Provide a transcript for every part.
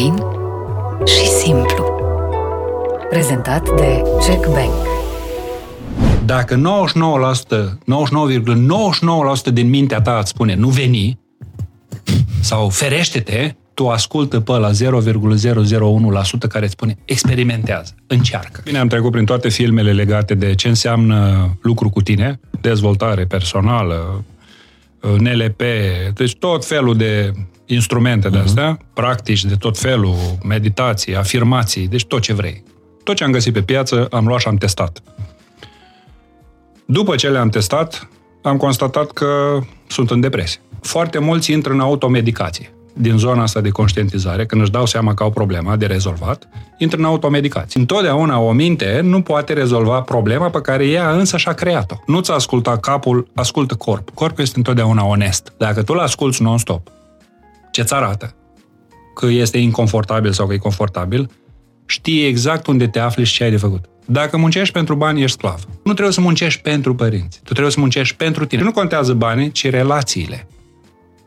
Fain și simplu. Prezentat de Jack Bank. Dacă 99%, 99,99% din mintea ta îți spune nu veni sau ferește-te, tu ascultă pe la 0,001% care îți spune experimentează, încearcă. Bine, am trecut prin toate filmele legate de ce înseamnă lucru cu tine, dezvoltare personală, NLP, deci tot felul de instrumente de astea, uh-huh. practici de tot felul, meditații, afirmații, deci tot ce vrei. Tot ce am găsit pe piață, am luat și am testat. După ce le-am testat, am constatat că sunt în depresie. Foarte mulți intră în automedicație din zona asta de conștientizare, când își dau seama că au problema de rezolvat, intră în automedicație. Întotdeauna o minte nu poate rezolva problema pe care ea însă și-a creat-o. Nu-ți asculta capul, ascultă corp. Corpul este întotdeauna onest. Dacă tu l-asculți non-stop, ce-ți arată că este inconfortabil sau că e confortabil, știi exact unde te afli și ce ai de făcut. Dacă muncești pentru bani, ești sclav. Nu trebuie să muncești pentru părinți. Tu trebuie să muncești pentru tine. Nu contează banii, ci relațiile.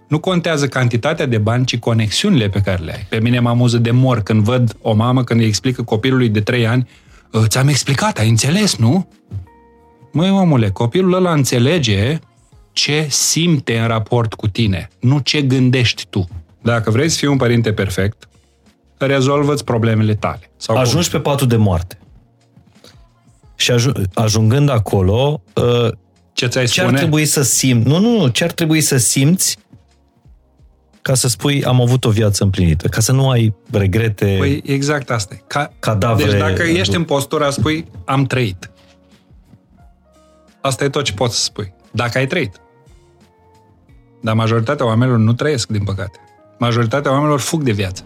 Nu contează cantitatea de bani, ci conexiunile pe care le ai. Pe mine mă amuză de mor când văd o mamă când îi explică copilului de 3 ani ă, Ți-am explicat, ai înțeles, nu? Măi, omule, copilul ăla înțelege ce simte în raport cu tine, nu ce gândești tu. Dacă vrei să fii un părinte perfect, rezolvă-ți problemele tale. Sau Ajungi cum? pe patul de moarte. Și ajungând acolo, ă, ce, ți-ai ce ar trebui să simți? Nu, nu, nu, ce ar trebui să simți ca să spui am avut o viață împlinită, ca să nu ai regrete. Păi exact asta Ca, cadavre. Deci dacă ești în postura, spui am trăit. Asta e tot ce poți să spui. Dacă ai trăit. Dar majoritatea oamenilor nu trăiesc, din păcate. Majoritatea oamenilor fug de viață.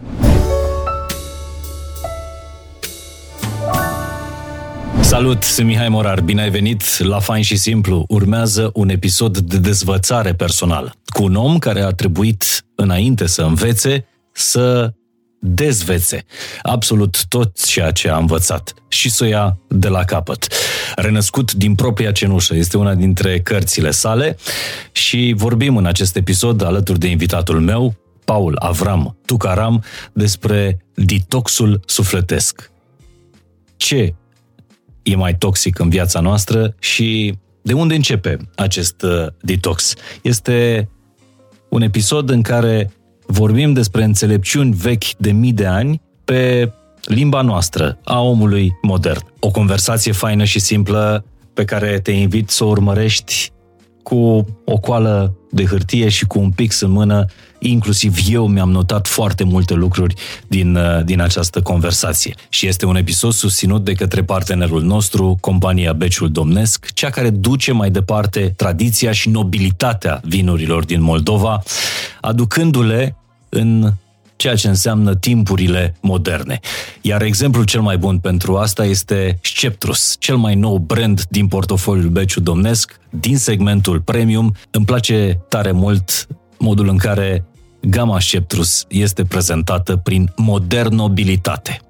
Salut, sunt Mihai Morar, bine ai venit la Fain și Simplu. Urmează un episod de dezvățare personală cu un om care a trebuit înainte să învețe să dezvețe absolut tot ceea ce a învățat și să o ia de la capăt. Renăscut din propria cenușă este una dintre cărțile sale și vorbim în acest episod alături de invitatul meu, Paul Avram Tucaram, despre detoxul sufletesc. Ce e mai toxic în viața noastră și de unde începe acest uh, detox? Este un episod în care vorbim despre înțelepciuni vechi de mii de ani pe limba noastră, a omului modern. O conversație faină și simplă pe care te invit să o urmărești cu o coală de hârtie și cu un pix în mână, inclusiv eu mi-am notat foarte multe lucruri din, uh, din această conversație. Și este un episod susținut de către partenerul nostru, compania Beciul Domnesc, cea care duce mai departe tradiția și nobilitatea vinurilor din Moldova, aducându-le în ceea ce înseamnă timpurile moderne. Iar exemplul cel mai bun pentru asta este Sceptrus, cel mai nou brand din portofoliul Beciu Domnesc, din segmentul premium. Îmi place tare mult modul în care gama Sceptrus este prezentată prin modernobilitate.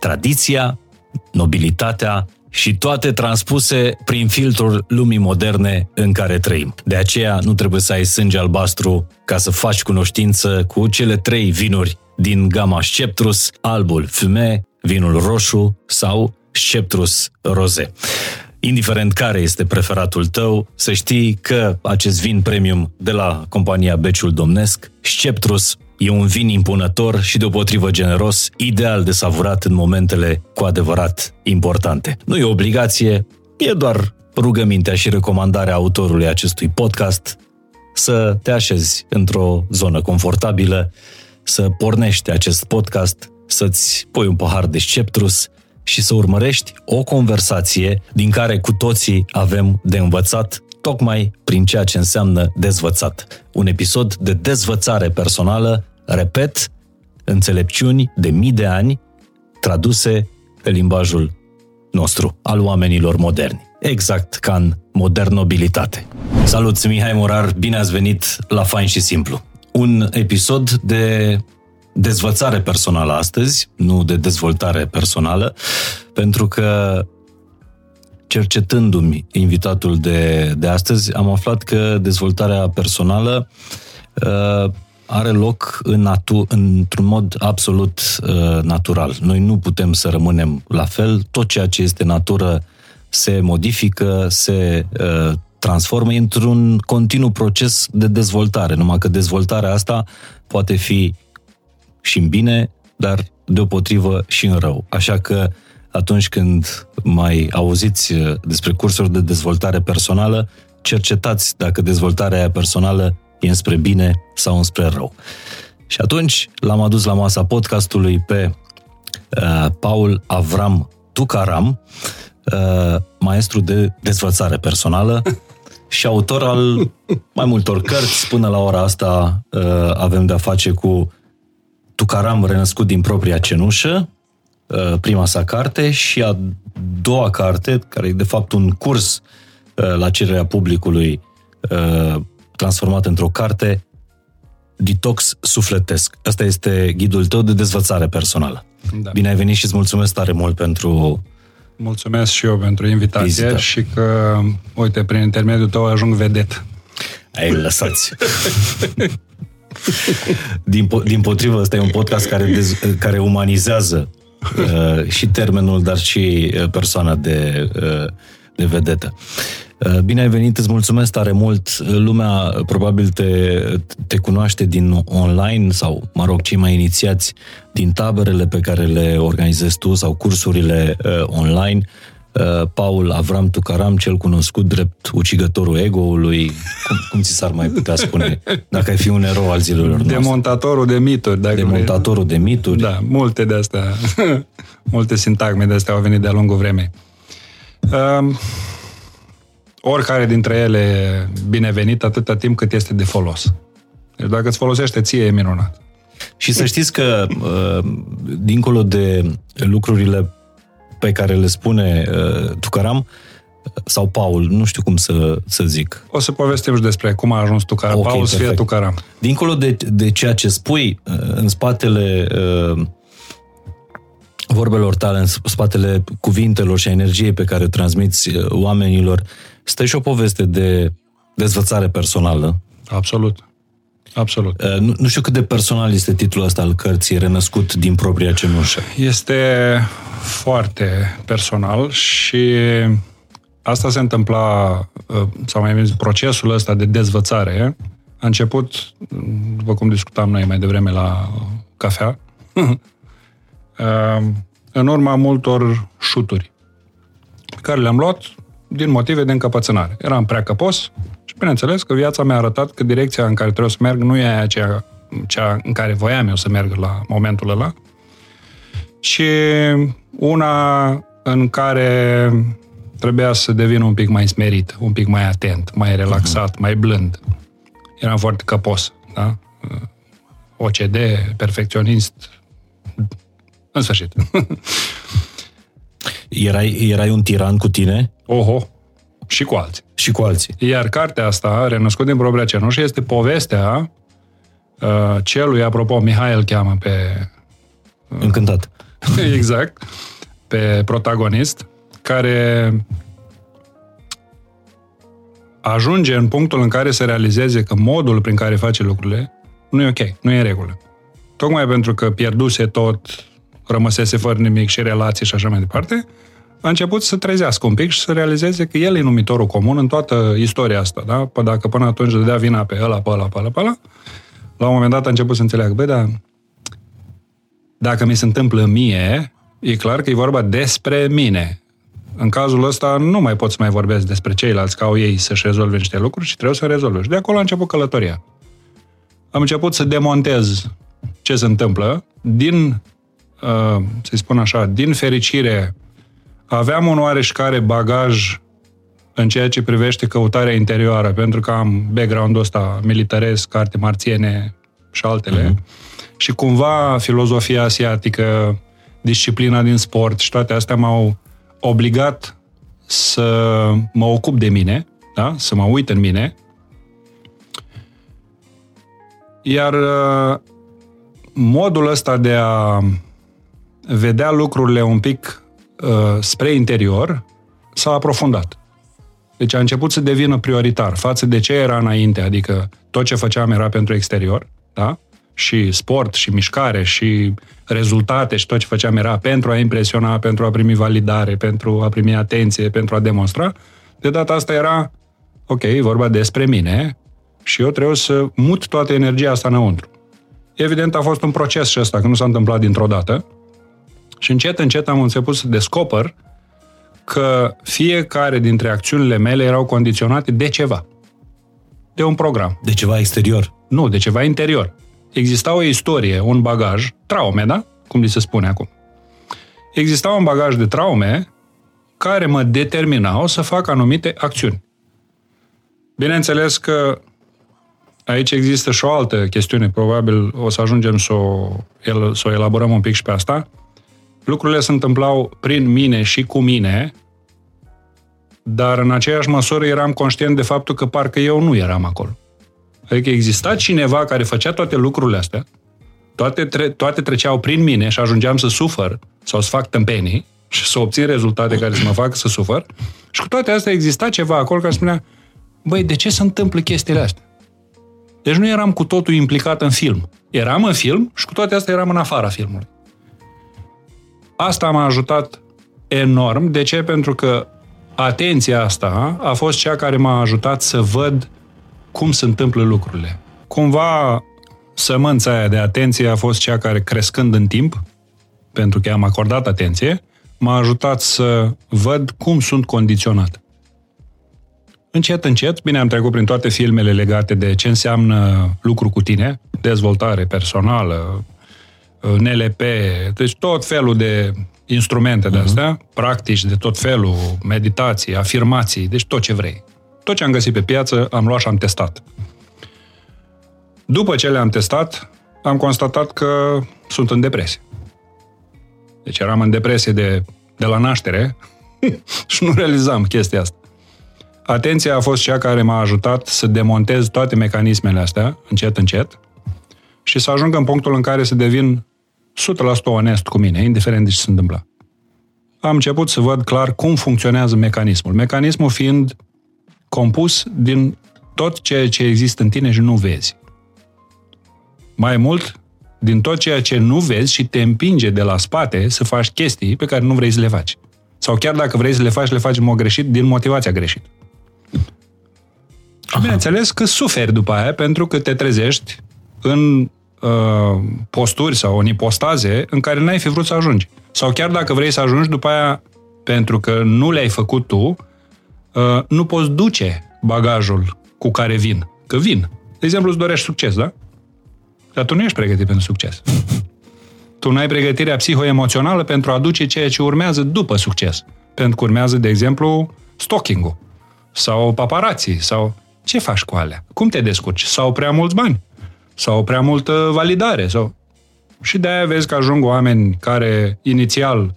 Tradiția, nobilitatea și toate transpuse prin filtrul lumii moderne în care trăim. De aceea nu trebuie să ai sânge albastru ca să faci cunoștință cu cele trei vinuri din gama Sceptrus, albul Fume, vinul roșu sau Sceptrus Rosé. Indiferent care este preferatul tău, să știi că acest vin premium de la compania Beciul Domnesc, Sceptrus, E un vin impunător și deopotrivă generos, ideal de savurat în momentele cu adevărat importante. Nu e obligație, e doar rugămintea și recomandarea autorului acestui podcast să te așezi într-o zonă confortabilă, să pornești acest podcast, să-ți pui un pahar de sceptrus și să urmărești o conversație din care cu toții avem de învățat tocmai prin ceea ce înseamnă dezvățat. Un episod de dezvățare personală, repet, înțelepciuni de mii de ani traduse pe limbajul nostru, al oamenilor moderni. Exact ca în modernobilitate. Salut, Mihai Morar, bine ați venit la Fain și Simplu. Un episod de dezvățare personală astăzi, nu de dezvoltare personală, pentru că cercetându-mi invitatul de, de astăzi, am aflat că dezvoltarea personală uh, are loc în natu- într-un mod absolut uh, natural. Noi nu putem să rămânem la fel. Tot ceea ce este natură se modifică, se uh, transformă într-un continuu proces de dezvoltare. Numai că dezvoltarea asta poate fi și în bine, dar deopotrivă și în rău. Așa că atunci când mai auziți uh, despre cursuri de dezvoltare personală, cercetați dacă dezvoltarea aia personală e înspre bine sau înspre rău. Și atunci l-am adus la masa podcastului pe uh, Paul Avram Tucaram, uh, maestru de dezvoltare personală și autor al mai multor cărți. Până la ora asta uh, avem de-a face cu Tucaram renăscut din propria cenușă, uh, prima sa carte, și a doua carte, care e de fapt un curs uh, la cererea publicului uh, transformat într-o carte, Detox Sufletesc. Asta este ghidul tău de dezvățare personală. Da. Bine ai venit și îți mulțumesc tare mult pentru Mulțumesc și eu pentru invitație vizită. și că, uite, prin intermediul tău ajung vedet. Ai lăsați. din, po- din potrivă, ăsta e un podcast care, dez, care umanizează uh, și termenul, dar și uh, persoana de, uh, de vedetă. Uh, bine ai venit, îți mulțumesc tare mult. Lumea probabil te, te cunoaște din online sau, mă rog, cei mai inițiați din taberele pe care le organizezi tu sau cursurile uh, online. Uh, Paul Avram Tucaram, cel cunoscut drept ucigătorul ego-ului, cum, cum ți s-ar mai putea spune, dacă ai fi un erou al zilelor noastre? Demontatorul de mituri. Dacă Demontatorul vrei. de mituri. Da, multe de astea, multe sintagme de astea au venit de-a lungul vremei. Um, oricare dintre ele e binevenit atâta timp cât este de folos. Deci dacă îți folosește ție, e minunat. Și să știți că, uh, dincolo de lucrurile pe care le spune uh, Tucaram, sau Paul, nu știu cum să, să zic. O să povestim și despre cum a ajuns Tucaram. Okay, Paul să fie Tucaram. Dincolo de, de ceea ce spui uh, în spatele vorbelor tale, în spatele cuvintelor și energiei pe care o transmiți oamenilor, stă și o poveste de dezvățare personală. Absolut. Absolut. Uh, nu, nu știu cât de personal este titlul ăsta al cărții, Renăscut din propria cenușă. Este foarte personal și asta se întâmpla, uh, sau mai bine procesul ăsta de dezvățare a început, după cum discutam noi mai devreme la cafea, uh, în urma multor șuturi pe care le-am luat din motive de încăpățânare. Eram prea căpos și bineînțeles că viața mi-a arătat că direcția în care trebuie să merg nu e aceea cea în care voiam eu să merg la momentul ăla, ci una în care trebuia să devin un pic mai smerit, un pic mai atent, mai relaxat, uh-huh. mai blând. Eram foarte căpos, da? OCD, perfecționist, în sfârșit. Erai, erai un tiran cu tine? Oho, și cu alții. Și cu alții. Iar cartea asta, Renăscut din propria cenușă, este povestea uh, celui, apropo, Mihai îl cheamă pe... Uh, Încântat. exact. Pe protagonist, care ajunge în punctul în care se realizeze că modul prin care face lucrurile nu e ok, nu e în regulă. Tocmai pentru că pierduse tot, rămăsese fără nimic și relații și așa mai departe, a început să trezească un pic și să realizeze că el e numitorul comun în toată istoria asta, da? Pă dacă până atunci dădea vina pe ăla, pe ăla, pe ăla, pe ăla, la un moment dat a început să înțeleagă, băi, dar dacă mi se întâmplă mie, e clar că e vorba despre mine. În cazul ăsta nu mai pot să mai vorbesc despre ceilalți, ca au ei să-și rezolve niște lucruri și trebuie să rezolve. Și de acolo a început călătoria. Am început să demontez ce se întâmplă din Uh, să-i spun așa, din fericire, aveam un oareșcare bagaj în ceea ce privește căutarea interioară, pentru că am background-ul ăsta militaresc, carte marțiene și altele. Uh-huh. Și cumva filozofia asiatică, disciplina din sport și toate astea m-au obligat să mă ocup de mine, da? să mă uit în mine. Iar uh, modul ăsta de a vedea lucrurile un pic uh, spre interior, s-a aprofundat. Deci a început să devină prioritar față de ce era înainte, adică tot ce făceam era pentru exterior, da? și sport și mișcare și rezultate și tot ce făceam era pentru a impresiona, pentru a primi validare, pentru a primi atenție, pentru a demonstra. De data asta era, ok, vorba despre mine și eu trebuie să mut toată energia asta înăuntru. Evident, a fost un proces și ăsta, că nu s-a întâmplat dintr-o dată. Și încet, încet am început să descoper că fiecare dintre acțiunile mele erau condiționate de ceva. De un program. De ceva exterior. Nu, de ceva interior. Exista o istorie, un bagaj, traume, da? Cum li se spune acum. Exista un bagaj de traume care mă determinau să fac anumite acțiuni. Bineînțeles că aici există și o altă chestiune, probabil o să ajungem să o, să o elaborăm un pic și pe asta. Lucrurile se întâmplau prin mine și cu mine, dar în aceeași măsură eram conștient de faptul că parcă eu nu eram acolo. Adică exista cineva care făcea toate lucrurile astea, toate, tre- toate treceau prin mine și ajungeam să sufăr sau să fac tâmpenii și să obțin rezultate care să mă facă să sufăr. Și cu toate astea exista ceva acolo care spunea, băi, de ce se întâmplă chestiile astea? Deci nu eram cu totul implicat în film. Eram în film și cu toate astea eram în afara filmului. Asta m-a ajutat enorm. De ce? Pentru că atenția asta a fost cea care m-a ajutat să văd cum se întâmplă lucrurile. Cumva sămânța aia de atenție a fost cea care, crescând în timp, pentru că am acordat atenție, m-a ajutat să văd cum sunt condiționat. Încet, încet, bine, am trecut prin toate filmele legate de ce înseamnă lucru cu tine, dezvoltare personală, NLP, deci tot felul de instrumente de mhm. astea, uh-huh. practici de tot felul, meditații, afirmații, deci tot ce vrei. Tot ce am găsit pe piață, am luat și am testat. După ce le-am testat, am constatat că sunt în depresie. Deci eram în depresie de, de la naștere și nu realizam chestia asta. Atenția a fost cea care m-a ajutat să demontez toate mecanismele astea, încet, încet, și să ajung în punctul în care să devin 100% onest cu mine, indiferent de ce se întâmplă. Am început să văd clar cum funcționează mecanismul. Mecanismul fiind compus din tot ceea ce există în tine și nu vezi. Mai mult, din tot ceea ce nu vezi și te împinge de la spate să faci chestii pe care nu vrei să le faci. Sau chiar dacă vrei să le faci, le faci în mod greșit, din motivația greșită. Și bineînțeles că suferi după aia pentru că te trezești în uh, posturi sau în ipostaze în care n-ai fi vrut să ajungi. Sau chiar dacă vrei să ajungi, după aia, pentru că nu le-ai făcut tu, uh, nu poți duce bagajul cu care vin. Că vin. De exemplu, îți dorești succes, da? Dar tu nu ești pregătit pentru succes. Tu nu ai pregătirea psihoemoțională pentru a duce ceea ce urmează după succes. Pentru că urmează, de exemplu, stalking-ul. Sau paparații. Sau ce faci cu alea? Cum te descurci? Sau prea mulți bani? Sau prea multă validare? Sau... Și de-aia vezi că ajung oameni care inițial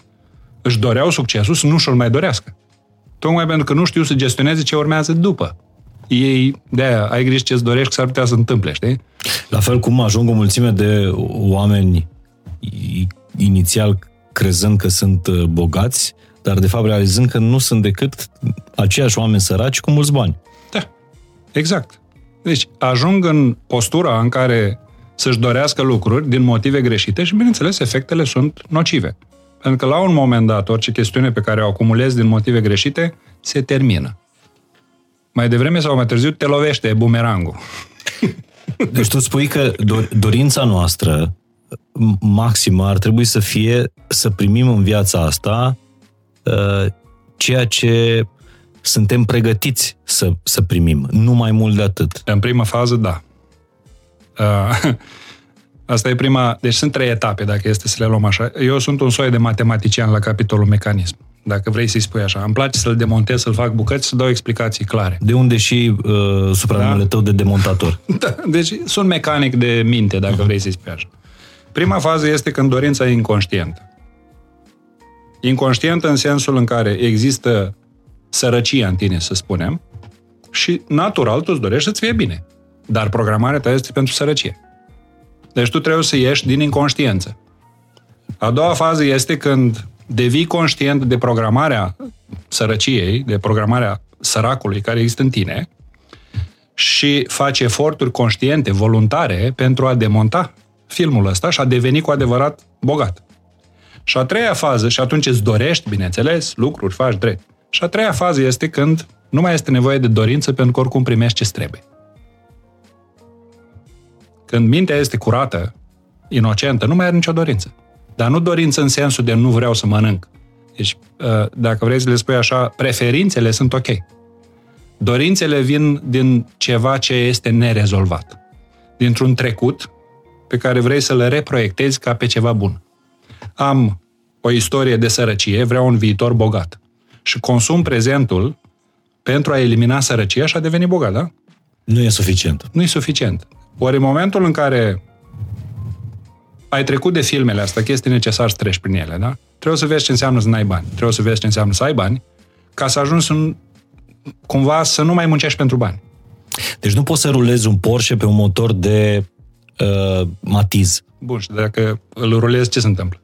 își doreau succesul să nu și-l mai dorească. Tocmai pentru că nu știu să gestioneze ce urmează după. Ei, de-aia, ai grijă ce-ți dorești, că s-ar putea să întâmple, știi? La fel cum ajung o mulțime de oameni inițial crezând că sunt uh, bogați, dar de fapt realizând că nu sunt decât aceiași oameni săraci cu mulți bani. Da, exact. Deci ajung în postura în care să-și dorească lucruri din motive greșite și, bineînțeles, efectele sunt nocive. Pentru că la un moment dat, orice chestiune pe care o acumulezi din motive greșite, se termină. Mai devreme sau mai târziu te lovește bumerangul. Deci tu spui că dorința noastră maximă ar trebui să fie să primim în viața asta uh, ceea ce suntem pregătiți să, să primim, nu mai mult de atât. În prima fază, da. Uh, asta e prima... Deci sunt trei etape, dacă este să le luăm așa. Eu sunt un soi de matematician la capitolul mecanism, dacă vrei să-i spui așa. Îmi place să-l demontez, să-l fac bucăți, să dau explicații clare. De unde și uh, supranumele da? tău de demontator. da, deci sunt mecanic de minte, dacă uh-huh. vrei să-i spui așa. Prima fază este când dorința e inconștientă. Inconștientă în sensul în care există sărăcia în tine, să spunem, și natural tu îți dorești să-ți fie bine. Dar programarea ta este pentru sărăcie. Deci tu trebuie să ieși din inconștiență. A doua fază este când devii conștient de programarea sărăciei, de programarea săracului care există în tine și faci eforturi conștiente, voluntare, pentru a demonta filmul ăsta și a devenit cu adevărat bogat. Și a treia fază, și atunci îți dorești, bineînțeles, lucruri, faci drept. Și a treia fază este când nu mai este nevoie de dorință pentru că oricum primești ce trebuie. Când mintea este curată, inocentă, nu mai are nicio dorință. Dar nu dorință în sensul de nu vreau să mănânc. Deci, uh, dacă vrei să le spui așa, preferințele sunt ok. Dorințele vin din ceva ce este nerezolvat. Dintr-un trecut pe care vrei să le reproiectezi ca pe ceva bun. Am o istorie de sărăcie, vreau un viitor bogat. Și consum prezentul pentru a elimina sărăcia și a deveni bogat, da? Nu e suficient. Nu e suficient. Ori în momentul în care ai trecut de filmele astea, că este necesar să treci prin ele, da? Trebuie să vezi ce înseamnă să n-ai bani. Trebuie să vezi ce înseamnă să ai bani, ca să ajungi în, cumva să nu mai muncești pentru bani. Deci nu poți să rulezi un Porsche pe un motor de uh, Matiz. Bun, și dacă îl rulezi, ce se întâmplă?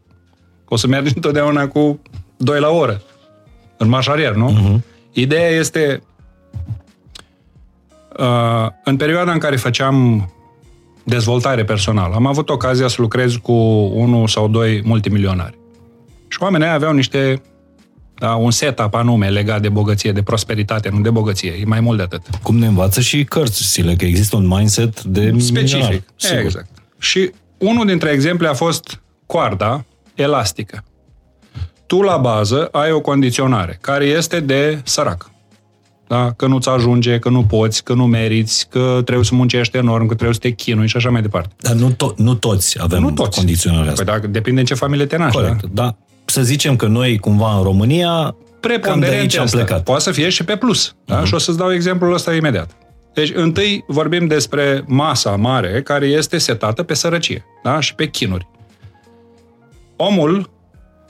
O să mergi întotdeauna cu 2 la oră, în mașarier, nu? Uh-huh. Ideea este, uh, în perioada în care făceam dezvoltare personală, am avut ocazia să lucrez cu unul sau doi multimilionari. Și oamenii aveau niște da, un setup anume legat de bogăție, de prosperitate, nu de bogăție. E mai mult de atât. Cum ne învață și cărțile, că există un mindset de Specific. milionar, sigur. Exact. Și unul dintre exemple a fost coarda elastică. Tu, la bază, ai o condiționare care este de sărac. Da? Că nu-ți ajunge, că nu poți, că nu meriți, că trebuie să muncești enorm, că trebuie să te chinui și așa mai departe. Dar nu, to- nu toți avem Nu toți. condiționarea asta. Păi dacă, depinde în ce familie te naști. Corect, Da? da? Să zicem că noi, cumva, în România, cam de Preponderent aici am asta. plecat. Poate să fie și pe plus. Da? Și o să-ți dau exemplul ăsta imediat. Deci, întâi vorbim despre masa mare care este setată pe sărăcie da? și pe chinuri. Omul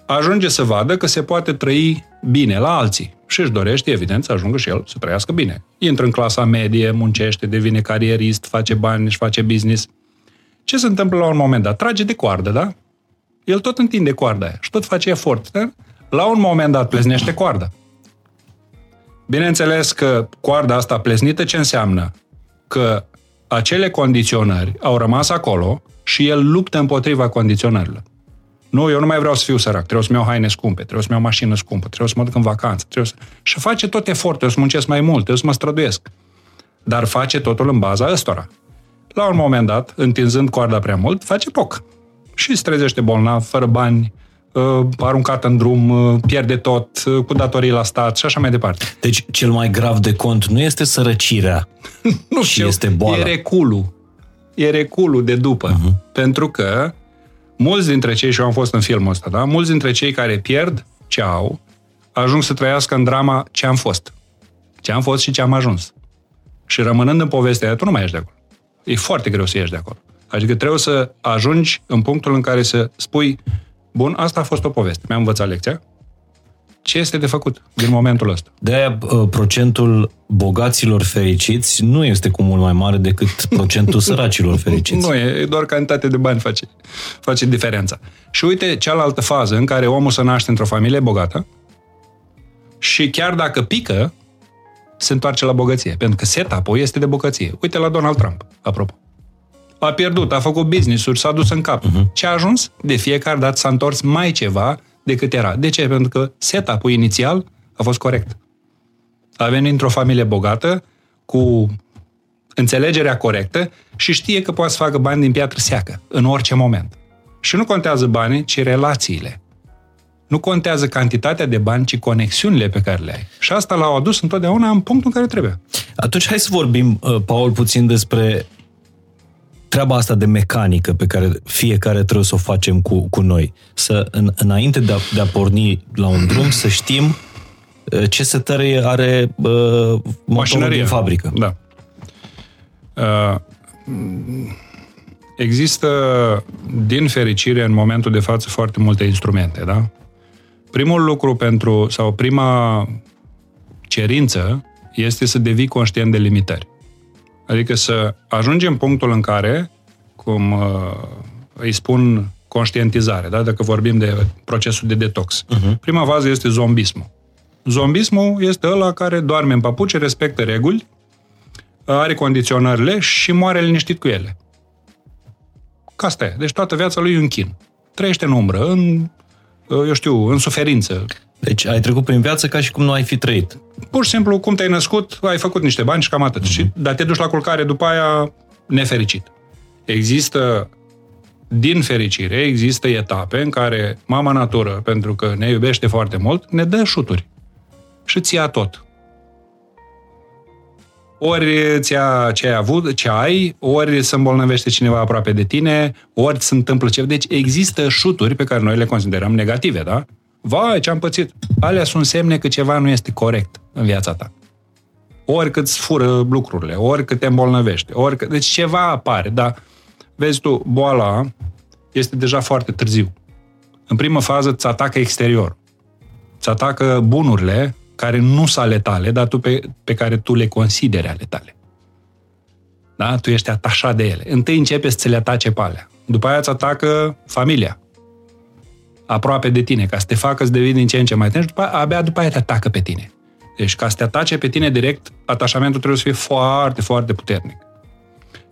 ajunge să vadă că se poate trăi bine la alții și își dorește, evident, să ajungă și el să trăiască bine. Intră în clasa medie, muncește, devine carierist, face bani, își face business. Ce se întâmplă la un moment dat? Trage de coardă, da? El tot întinde coarda aia și tot face efort. Da? La un moment dat pleznește coarda. Bineînțeles că coarda asta pleznită ce înseamnă? Că acele condiționări au rămas acolo și el luptă împotriva condiționărilor. Nu, eu nu mai vreau să fiu sărac, trebuie să-mi iau haine scumpe, trebuie să-mi iau mașină scumpă, trebuie să mă duc în vacanță, trebuie să... Și face tot efortul, trebuie să muncesc mai mult, trebuie să mă străduiesc. Dar face totul în baza ăstora. La un moment dat, întinzând coarda prea mult, face poc. Și se trezește bolnav, fără bani, uh, aruncat în drum, uh, pierde tot, uh, cu datorii la stat și așa mai departe. Deci, cel mai grav de cont nu este sărăcirea, Nu Și este boala. E reculul. E reculul de după. Uh-huh. Pentru că mulți dintre cei, și eu am fost în filmul ăsta, da? mulți dintre cei care pierd ce au, ajung să trăiască în drama ce am fost. Ce am fost și ce am ajuns. Și rămânând în povestea aia, tu nu mai ești de acolo. E foarte greu să ieși de acolo. Adică trebuie să ajungi în punctul în care să spui, bun, asta a fost o poveste, mi-am învățat lecția, ce este de făcut din momentul ăsta? de-aia uh, procentul bogaților fericiți nu este cu mult mai mare decât procentul săracilor fericiți. Nu, e doar cantitate de bani face, face diferența. Și uite cealaltă fază în care omul se naște într-o familie bogată și chiar dacă pică, se întoarce la bogăție. Pentru că setup-ul este de bogăție. Uite la Donald Trump, apropo. A pierdut, a făcut business-uri, s-a dus în cap. Uh-huh. Ce a ajuns? De fiecare dată s-a întors mai ceva decât era. De ce? Pentru că setup-ul inițial a fost corect. A venit într-o familie bogată, cu înțelegerea corectă și știe că poate să facă bani din piatră seacă, în orice moment. Și nu contează banii, ci relațiile. Nu contează cantitatea de bani, ci conexiunile pe care le ai. Și asta l-au adus întotdeauna în punctul în care trebuie. Atunci hai să vorbim, uh, Paul, puțin despre treaba asta de mecanică pe care fiecare trebuie să o facem cu, cu noi. Să, în, înainte de a, de a porni la un drum, să știm uh, ce setări are uh, motorul din fabrică. Da. Uh, Există, din fericire, în momentul de față, foarte multe instrumente, da? Primul lucru pentru, sau prima cerință este să devii conștient de limitări. Adică să ajungem în punctul în care, cum uh, îi spun conștientizare, da? dacă vorbim de procesul de detox. Uh-huh. Prima fază este zombismul. Zombismul este ăla care doarme în papuce, respectă reguli, are condiționările și moare liniștit cu ele. Ca asta e. Deci toată viața lui e un chin. Trăiește în umbră, în, eu știu, în suferință. Deci ai trecut prin viață ca și cum nu ai fi trăit. Pur și simplu, cum te-ai născut, ai făcut niște bani și cam atât. Mm-hmm. Și, dar te duci la culcare după aia nefericit. Există, din fericire, există etape în care mama natură, pentru că ne iubește foarte mult, ne dă șuturi. Și ți ia tot ori ți ia ce ai avut, ce ai, ori se îmbolnăvește cineva aproape de tine, ori se întâmplă ceva. Deci există șuturi pe care noi le considerăm negative, da? Vai, ce am pățit! Alea sunt semne că ceva nu este corect în viața ta. Ori cât îți fură lucrurile, ori cât te îmbolnăvește, ori cât... Deci ceva apare, dar vezi tu, boala este deja foarte târziu. În primă fază îți atacă exterior. Îți atacă bunurile care nu sunt ale tale, dar tu pe, pe care tu le consideri ale tale. Da? Tu ești atașat de ele. Întâi începe să ți le atace pe alea. După aia îți atacă familia. Aproape de tine, ca să te facă să devii din ce în ce mai tânăr, după, abia după aia te atacă pe tine. Deci ca să te atace pe tine direct, atașamentul trebuie să fie foarte, foarte puternic.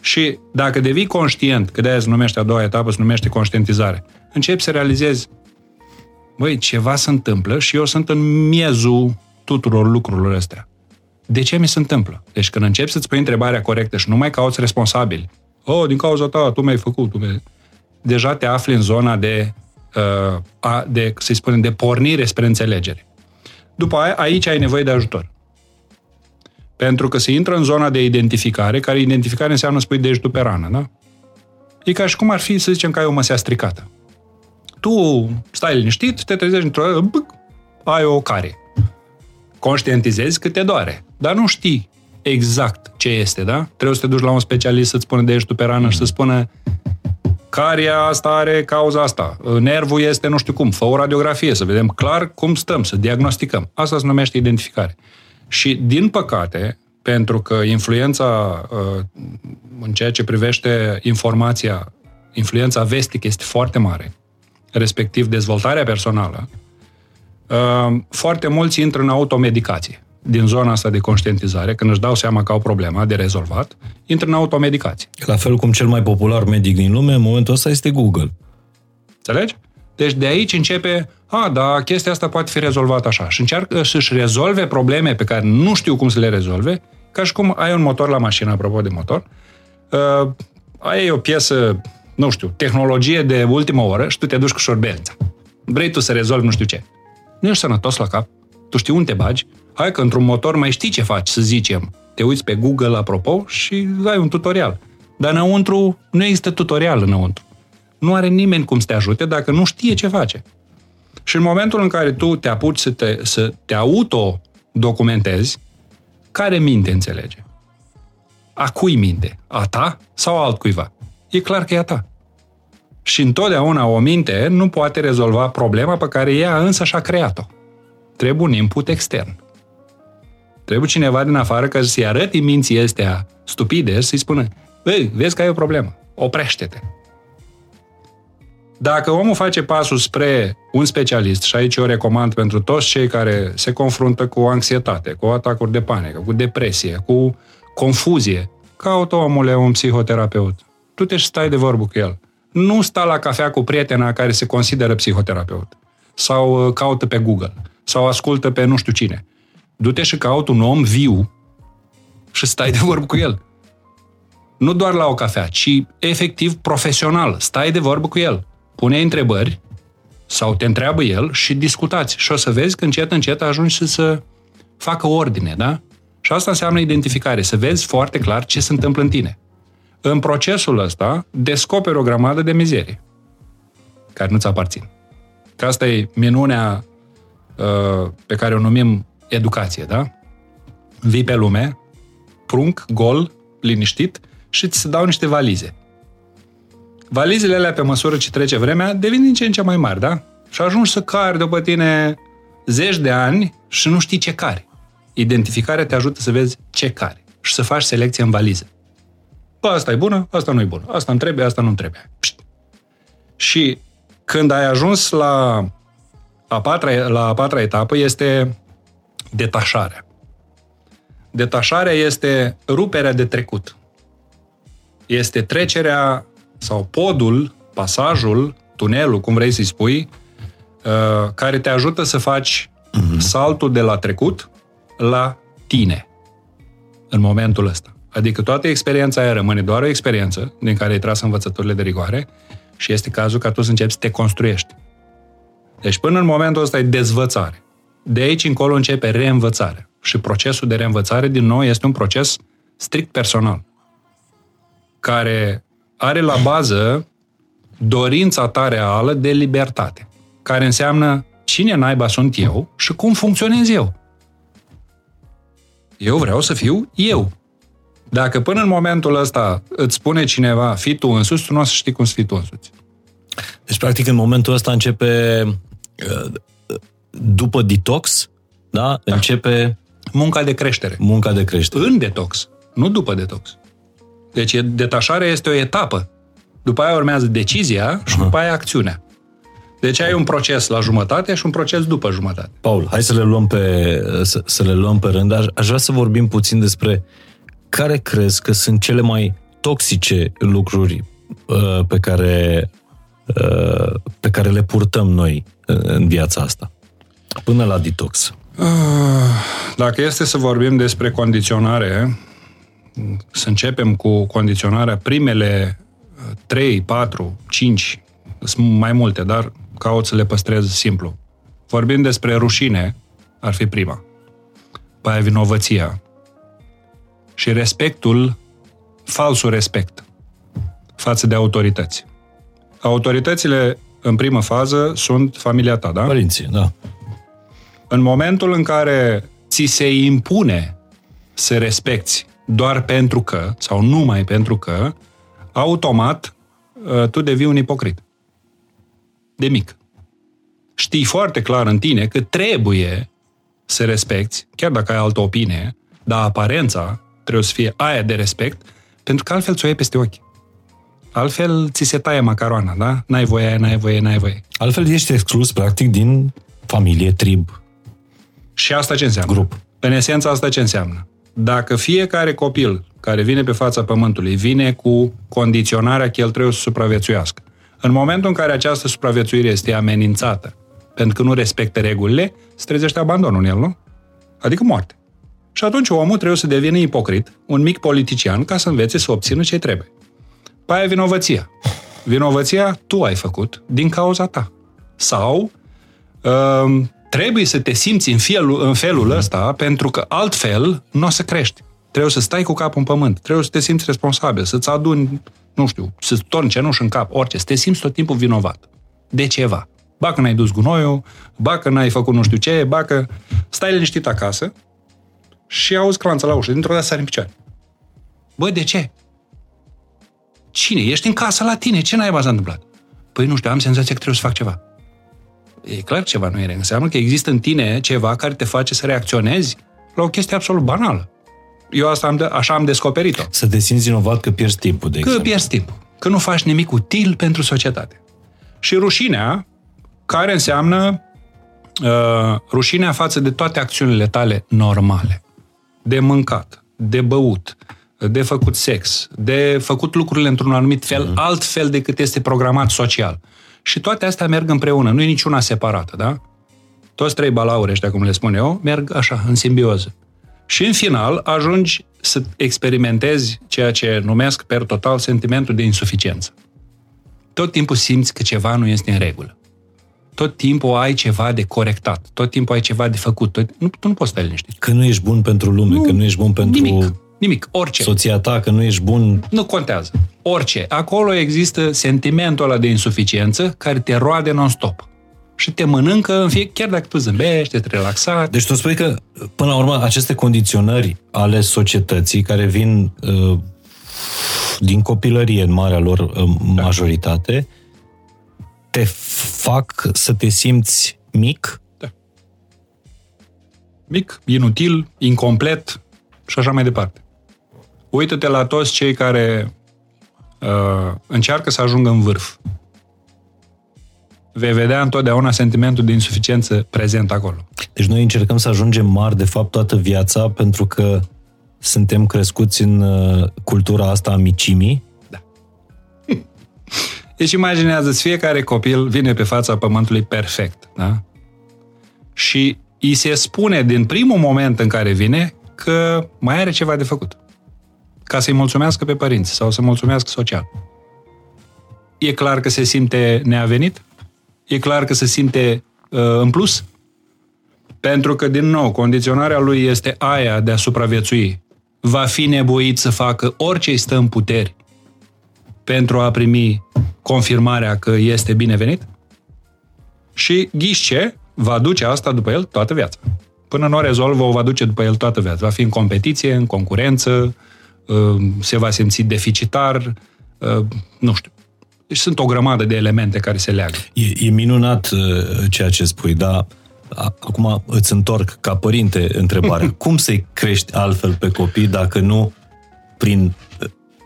Și dacă devii conștient, că de-aia se numește a doua etapă, se numește conștientizare, începi să realizezi, băi, ceva se întâmplă și eu sunt în miezul tuturor lucrurilor astea. De ce mi se întâmplă? Deci când începi să-ți pui întrebarea corectă și nu mai cauți responsabili, oh, din cauza ta, tu mi-ai făcut, tu mi deja te afli în zona de, uh, a, de să-i spunem, de pornire spre înțelegere. După aia, aici ai nevoie de ajutor. Pentru că se intră în zona de identificare, care identificare înseamnă să pui degetul pe rană, da? E ca și cum ar fi, să zicem, că ai o măsea stricată. Tu stai liniștit, te trezești într-o ai o care conștientizezi că te doare, dar nu știi exact ce este, da? Trebuie să te duci la un specialist să-ți spună de ești pe rană mm. și să spună care asta are cauza asta, nervul este nu știu cum, fă o radiografie să vedem clar cum stăm, să diagnosticăm. Asta se numește identificare. Și, din păcate, pentru că influența uh, în ceea ce privește informația, influența vestică este foarte mare, respectiv dezvoltarea personală, Ehm, foarte mulți intră în automedicație din zona asta de conștientizare, când își dau seama că au problema de rezolvat, intră în automedicație. La fel cum cel mai popular medic din lume, în momentul ăsta este Google. Înțelegi? Deci de aici începe, a, da, chestia asta poate fi rezolvată așa. Și încearcă să-și rezolve probleme pe care nu știu cum să le rezolve, ca și cum ai un motor la mașină, apropo de motor, uh, ai o piesă, nu știu, tehnologie de ultimă oră și tu te duci cu șorbelța. Vrei tu să rezolvi nu știu ce nu ești sănătos la cap, tu știi unde te bagi, hai că într-un motor mai știi ce faci, să zicem. Te uiți pe Google, apropo, și ai un tutorial. Dar înăuntru nu există tutorial înăuntru. Nu are nimeni cum să te ajute dacă nu știe ce face. Și în momentul în care tu te apuci să te, să te auto-documentezi, care minte înțelege? A cui minte? A ta sau altcuiva? E clar că e a ta. Și întotdeauna o minte nu poate rezolva problema pe care ea însă și-a creat-o. Trebuie un input extern. Trebuie cineva din afară ca să-i arăte minții astea stupide să-i spună Băi, vezi că ai o problemă, oprește-te. Dacă omul face pasul spre un specialist, și aici eu recomand pentru toți cei care se confruntă cu anxietate, cu atacuri de panică, cu depresie, cu confuzie, caută omule un psihoterapeut. Tu te stai de vorbă cu el nu sta la cafea cu prietena care se consideră psihoterapeut sau uh, caută pe Google sau ascultă pe nu știu cine. Du-te și caută un om viu și stai de vorbă cu el. Nu doar la o cafea, ci efectiv profesional. Stai de vorbă cu el. Pune întrebări sau te întreabă el și discutați. Și o să vezi că încet, încet ajungi să, să facă ordine, da? Și asta înseamnă identificare, să vezi foarte clar ce se întâmplă în tine în procesul ăsta descoperi o grămadă de mizerii care nu-ți aparțin. Că asta e minunea uh, pe care o numim educație, da? Vii pe lume, prunc, gol, liniștit și ți se dau niște valize. Valizele alea, pe măsură ce trece vremea, devin din ce în ce mai mari, da? Și ajungi să cari după tine zeci de ani și nu știi ce cari. Identificarea te ajută să vezi ce cari și să faci selecție în valiză. Bă, asta e bună, asta nu e bună. Asta îmi trebuie, asta nu trebuie. Pșt. Și când ai ajuns la a patra, la a patra etapă este detașarea. Detașarea este ruperea de trecut. Este trecerea sau podul, pasajul, tunelul, cum vrei să-i spui, uh, care te ajută să faci uh-huh. saltul de la trecut la tine în momentul ăsta. Adică toată experiența aia rămâne doar o experiență din care ai tras învățăturile de rigoare și este cazul ca tu să începi să te construiești. Deci până în momentul ăsta e dezvățare. De aici încolo începe reînvățarea. Și procesul de reînvățare, din nou, este un proces strict personal, care are la bază dorința ta reală de libertate, care înseamnă cine naiba sunt eu și cum funcționez eu. Eu vreau să fiu eu. Dacă până în momentul ăsta îți spune cineva, fi tu însuți, tu nu o să știi cum să fii tu însuți. Deci, practic, în momentul ăsta începe, uh, după detox, da? da. Începe... Munca de creștere. Munca de creștere. În detox, nu după detox. Deci detașarea este o etapă. După aia urmează decizia și după aia acțiunea. Deci ai un proces la jumătate și un proces după jumătate. Paul, hai să le luăm pe, să, să le luăm pe rând. Aș, aș vrea să vorbim puțin despre care crezi că sunt cele mai toxice lucruri uh, pe care uh, pe care le purtăm noi în viața asta. Până la detox. Ah, dacă este să vorbim despre condiționare, să începem cu condiționarea primele 3, 4, 5, sunt mai multe, dar caut să le păstrez simplu. Vorbim despre rușine, ar fi prima. Pe aia vinovăția. Și respectul, falsul respect față de autorități. Autoritățile, în primă fază, sunt familia ta, da? Părinții, da. În momentul în care ți se impune să respecti doar pentru că, sau numai pentru că, automat uh, tu devii un ipocrit. De mic. Știi foarte clar în tine că trebuie să respecti, chiar dacă ai altă opinie, dar aparența trebuie să fie aia de respect, pentru că altfel ți-o iei peste ochi. Altfel ți se taie macaroana, da? N-ai voie, n-ai voie, n-ai voie. Altfel ești exclus, practic, din familie, trib. Și asta ce înseamnă? Grup. În esență, asta ce înseamnă? Dacă fiecare copil care vine pe fața pământului vine cu condiționarea că el trebuie să supraviețuiască, în momentul în care această supraviețuire este amenințată, pentru că nu respectă regulile, se trezește abandonul în el, nu? Adică moarte. Și atunci omul trebuie să devină ipocrit, un mic politician, ca să învețe să obțină ce trebuie. Pe aia vinovăția. Vinovăția tu ai făcut din cauza ta. Sau uh, trebuie să te simți în felul, în felul mm-hmm. ăsta, pentru că altfel nu o să crești. Trebuie să stai cu capul în pământ, trebuie să te simți responsabil, să-ți aduni, nu știu, să-ți torni cenuș în cap, orice, să te simți tot timpul vinovat. De ceva. Ba că n-ai dus gunoiul, ba că n-ai făcut nu știu ce, ba că stai liniștit acasă și auzi clanța la ușă, dintr-o dată sari în picioare. Bă, de ce? Cine? Ești în casă la tine, ce n-ai s-a întâmplat? Păi nu știu, am senzația că trebuie să fac ceva. E clar ceva nu e Înseamnă că există în tine ceva care te face să reacționezi la o chestie absolut banală. Eu asta am de, așa am descoperit-o. Să te simți vinovat că pierzi timpul, de că exemplu. Că pierzi timpul. Că nu faci nimic util pentru societate. Și rușinea, care înseamnă uh, rușinea față de toate acțiunile tale normale. De mâncat, de băut, de făcut sex, de făcut lucrurile într-un anumit fel, mm. alt fel decât este programat social. Și toate astea merg împreună, nu e niciuna separată, da? Toți trei balauri ăștia, cum le spun eu, merg așa, în simbioză. Și în final ajungi să experimentezi ceea ce numesc per total sentimentul de insuficiență. Tot timpul simți că ceva nu este în regulă. Tot timpul ai ceva de corectat, tot timpul ai ceva de făcut. Tot... Nu, tu nu poți sta liniștit. Că nu ești bun pentru lume, nu, că nu ești bun pentru nimic, nimic, orice. soția ta, că nu ești bun... Nu contează. Orice. Acolo există sentimentul ăla de insuficiență care te roade non-stop și te mănâncă, în fie, chiar dacă tu zâmbești, te relaxat. Deci tu spui că, până la urmă, aceste condiționări ale societății care vin uh, din copilărie în marea lor uh, majoritate, da. Te fac să te simți mic? Da. Mic, inutil, incomplet și așa mai departe. Uită-te la toți cei care uh, încearcă să ajungă în vârf vei vedea întotdeauna sentimentul de insuficiență prezent acolo. Deci noi încercăm să ajungem mari, de fapt, toată viața, pentru că suntem crescuți în uh, cultura asta a micimii. Da. Deci imaginează-ți, fiecare copil vine pe fața pământului perfect, da? Și îi se spune din primul moment în care vine că mai are ceva de făcut. Ca să-i mulțumească pe părinți sau să mulțumească social. E clar că se simte neavenit? E clar că se simte uh, în plus? Pentru că, din nou, condiționarea lui este aia de a supraviețui. Va fi nevoit să facă orice îi stă în puteri pentru a primi confirmarea că este binevenit? Și ghișce va duce asta după el toată viața. Până nu o rezolvă, o va duce după el toată viața. Va fi în competiție, în concurență, uh, se va simți deficitar, uh, nu știu. Deci sunt o grămadă de elemente care se leagă. E, e minunat uh, ceea ce spui, dar acum îți întorc ca părinte întrebarea. Cum să-i crești altfel pe copii dacă nu prin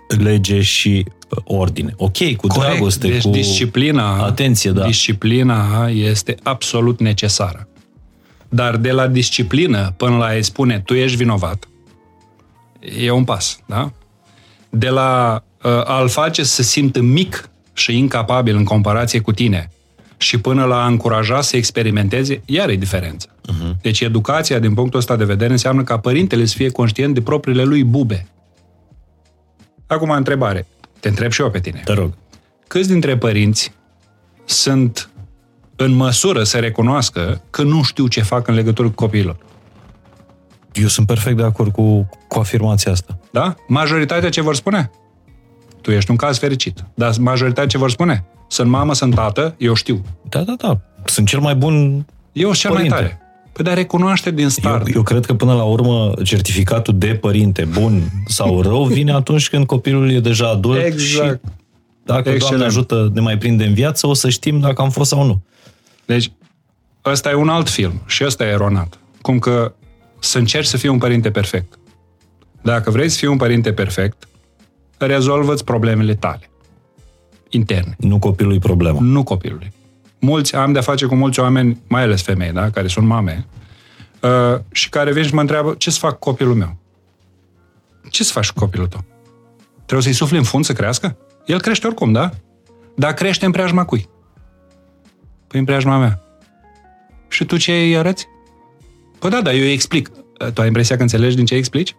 lege și ordine. Ok, cu Corect. dragoste, deci cu disciplina, atenție, da. Disciplina este absolut necesară. Dar de la disciplină până la a-i spune tu ești vinovat, e un pas, da? De la uh, a-l face să se simtă mic și incapabil în comparație cu tine și până la a încuraja să experimenteze, iar e diferență. Uh-huh. Deci educația, din punctul ăsta de vedere, înseamnă ca părintele să fie conștient de propriile lui bube. Acum, întrebare. Te întreb și eu pe tine. Te rog. Câți dintre părinți sunt în măsură să recunoască că nu știu ce fac în legătură cu copiilor? Eu sunt perfect de acord cu, cu afirmația asta. Da? Majoritatea ce vor spune? Tu ești un caz fericit. Dar majoritatea ce vor spune? Sunt mamă, sunt tată, eu știu. Da, da, da. Sunt cel mai bun Eu sunt cel părinte. mai tare. Păi dar recunoaște din start. Eu, eu cred că până la urmă certificatul de părinte bun sau rău vine atunci când copilul e deja adult Exact. și dacă Excelent. Doamne ajută ne mai prinde în viață, o să știm dacă am fost sau nu. Deci, ăsta e un alt film și ăsta e eronat. Cum că să încerci să fii un părinte perfect. Dacă vrei să fii un părinte perfect, rezolvă-ți problemele tale. Interne. Nu copilului problema. Nu copilului. Mulți, am de-a face cu mulți oameni, mai ales femei, da? care sunt mame, uh, și care vin și mă întreabă, ce să fac cu copilul meu? Ce să faci cu copilul tău? Trebuie să-i sufli în fund să crească? El crește oricum, da? Dar crește în preajma cui? Păi în preajma mea. Și tu ce îi arăți? Păi da, da, eu îi explic. Tu ai impresia că înțelegi din ce îi explici?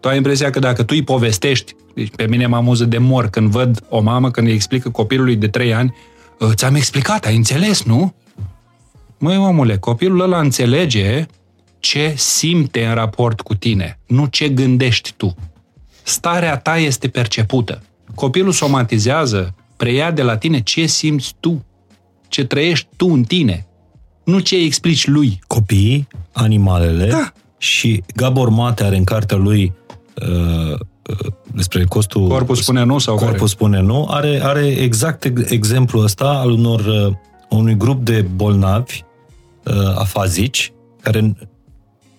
Tu ai impresia că dacă tu îi povestești, deci pe mine mă amuză de mor când văd o mamă când îi explică copilului de 3 ani, "Ă, ți-am explicat, ai înțeles, nu? Măi, omule, copilul ăla înțelege ce simte în raport cu tine, nu ce gândești tu. Starea ta este percepută. Copilul somatizează, preia de la tine ce simți tu, ce trăiești tu în tine, nu ce îi explici lui. Copiii, animalele Da. și Gabor Mate are în cartea lui uh, uh, despre costul... Corpul spune nu sau Corpul care? spune nu. Are, are exact ex- exemplul ăsta al unor uh, unui grup de bolnavi uh, afazici care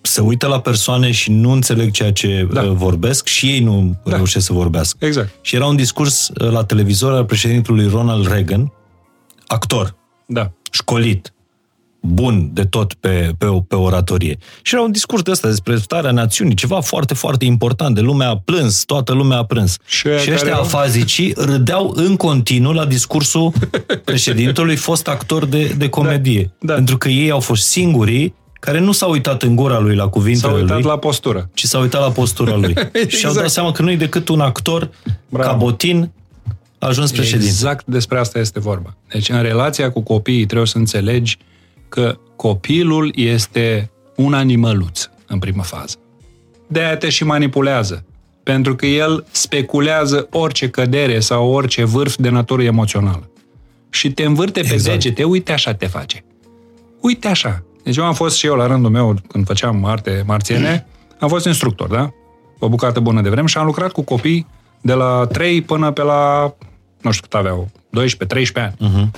se uită la persoane și nu înțeleg ceea ce Da. uh, vorbesc și ei nu Da. reușesc să vorbească. Exact. Și era un discurs uh, la televizor al președintelui Ronald Reagan, actor, Da. școlit, bun de tot pe, pe, pe oratorie. Și era un discurs de ăsta despre starea națiunii, ceva foarte, foarte important, de lumea a plâns, toată lumea a plâns. Și Și, aia și care ăștia au- afazicii râdeau în continuu la discursul președintelui, fost actor de, de comedie. da. Pentru că ei au fost singurii care nu s-au uitat în gura lui la cuvintele S-au uitat lui, la postură. ci s-au uitat la postura lui. Și au dat Exact. seama că nu e decât un actor Bravo. cabotin ajuns președinte. Exact despre asta este vorba. Deci, în relația cu copiii trebuie să înțelegi că copilul este un animăluț în primă fază. De-aia te și manipulează. Pentru că el speculează orice cădere sau orice vârf de natură emoțională. Și te învârte pe Exact. degete, uite așa te face. Uite așa. Deci eu am fost și eu la rândul meu, când făceam arte marțiene, am fost instructor, da? O bucată bună de vreme și am lucrat cu copii de la 3 până pe la, nu știu cât aveau, 12-13 ani. Mhm.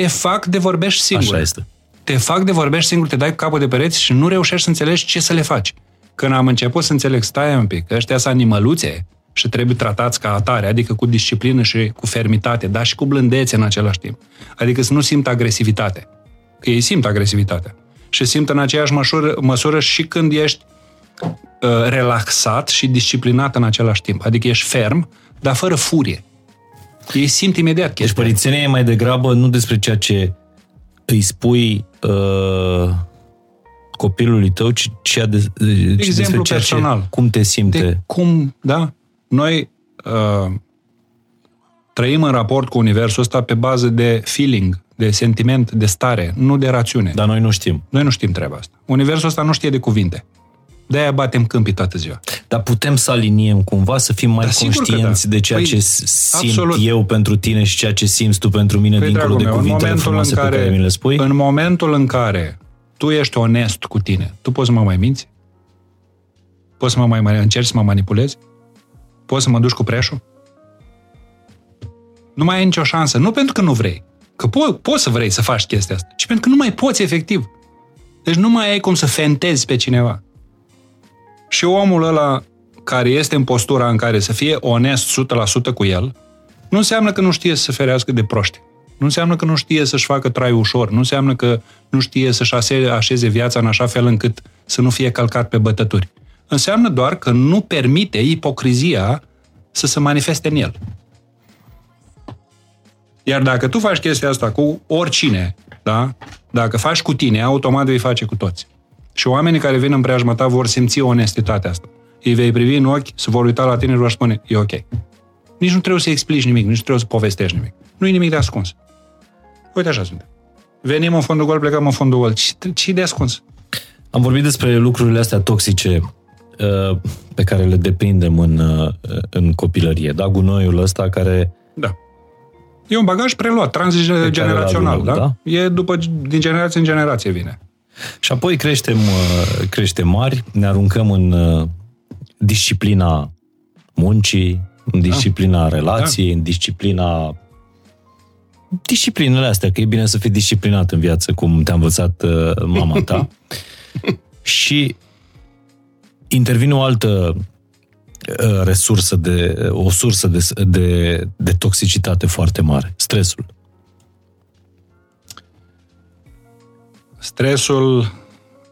Te fac de vorbești singur. Așa este. Te fac de vorbești singur, te dai cu capul de pereți și nu reușești să înțelegi ce să le faci. Când am început să înțeleg, stai un pic, ăștia sunt animăluțe și trebuie tratați ca atare, adică cu disciplină și cu fermitate, dar și cu blândețe în același timp. Adică să nu simt agresivitate. Că ei simt agresivitatea. Și simt în aceeași măsură, măsură și când ești uh, relaxat și disciplinat în același timp. Adică ești ferm, dar fără furie. Ei simt imediat Deci chestia. părințenia e mai degrabă nu despre ceea ce îi spui uh, copilului tău, ci, ceea de, ci despre Exemplu ceea personal. Ce, cum te simte. de cum, da? Noi uh, trăim în raport cu Universul ăsta pe bază de feeling, de sentiment, de stare, nu de rațiune. Dar noi nu știm. Noi nu știm treaba asta. Universul ăsta nu știe de cuvinte. De-aia batem câmpii toată ziua. Dar putem să aliniem cumva, să fim mai Da, sigur că conștienți da. de ceea Păi, ce simt absolut. eu pentru tine și ceea ce simți tu pentru mine, Păi, dincolo dragul de meu, în cuvintele momentul frumoase în care, pe care mi le spui. În momentul în care tu ești onest cu tine, tu poți să mă mai minți? Poți să mă mai, mai încerci să mă manipulezi? Poți să mă duci cu preșul? Nu mai ai nicio șansă. Nu pentru că nu vrei. Că po- poți să vrei să faci chestia asta. Ci pentru că nu mai poți efectiv. Deci nu mai ai cum să fentezi pe cineva. Și omul ăla care este în postura în care să fie onest 100% cu el, nu înseamnă că nu știe să se ferească de proști. Nu înseamnă că nu știe să-și facă trai ușor. Nu înseamnă că nu știe să-și ase- așeze viața în așa fel încât să nu fie călcat pe bătături. Înseamnă doar că nu permite ipocrizia să se manifeste în el. Iar dacă tu faci chestia asta cu oricine, da? dacă faci cu tine, automat vei face cu toți. Și oamenii care vin în preajma ta vor simți onestitatea asta. Îi vei privi în ochi, se vor uita la tine și vor spune, e ok. Nici nu trebuie să explici nimic, nici nu trebuie să povestești nimic. Nu e nimic de ascuns. Uite așa suntem. Venim în fondul gol, plecăm în fondul gol. Ce, ce de ascuns? Am vorbit despre lucrurile astea toxice uh, pe care le deprindem în, uh, în copilărie. Da, gunoiul ăsta care Da. E un bagaj preluat, transgenerațional, Pe care da? îl adunăm, E după, din generație în generație vine. Și apoi creștem, uh, creștem mari, ne aruncăm în uh, disciplina muncii, în disciplina relației, în disciplina disciplinele astea, că e bine să fii disciplinat în viață, cum te-a învățat uh, mama ta. și intervine o altă uh, resursă de, o sursă de, de, de toxicitate foarte mare, stresul. Stresul,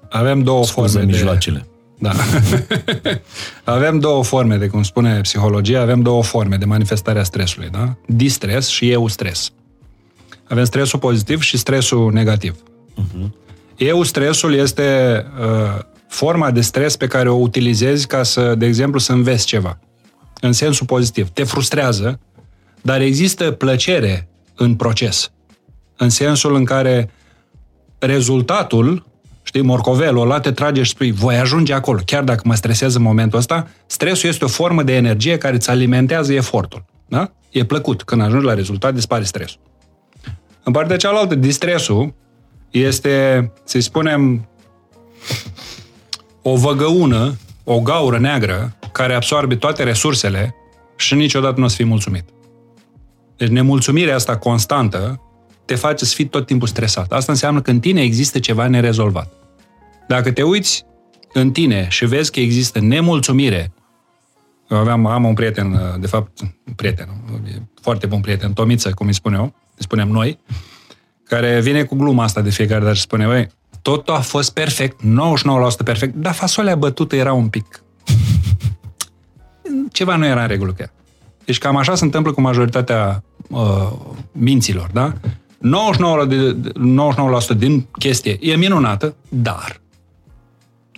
avem două Scuză forme de... mijloacele. Da. avem două forme, de cum spune psihologia, avem două forme de manifestare a stresului, da? Distres și eu stres. Avem stresul pozitiv și stresul negativ. Uh-huh. Eu stresul este uh, forma de stres pe care o utilizezi ca să, de exemplu, să înveți ceva. În sensul pozitiv. Te frustrează, dar există plăcere în proces. În sensul în care rezultatul știi, morcovelul ăla te trage și spui, voi ajunge acolo, chiar dacă mă stresez în momentul ăsta, stresul este o formă de energie care îți alimentează efortul. Da? E plăcut. Când ajungi la rezultat, dispare stresul. În partea cealaltă, distresul este, să spunem, o văgăună, o gaură neagră, care absorbe toate resursele și niciodată nu o să fii mulțumit. Deci nemulțumirea asta constantă te face să fii tot timpul stresat. Asta înseamnă că în tine există ceva nerezolvat. Dacă te uiți în tine și vezi că există nemulțumire, eu aveam, am un prieten, de fapt, un prieten, e foarte bun prieten, Tomiță, cum îi spun eu, îi spunem noi, care vine cu gluma asta de fiecare dată și spune, băi, totul a fost perfect, 99% perfect, dar fasolea bătută era un pic. Ceva nu era în regulă cu ea. Deci cam așa se întâmplă cu majoritatea uh, minților, da? 99%, de, 99% din chestie e minunată, dar.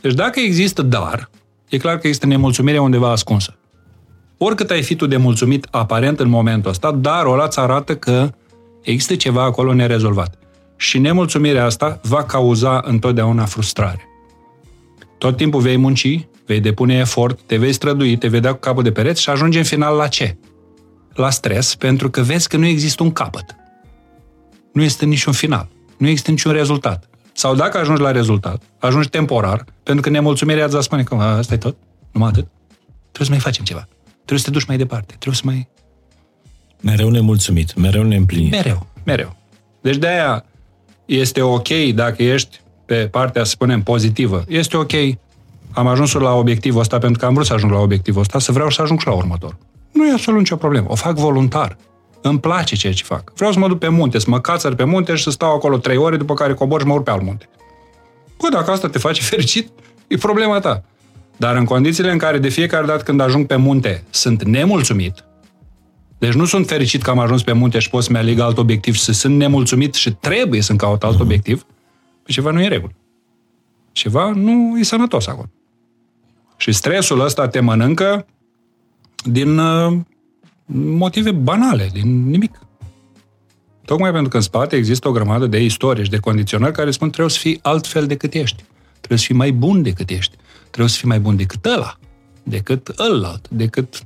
Deci dacă există dar, e clar că există nemulțumire undeva ascunsă. Oricât ai fi tu de mulțumit aparent în momentul ăsta, dar ăla îți arată că există ceva acolo nerezolvat. Și nemulțumirea asta va cauza întotdeauna frustrare. Tot timpul vei munci, vei depune efort, te vei strădui, te vei da cu capul de pereți și ajungi în final la ce? La stres, pentru că vezi că nu există un capăt. Nu este niciun final. Nu există niciun rezultat. Sau dacă ajungi la rezultat, ajungi temporar, pentru că nemulțumirea îți va spune că asta e tot, numai atât. Trebuie să mai facem ceva. Trebuie să te duci mai departe. Trebuie să mai... Mereu nemulțumit, mereu neîmplinit. Mereu, mereu. Deci de-aia este ok dacă ești pe partea, să spunem, pozitivă. Este ok, am ajuns la obiectivul ăsta pentru că am vrut să ajung la obiectivul ăsta, să vreau să ajung și la următor. Nu e absolut nicio problemă. O fac voluntar. Îmi place ceea ce fac. Vreau să mă duc pe munte, să mă cațăr pe munte și să stau acolo trei ore, după care cobor și mă urc pe alt munte. Păi dacă asta te face fericit, e problema ta. Dar în condițiile în care de fiecare dată când ajung pe munte sunt nemulțumit, Deci nu sunt fericit că am ajuns pe munte și pot să-mi aleg alt obiectiv și sunt nemulțumit și trebuie să-mi caut alt obiectiv, pe ceva nu e regulă. Ceva nu e sănătos acolo. Și stresul ăsta te mănâncă din uh, motive banale, din nimic. Tocmai pentru că în spate există o grămadă de istorie și de condiționări care spun trebuie să fii altfel decât ești. Trebuie să fii mai bun decât ești. Trebuie să fii mai bun decât ăla, decât ălalt, decât...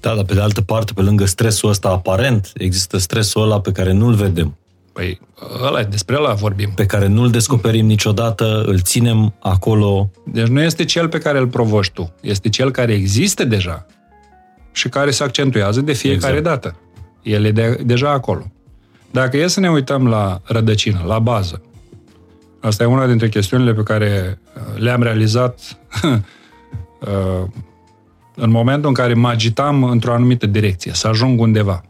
Da, dar pe de altă parte, pe lângă stresul ăsta aparent, există stresul ăla pe care nu-l vedem. Păi, ăla, despre ăla vorbim. Pe care nu-l descoperim niciodată, îl ținem acolo. Deci nu este cel pe care îl provoci tu, este cel care există deja și care se accentuează de fiecare exact. dată. El e de, deja acolo. Dacă e să ne uităm la rădăcină, la bază, asta e una dintre chestiunile pe care uh, le-am realizat uh, în momentul în care mă agitam într-o anumită direcție, să ajung undeva.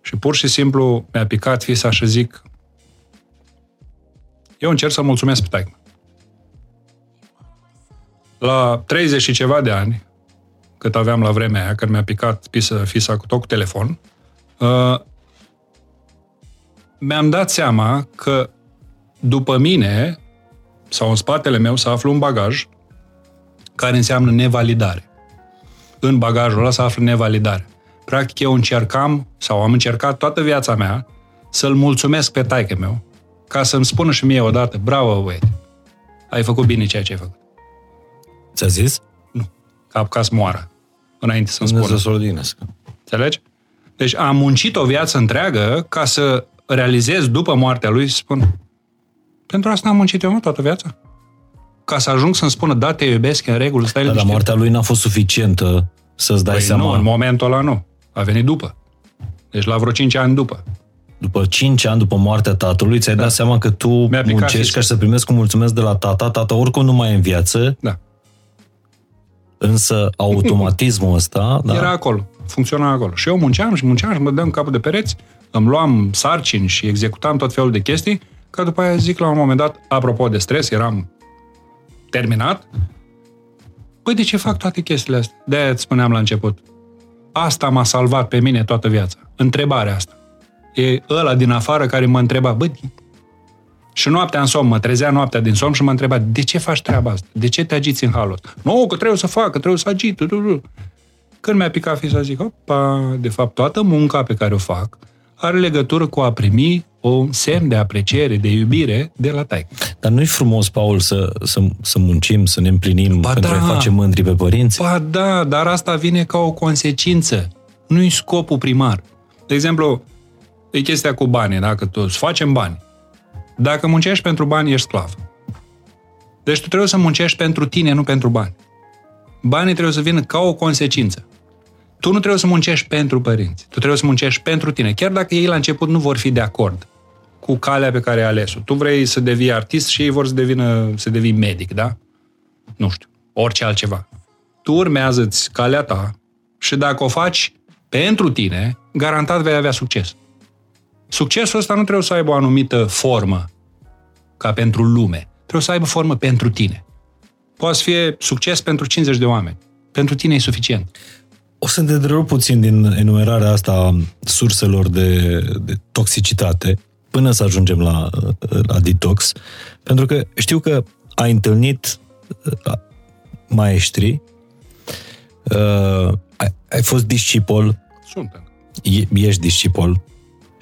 Și pur și simplu mi-a picat fisa și zic eu încerc să mulțumesc pe taică. La 30 și ceva de ani, cât aveam la vremea aia, când mi-a picat pisă, fisa cu tot cu telefon, uh, mi-am dat seama că după mine, sau în spatele meu, să aflu un bagaj care înseamnă nevalidare. În bagajul ăla să află nevalidare. Practic, eu încercam, sau am încercat toată viața mea, să-l mulțumesc pe taică meu, ca să-mi spună și mie odată, bravo, băiete, ai făcut bine ceea ce ai făcut. Ți-a zis? Nu. Cap ca să moară, înainte să-mi spună. să Înțelegi? Deci am muncit o viață întreagă ca să realizez după moartea lui să spun pentru asta am muncit eu mă, toată viața. Ca să ajung să-mi spună, da, te iubesc, în regulă, stai da, Dar moartea lui n-a fost suficientă să-ți dai păi seama. Nu, în momentul ăla nu. A venit după. Deci la vreo 5 ani după. După 5 ani după moartea tatălui, ți-ai da. dat seama că tu muncești ca să primesc un mulțumesc de la tata, tata oricum nu mai e în viață. Da. Însă automatismul ăsta... Da. Era acolo, funcționa acolo. Și eu munceam și munceam și mă dăm capul de pereți, îmi luam sarcini și executam tot felul de chestii, ca după aia zic la un moment dat, apropo de stres, eram terminat, Păi de ce fac toate chestiile astea? De-aia îți spuneam la început. Asta m-a salvat pe mine toată viața. Întrebarea asta. E ăla din afară care mă întreba, bă, și noaptea în somn, mă trezea noaptea din somn și mă întreba, de ce faci treaba asta? De ce te agiți în halul ăsta? Nu, că trebuie să fac, că trebuie să agit. Când mi-a picat fi să zic, opa, de fapt, toată munca pe care o fac are legătură cu a primi o semn de apreciere, de iubire de la taică. Dar nu-i frumos, Paul, să, să, să muncim, să ne împlinim ba pentru da. a face mândri pe părinți? Ba da, dar asta vine ca o consecință. Nu-i scopul primar. De exemplu, e chestia cu banii, dacă tu îți facem bani. Dacă muncești pentru bani, ești sclav. Deci tu trebuie să muncești pentru tine, nu pentru bani. Banii trebuie să vină ca o consecință. Tu nu trebuie să muncești pentru părinți. Tu trebuie să muncești pentru tine, chiar dacă ei la început nu vor fi de acord cu calea pe care ai ales-o. Tu vrei să devii artist și ei vor să devină, să devii medic, da? Nu știu, orice altceva. Tu urmează-ți calea ta și dacă o faci pentru tine, garantat vei avea succes. Succesul ăsta nu trebuie să aibă o anumită formă, ca pentru lume. Trebuie să aibă formă pentru tine. Poate să fie succes pentru 50 de oameni. Pentru tine e suficient. O să te întrerup puțin din enumerarea asta surselor de, de toxicitate până să ajungem la, la detox, pentru că știu că ai întâlnit uh, maestri, uh, ai, ai fost discipol. Sunt. E, ești discipol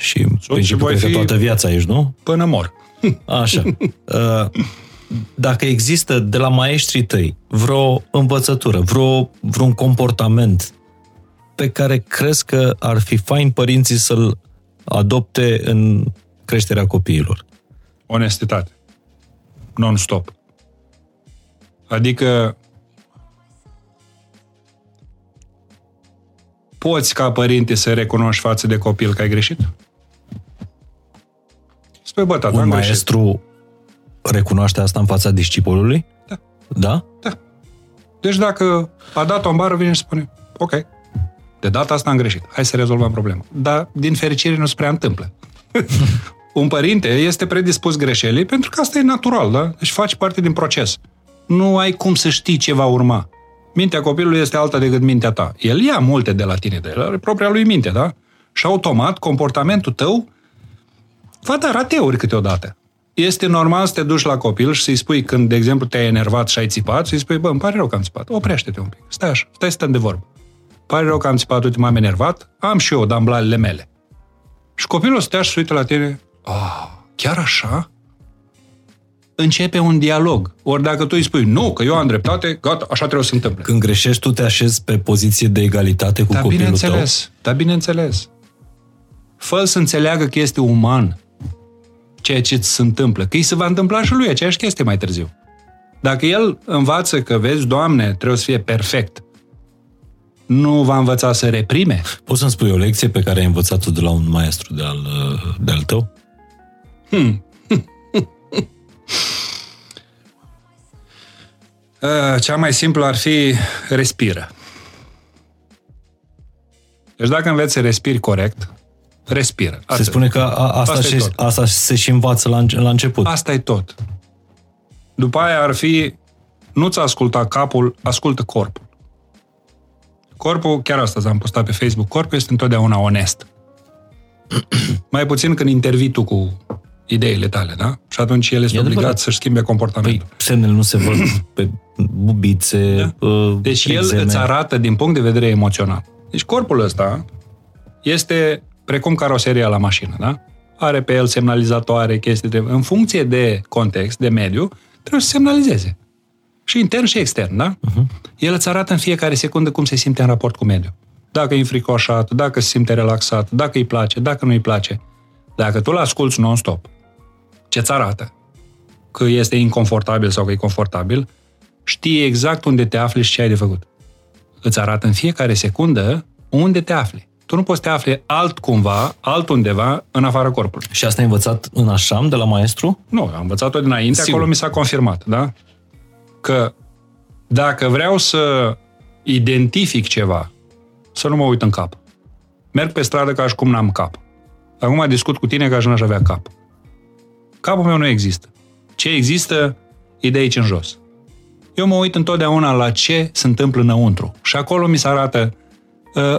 și Sunt principiu și că toată viața ești, nu? Până mor. Așa. Uh, dacă există de la maestrii tăi vreo învățătură, vreo, vreun comportament pe care crezi că ar fi fain părinții să-l adopte în creșterea copiilor? Onestitate. Non-stop. Adică poți ca părinte să recunoști față de copil că ai greșit? Spui, bă, tata, Un maestru greșit. recunoaște asta în fața discipolului? Da. Da? Da. Deci dacă a dat o bară, vine și spune, ok, de data asta am greșit. Hai să rezolvăm problema. Dar, din fericire, nu se prea întâmplă. un părinte este predispus greșelii pentru că asta e natural, da? Deci faci parte din proces. Nu ai cum să știi ce va urma. Mintea copilului este alta decât mintea ta. El ia multe de la tine, de el are propria lui minte, da? Și automat, comportamentul tău va da rateuri câteodată. Este normal să te duci la copil și să-i spui când, de exemplu, te-ai enervat și ai țipat, să-i spui, bă, îmi pare rău că am țipat, oprește-te un pic, stai așa, stai să stăm de vorbă. Pare rău că am țipat, uite, m-am enervat, am și eu damblalele mele. Și copilul să te și uită la tine, ah, chiar așa? Începe un dialog. Ori dacă tu îi spui, nu, că eu am dreptate, gata, așa trebuie să se întâmple. Când greșești, tu te așezi pe poziție de egalitate cu da, copilul bineînțeles, tău? Da, bineînțeles. fă să înțeleagă că este uman ceea ce ți se întâmplă. Că îi se va întâmpla și lui aceeași chestie mai târziu. Dacă el învață că, vezi, Doamne, trebuie să fie perfect, nu va învăța să reprime? Poți să-mi spui o lecție pe care ai învățat-o de la un maestru de al, de al tău? Hmm. Cea mai simplă ar fi respiră. Deci dacă înveți să respiri corect, respiră. Atât. Se spune că a, asta, asta, și, asta se și învață la, la început. Asta e tot. După aia ar fi, nu-ți asculta capul, ascultă corpul. Corpul, chiar asta am postat pe Facebook, corpul este întotdeauna onest. Mai puțin când intervii tu cu ideile tale, da? Și atunci el este e obligat adevărat. să-și schimbe comportamentul. Păi, semnele nu se văd pe bubițe, da. uh, Deci exeme. el îți arată din punct de vedere emoțional. Deci corpul ăsta este precum caroseria la mașină, da? Are pe el semnalizatoare, chestii, de... în funcție de context, de mediu, trebuie să semnalizeze. Și intern și extern, da? Uh-huh. El îți arată în fiecare secundă cum se simte în raport cu mediul. Dacă e înfricoșat, dacă se simte relaxat, dacă îi place, dacă nu îi place. Dacă tu l-asculți non-stop, ce-ți arată? Că este inconfortabil sau că e confortabil, știi exact unde te afli și ce ai de făcut. Îți arată în fiecare secundă unde te afli. Tu nu poți să te afli altcumva, altundeva, în afara corpului. Și asta ai învățat în așam de la maestru? Nu, am învățat-o dinainte, Sigur. acolo mi s-a confirmat, da? Că dacă vreau să identific ceva, să nu mă uit în cap. Merg pe stradă ca și cum n-am cap. Acum discut cu tine ca și n-aș avea cap. Capul meu nu există. Ce există e de aici în jos. Eu mă uit întotdeauna la ce se întâmplă înăuntru. Și acolo mi se arată ă,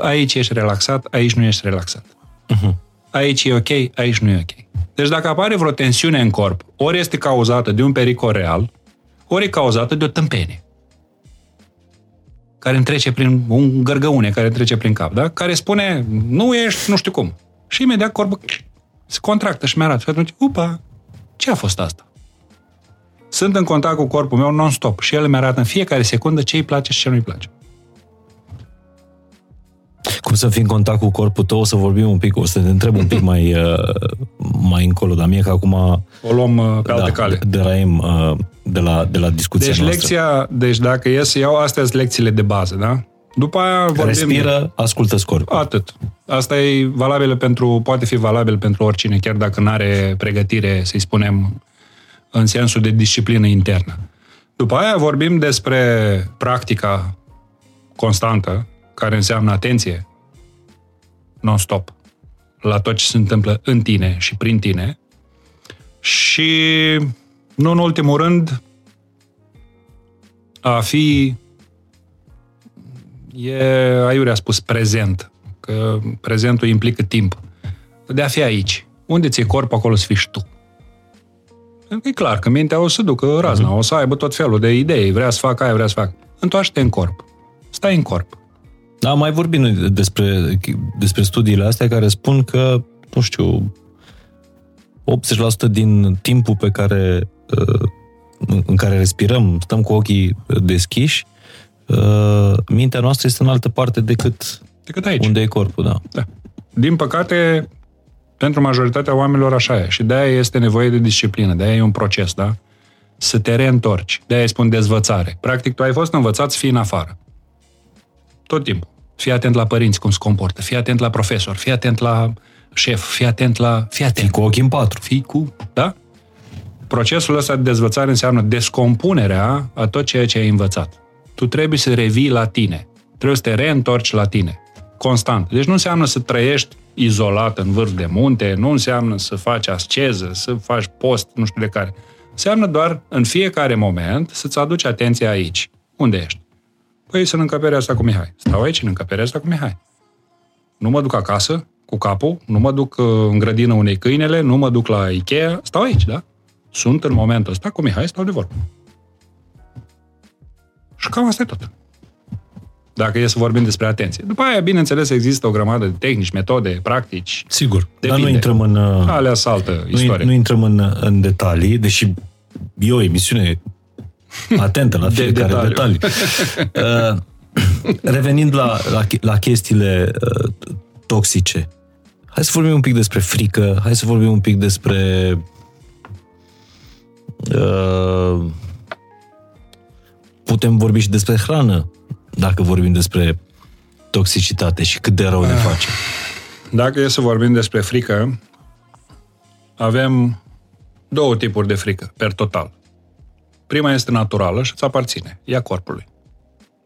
aici ești relaxat, aici nu ești relaxat. Uh-huh. Aici e ok, aici nu e ok. Deci dacă apare vreo tensiune în corp, ori este cauzată de un pericol real, ori e cauzată de o tâmpenie care îmi trece prin un gărgăune care îmi trece prin cap, da? care spune, nu ești nu știu cum. Și imediat corpul se contractă și mi-arată. Și atunci, upa, ce a fost asta? Sunt în contact cu corpul meu non-stop și el mi-arată în fiecare secundă ce îi place și ce nu îi place. Cum să fii în contact cu corpul tău, o să vorbim un pic, o să te întreb un pic mai, uh, mai încolo, dar mie că acum... O luăm uh, pe alte da, cale. Deraim uh, de la, de la discuția deci noastră. Lecția, deci dacă e să iau, astea sunt lecțiile de bază, da? După aia vorbim... Respiră, ascultă corpul. Atât. Asta e valabil pentru, poate fi valabil pentru oricine, chiar dacă nu are pregătire, să-i spunem, în sensul de disciplină internă. După aia vorbim despre practica constantă, care înseamnă atenție, non-stop, la tot ce se întâmplă în tine și prin tine. Și, nu în ultimul rând, a fi e, aiurea spus prezent, că prezentul implică timp. De a fi aici. Unde ți-e corp, acolo să fii și tu. E clar că mintea o să ducă razna, mm-hmm. o să aibă tot felul de idei, vrea să facă aia, vrea să facă. Întoarce-te în corp. Stai în corp. Da, mai vorbim despre, despre studiile astea care spun că, nu știu, 80% din timpul pe care, uh, în care respirăm, stăm cu ochii deschiși, uh, mintea noastră este în altă parte decât, decât aici. unde e corpul. Da. da. Din păcate, pentru majoritatea oamenilor așa e. Și de-aia este nevoie de disciplină, de-aia e un proces, da? Să te reîntorci. De-aia spun dezvățare. Practic, tu ai fost învățat să fii în afară. Tot timpul. Fii atent la părinți cum se comportă, fii atent la profesor, fii atent la șef, fii atent la... Fii atent. Fii cu ochii în patru. Fii cu... Da? Procesul ăsta de dezvățare înseamnă descompunerea a tot ceea ce ai învățat. Tu trebuie să revii la tine. Trebuie să te reîntorci la tine. Constant. Deci nu înseamnă să trăiești izolat în vârf de munte, nu înseamnă să faci asceză, să faci post, nu știu de care. Înseamnă doar în fiecare moment să-ți aduci atenția aici. Unde ești? Păi să în încăperea asta cu Mihai. Stau aici în încăperea asta cu Mihai. Nu mă duc acasă cu capul, nu mă duc uh, în grădină unei câinele, nu mă duc la Ikea, stau aici, da? Sunt în momentul ăsta cu Mihai, stau de vorbă. Și cam asta e tot. Dacă e să vorbim despre atenție. După aia, bineînțeles, există o grămadă de tehnici, metode, practici. Sigur, Depinde. dar nu intrăm în... Uh, Alea saltă istorie. Nu intrăm în, în detalii, deși e o emisiune atentă la fiecare de detalii. Uh, revenind la, la, la chestiile uh, toxice, hai să vorbim un pic despre frică, hai să vorbim un pic despre uh, putem vorbi și despre hrană, dacă vorbim despre toxicitate și cât de rău ne face. Dacă e să vorbim despre frică, avem două tipuri de frică, per total. Prima este naturală și îți aparține. Ea corpului.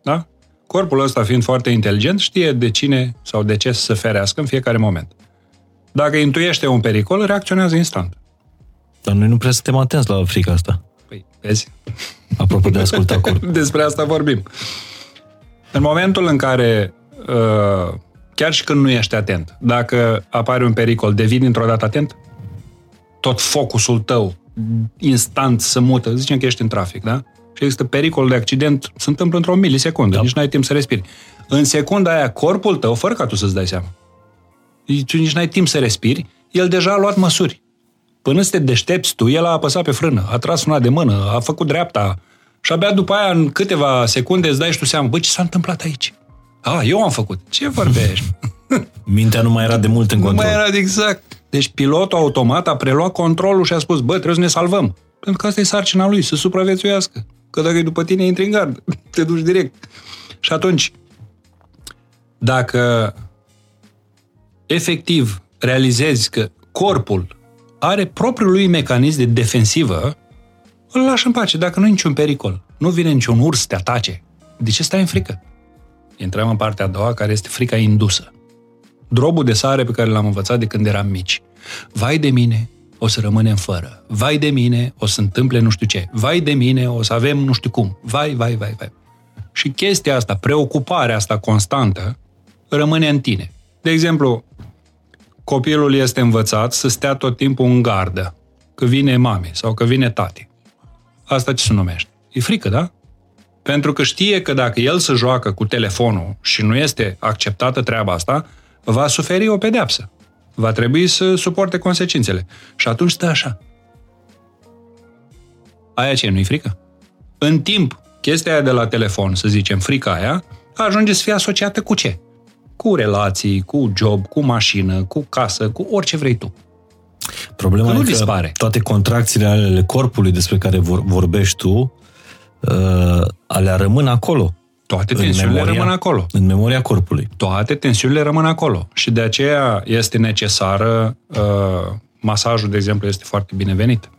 Da? Corpul ăsta, fiind foarte inteligent, știe de cine sau de ce să se ferească în fiecare moment. Dacă intuiește un pericol, reacționează instant. Dar noi nu prea suntem atenți la frica asta. Păi, vezi? Apropo de asculta corpul. Despre asta vorbim. În momentul în care, uh, chiar și când nu ești atent, dacă apare un pericol, devii dintr-o dată atent? Tot focusul tău instant să mută. Zicem că ești în trafic, da? Și există pericol de accident, se întâmplă într-o milisecundă, da. nici n-ai timp să respiri. În secunda aia, corpul tău, fără ca tu să-ți dai seama, tu nici n-ai timp să respiri, el deja a luat măsuri. Până să te deștepți tu, el a apăsat pe frână, a tras una de mână, a făcut dreapta, și abia după aia, în câteva secunde, îți dai și tu seama, bă, ce s-a întâmplat aici? A, eu am făcut. Ce vorbești? Mintea nu mai era de mult în control. Nu mai era exact. Deci pilotul automat a preluat controlul și a spus, bă, trebuie să ne salvăm. Pentru că asta e sarcina lui, să supraviețuiască. Că dacă e după tine, intri în gard. Te duci direct. Și atunci, dacă efectiv realizezi că corpul are propriul lui mecanism de defensivă, îl lași în pace, dacă nu e niciun pericol. Nu vine niciun urs să te atace. De ce stai în frică? Intrăm în partea a doua, care este frica indusă. Drobul de sare pe care l-am învățat de când eram mici. Vai de mine, o să rămânem fără. Vai de mine, o să întâmple nu știu ce. Vai de mine, o să avem nu știu cum. Vai, vai, vai, vai. Și chestia asta, preocuparea asta constantă, rămâne în tine. De exemplu, copilul este învățat să stea tot timpul în gardă, că vine mami sau că vine tati. Asta ce se numește? E frică, da? Pentru că știe că dacă el se joacă cu telefonul și nu este acceptată treaba asta, va suferi o pedeapsă. Va trebui să suporte consecințele. Și atunci stă așa. Aia ce, nu-i frică? În timp, chestia aia de la telefon, să zicem, frica aia, ajunge să fie asociată cu ce? Cu relații, cu job, cu mașină, cu casă, cu orice vrei tu. Problema nu e că dispare. toate contracțiile ale corpului despre care vor, vorbești tu, uh, alea rămân acolo. Toate tensiunile memoria, rămân acolo. În memoria corpului. Toate tensiunile rămân acolo. Și de aceea este necesară, uh, masajul, de exemplu, este foarte binevenit.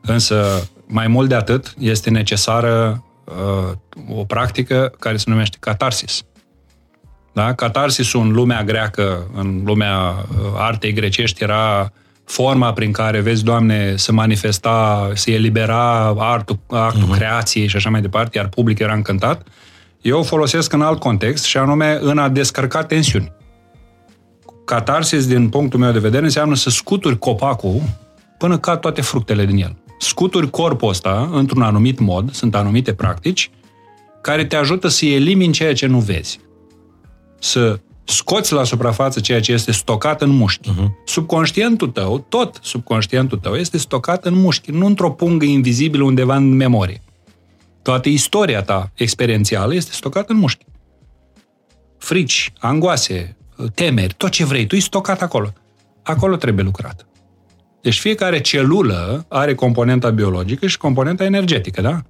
Însă, mai mult de atât, este necesară uh, o practică care se numește catarsis. Da? Catarsisul în lumea greacă, în lumea uh, artei grecești, era forma prin care, vezi, Doamne, se manifesta, se elibera artul, actul uh-huh. creației și așa mai departe, iar public era încântat, eu o folosesc în alt context și anume în a descărca tensiuni. Catarsis, din punctul meu de vedere, înseamnă să scuturi copacul până cad toate fructele din el. Scuturi corpul ăsta într-un anumit mod, sunt anumite practici, care te ajută să elimini ceea ce nu vezi. Să scoți la suprafață ceea ce este stocat în mușchi. Uh-huh. Subconștientul tău, tot subconștientul tău, este stocat în mușchi, nu într-o pungă invizibilă undeva în memorie. Toată istoria ta experiențială este stocată în mușchi. Frici, angoase, temeri, tot ce vrei, tu e stocat acolo. Acolo trebuie lucrat. Deci fiecare celulă are componenta biologică și componenta energetică, da?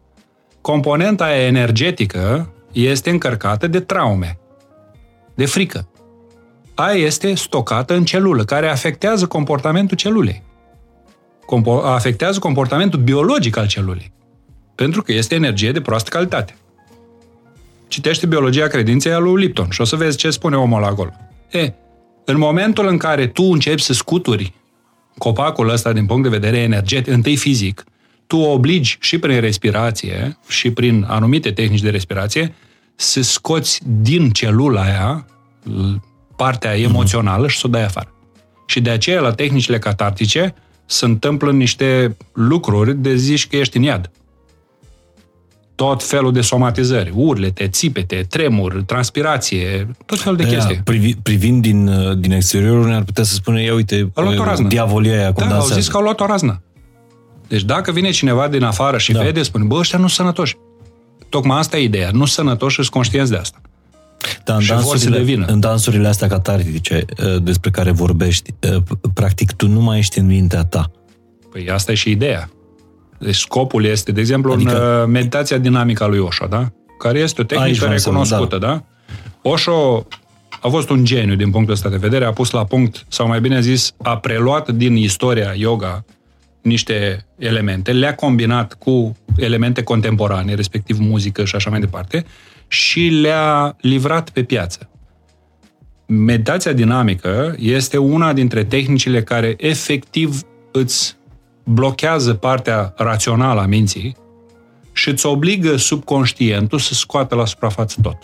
Componenta energetică este încărcată de traume, de frică. Aia este stocată în celulă, care afectează comportamentul celulei. Compo- afectează comportamentul biologic al celulei. Pentru că este energie de proastă calitate. Citește biologia credinței a lui Lipton și o să vezi ce spune omul ăla acolo. E, în momentul în care tu începi să scuturi copacul ăsta din punct de vedere energetic, întâi fizic, tu obligi și prin respirație și prin anumite tehnici de respirație să scoți din celula aia partea emoțională și să o dai afară. Și de aceea, la tehnicile catartice, se întâmplă niște lucruri de zici că ești în iad. Tot felul de somatizări, urlete, țipete, tremur, transpirație, tot felul de Da, chestii. privi, privind din, uh, din exterior, ne-ar putea să spune, ia uite, A luat o uh, raznă. diavolia aia cum Da, au dansează. zis că au luat o raznă. Deci dacă vine cineva din afară și Da. vede, spune, bă, ăștia nu sunt sănătoși. Tocmai asta e ideea. Nu sunt sănătoși și sunt conștienți de asta. Da, în și vor să dansurile, devină. în dansurile astea catartice uh, despre care vorbești, uh, p- practic tu nu mai ești în mintea ta. Păi asta e și ideea. Deci scopul este, de exemplu, adică... Adică- în uh, meditația dinamică a lui Osho, da? Care este o Aici tehnică vreau să vă- recunoscută, da. Osho a fost un geniu din punctul ăsta de vedere, a pus la punct, sau mai bine zis, a preluat din istoria yoga niște elemente, le-a combinat cu elemente contemporane, respectiv muzică și așa mai departe, și le-a livrat pe piață. Meditația dinamică este una dintre tehnicile care efectiv îți blochează partea rațională a minții și îți obligă subconștientul să scoată la suprafață tot.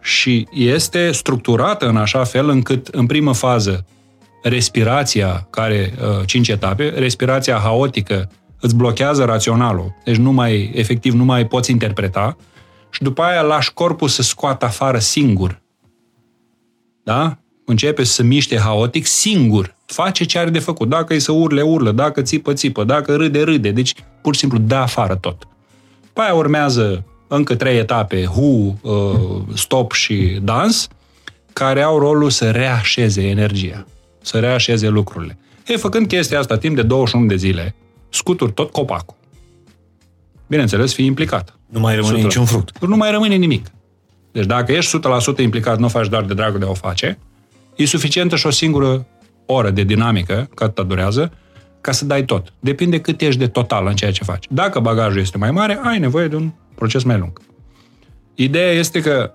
Și este structurată în așa fel încât, în primă fază, respirația, care, uh, cinci etape, respirația haotică îți blochează raționalul, deci nu mai, efectiv, nu mai poți interpreta, și după aia lași corpul să scoată afară singur. Da? Începe să se miște haotic singur. Face ce are de făcut. Dacă e să urle, urlă. Dacă țipă, țipă. Dacă râde, râde. Deci, pur și simplu, dă afară tot. După aia urmează încă trei etape, hu, uh, stop și dans, care au rolul să reașeze energia, să reașeze lucrurile. E, făcând chestia asta timp de 21 de zile, scuturi tot copacul. Bineînțeles, fii implicat. Nu mai rămâne 100%. niciun fruct. Nu mai rămâne nimic. Deci dacă ești 100% implicat, nu o faci doar de dragul de a o face, e suficientă și o singură oră de dinamică, cât atât durează, ca să dai tot. Depinde cât ești de total în ceea ce faci. Dacă bagajul este mai mare, ai nevoie de un proces mai lung. Ideea este că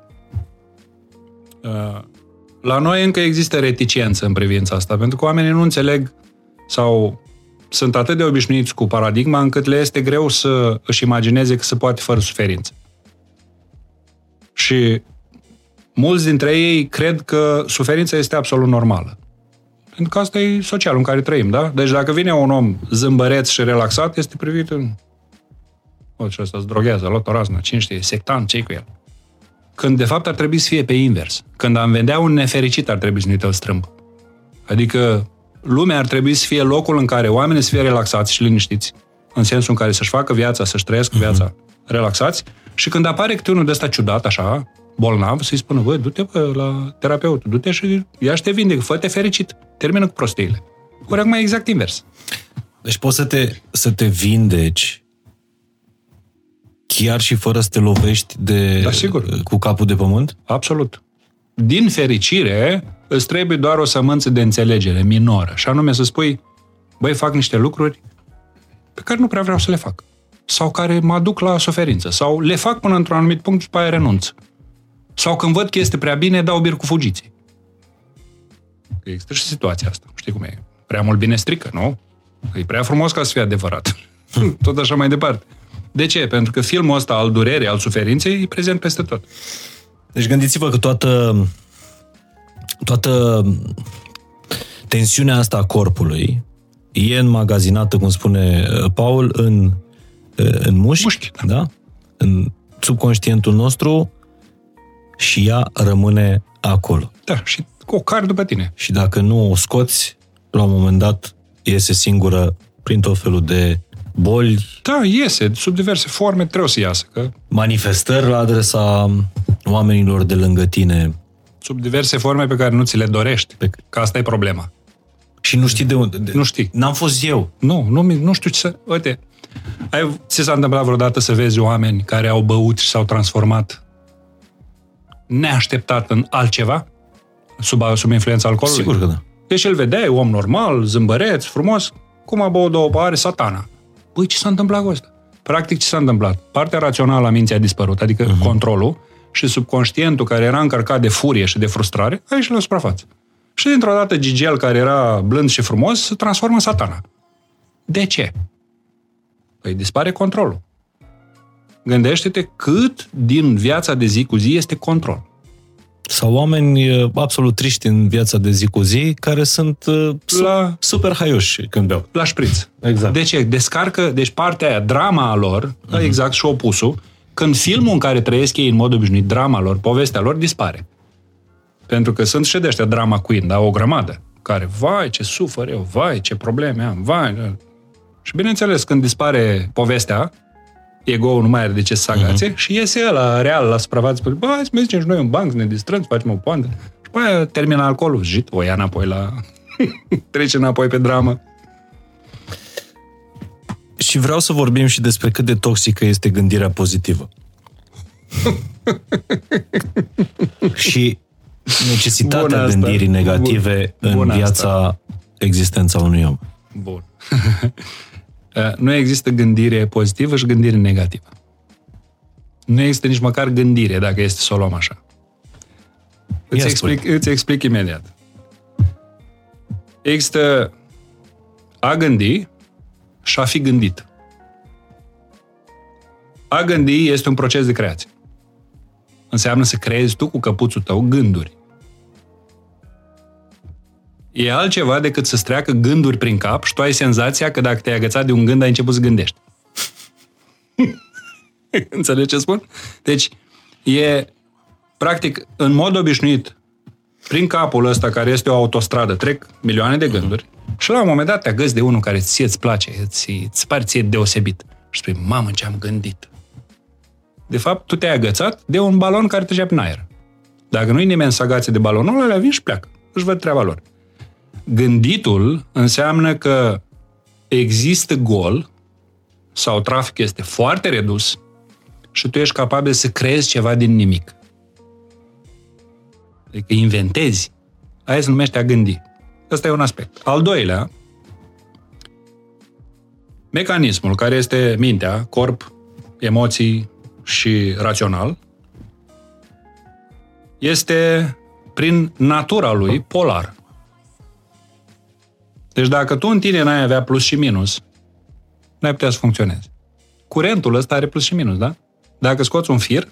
uh, la noi încă există reticență în privința asta, pentru că oamenii nu înțeleg sau sunt atât de obișnuiți cu paradigma încât le este greu să își imagineze că se poate fără suferință. Și mulți dintre ei cred că suferința este absolut normală. Pentru că asta e socialul în care trăim, da? Deci dacă vine un om zâmbăreț și relaxat, este privit în... O, și ăsta se droghează, a luat o raznă, cine știe, sectant, ce cu el? Când de fapt ar trebui să fie pe invers. Când am vedea un nefericit, ar trebui să ne îl strâmb. Adică lumea ar trebui să fie locul în care oamenii să fie relaxați și liniștiți, în sensul în care să-și facă viața, să-și trăiască viața relaxați și când apare câte unul de ăsta ciudat, așa, bolnav, să-i spună, bă, du-te bă, la terapeut, du-te și ia și te vindec, fă-te fericit, termină cu prostiile. Ori acum e exact invers. Deci poți să te, să te vindeci chiar și fără să te lovești de, Da, sigur. cu capul de pământ? Absolut. Din fericire, îți trebuie doar o sămânță de înțelegere minoră. Și anume să spui, băi, fac niște lucruri pe care nu prea vreau să le fac. Sau care mă aduc la suferință. Sau le fac până într-un anumit punct și după aia renunț. Sau când văd că este prea bine, dau bir cu fugiții. Există și situația asta. Știi cum e? Prea mult bine strică, nu? E prea frumos ca să fie adevărat. tot așa mai departe. De ce? Pentru că filmul ăsta al durerii, al suferinței, e prezent peste tot. Deci gândiți-vă că toată, toată tensiunea asta a corpului e înmagazinată, cum spune uh, Paul, în, uh, în mușchi, Mușchi, da? în subconștientul nostru și ea rămâne acolo. Da, și cu o card după tine. Și dacă nu o scoți, la un moment dat iese singură prin tot felul de boli, Da, iese, sub diverse forme trebuie să iasă, că manifestări la adresa oamenilor de lângă tine sub diverse forme pe care nu ți le dorești. Pe- Că asta e problema. și nu știi de unde. De, Nu știi. N-am fost eu. Nu, nu, mi- nu știu ce să... Uite, ai, ți s-a întâmplat vreodată să vezi oameni care au băut și s-au transformat neașteptat în altceva? Sub, sub influența alcoolului? Sigur că da. Deci îl vedeai, om normal, zâmbăreț, frumos, cum a băut două pahare, satana. Păi ce s-a întâmplat cu asta? Practic ce s-a întâmplat? Partea rațională a minții a dispărut, adică uh-huh. controlul, și subconștientul care era încărcat de furie și de frustrare, a ieșit la suprafață. Și dintr-o dată Gigel, care era blând și frumos, se transformă în satana. De ce? Păi dispare controlul. Gândește-te cât din viața de zi cu zi este control. Sau oameni uh, absolut triști în viața de zi cu zi, care sunt uh, su- La- super haioși când beau. La șpriț. Exact. De ce? Descarcă, deci partea aia, drama a lor, uh-huh. exact și opusul, când filmul în care trăiesc ei în mod obișnuit, drama lor, povestea lor, dispare. Pentru că sunt și de ăștia drama queen, da, o grămadă, care, vai, ce sufăr eu, vai, ce probleme am, vai. da. Și bineînțeles, când dispare povestea, ego-ul nu mai are de ce să agațe uh-huh. și iese la real la suprafață, spune, bă, hai să mergem și noi în banc, să ne distrăm, să facem o poantă. Și după aia termină alcoolul, jit, o ia înapoi la... trece înapoi pe dramă. Și vreau să vorbim și despre cât de toxică este gândirea pozitivă. și necesitatea Bună asta. gândirii negative Bun- în bună viața, existența unui om. Bun. Uh, nu există gândire pozitivă și gândire negativă. Nu există nici măcar gândire, dacă este să o luăm așa. Îți Ia explic, îți explic imediat. Există a gândi și a fi gândit. A gândi este un proces de creație. Înseamnă să creezi tu cu căpuțul tău gânduri. E altceva decât să-ți treacă gânduri prin cap și tu ai senzația că dacă te-ai agățat de un gând, ai început să gândești. Înțelegi ce spun? Deci, e, practic, în mod obișnuit, prin capul ăsta, care este o autostradă, trec milioane de gânduri și la un moment dat te agăți de unul care ție îți place, îți, îți pare ție deosebit și spui, mamă, ce am gândit. De fapt, tu te-ai agățat de un balon care trecea prin aer. Dacă nu-i nimeni să agațe de balonul ăla, vin și pleacă. Își văd treaba lor. Gânditul înseamnă că există gol sau trafic este foarte redus și tu ești capabil să creezi ceva din nimic. Adică inventezi. Aia se numește a gândi. Ăsta e un aspect. Al doilea, mecanismul care este mintea, corp, emoții și rațional, este prin natura lui polar. Deci dacă tu în tine n-ai avea plus și minus, n-ai putea să funcționezi. Curentul ăsta are plus și minus, da? Dacă scoți un fir,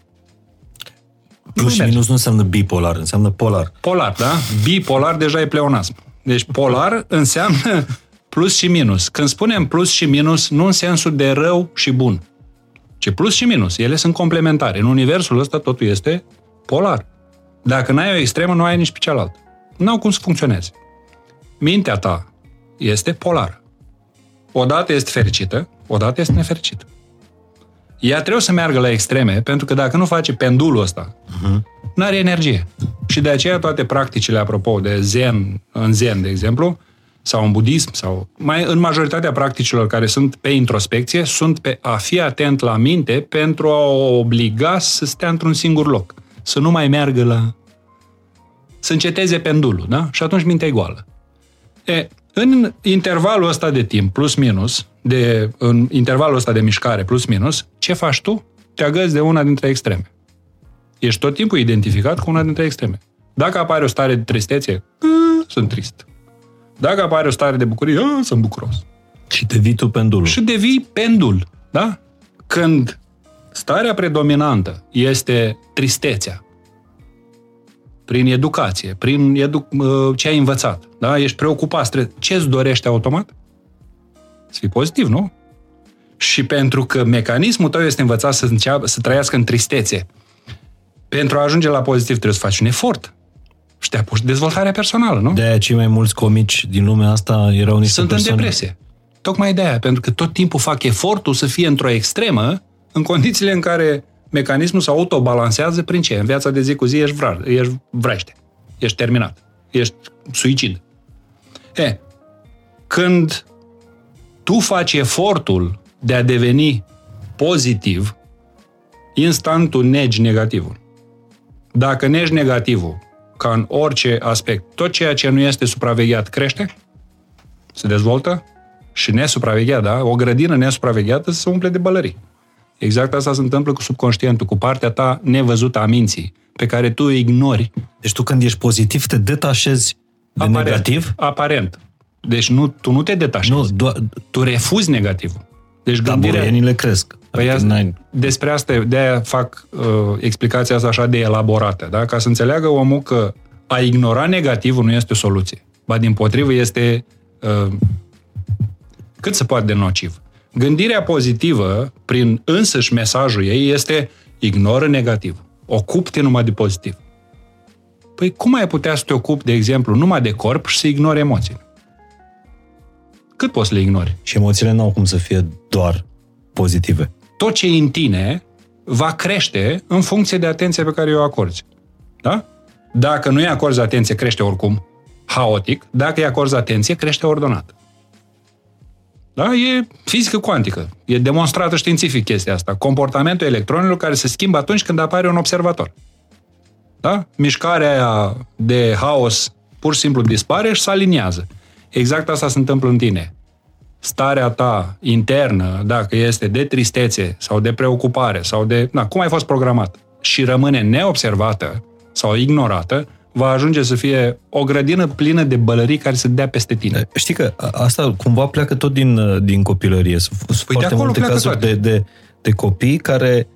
Plus și merge. minus nu înseamnă bipolar, înseamnă polar. polar, da? Bipolar deja e pleonasm. Deci polar înseamnă plus și minus. Când spunem plus și minus, nu în sensul de rău și bun, ci plus și minus. Ele sunt complementare. În universul ăsta totul este polar. Dacă n-ai o extremă, nu ai nici pe cealaltă. N-au cum să funcționeze. Mintea ta este polară. Odată este fericită, odată este nefericită. Ea trebuie să meargă la extreme, pentru că dacă nu face pendulul ăsta, uh-huh. nu are energie. Și de aceea toate practicile, apropo de zen, în zen, de exemplu, sau în budism, sau mai în majoritatea practicilor care sunt pe introspecție, sunt pe a fi atent la minte pentru a o obliga să stea într-un singur loc. Să nu mai meargă la... Să înceteze pendulul, da? Și atunci mintea e goală. E, în intervalul ăsta de timp, plus minus, de, în intervalul ăsta de mișcare, plus minus, ce faci tu? Te agăți de una dintre extreme. Ești tot timpul identificat cu una dintre extreme. Dacă apare o stare de tristețe, "A, sunt trist. Dacă apare o stare de bucurie, "A, sunt bucuros. Și devii tu pendulul. Și devii pendul, da? Când starea predominantă este tristețea, prin educație, prin edu- uh, ce ai învățat, da? Ești preocupat, stres. Ce îți dorește automat? Să fii pozitiv, nu? Și pentru că mecanismul tău este învățat să, înceapă, să trăiască în tristețe, pentru a ajunge la pozitiv trebuie să faci un efort. Și te apuci de dezvoltarea personală, nu? De-aia cei mai mulți comici din lumea asta erau niște Sunt persoane... în depresie. Tocmai de aia, pentru că tot timpul fac efortul să fie într-o extremă, în condițiile în care mecanismul se autobalansează prin ce? În viața de zi cu zi ești, vrar, ești vrește, ești terminat, ești suicid. E, când tu faci efortul de a deveni pozitiv, instant tu negi negativul. Dacă negi negativul, ca în orice aspect, tot ceea ce nu este supravegheat crește, se dezvoltă și nesupravegheat, da? O grădină nesupravegheată se umple de bălării. Exact asta se întâmplă cu subconștientul, cu partea ta nevăzută a minții, pe care tu o ignori. Deci tu când ești pozitiv te detașezi de aparent, negativ? Aparent. Deci nu, tu nu te detașezi. Nu, doar Tu refuzi negativul. Deci gândirea... taburienile cresc. Păi Adică asta, n-ai- despre asta, de-aia fac uh, explicația asta așa de elaborată, da? ca să înțeleagă omul că a ignora negativul nu este o soluție. Ba din potrivă este uh, cât se poate de nociv. Gândirea pozitivă, prin însăși mesajul ei, este ignoră negativ. Ocup-te numai de pozitiv. Păi cum ai putea să te ocupi, de exemplu, numai de corp și să ignori emoțiile? Cât poți să le ignori? Și emoțiile nu au cum să fie doar pozitive. tot ce e în tine va crește în funcție de atenția pe care o acorzi. Da? Dacă nu-i acorzi atenție, crește oricum haotic. Dacă îi acorzi atenție, crește ordonat. Da? E fizică cuantică. E demonstrată științific chestia asta. Comportamentul electronilor care se schimbă atunci când apare un observator. Da? Mișcarea aia de haos pur și simplu dispare și se aliniază. Exact asta se întâmplă în tine starea ta internă, dacă este de tristețe sau de preocupare sau de... Na, cum ai fost programat și rămâne neobservată sau ignorată, va ajunge să fie o grădină plină de bălării care să dea peste tine. Știi că a- asta cumva pleacă tot din, uh, din copilărie. Sunt sunt Păi de foarte acolo multe pleacă cazuri toate. de, de, de copii care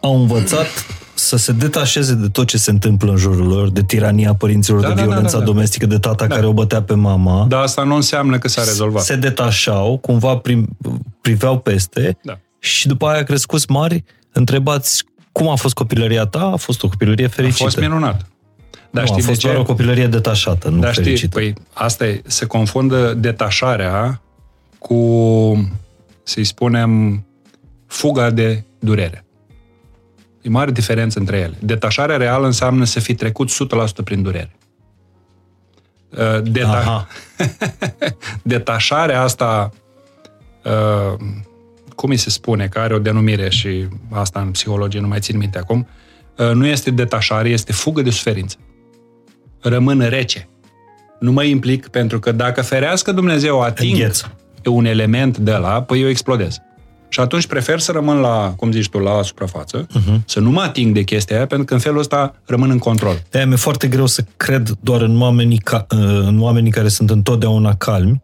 au învățat să se detașeze de tot ce se întâmplă în jurul lor, de tirania părinților, Da, de da, da, violența da, da. domestică, de tata care o bătea pe mama. Dar asta nu înseamnă că s-a rezolvat. Se detașau, cumva prim, priveau peste Da. și după aia crescuți mari, întrebați cum a fost copilăria ta, a fost o copilărie A fericită. fost minunat. Dar nu, știi a fost de doar ce? o copilărie detașată, nu Dar știi, fericită. păi asta e, se confundă detașarea cu, să-i spunem, fuga de durere. E mare diferență între ele. Detașarea reală înseamnă să fi trecut 100% prin durere. Uh, Deta- Aha. detașarea asta, uh, cum îi se spune, că are o denumire și asta în psihologie nu mai țin minte acum, uh, nu este detașare, este fugă de suferință. Rămân rece. Nu mă implic pentru că dacă ferească Dumnezeu ating Îngheț. un element de la, păi eu explodez. Și atunci prefer să rămân la, cum zici tu, la suprafață, uh-huh. să nu mă ating de chestia aia, pentru că în felul ăsta rămân în control. De-aia mi-e foarte greu să cred doar în oamenii, ca, în oamenii care sunt întotdeauna calmi.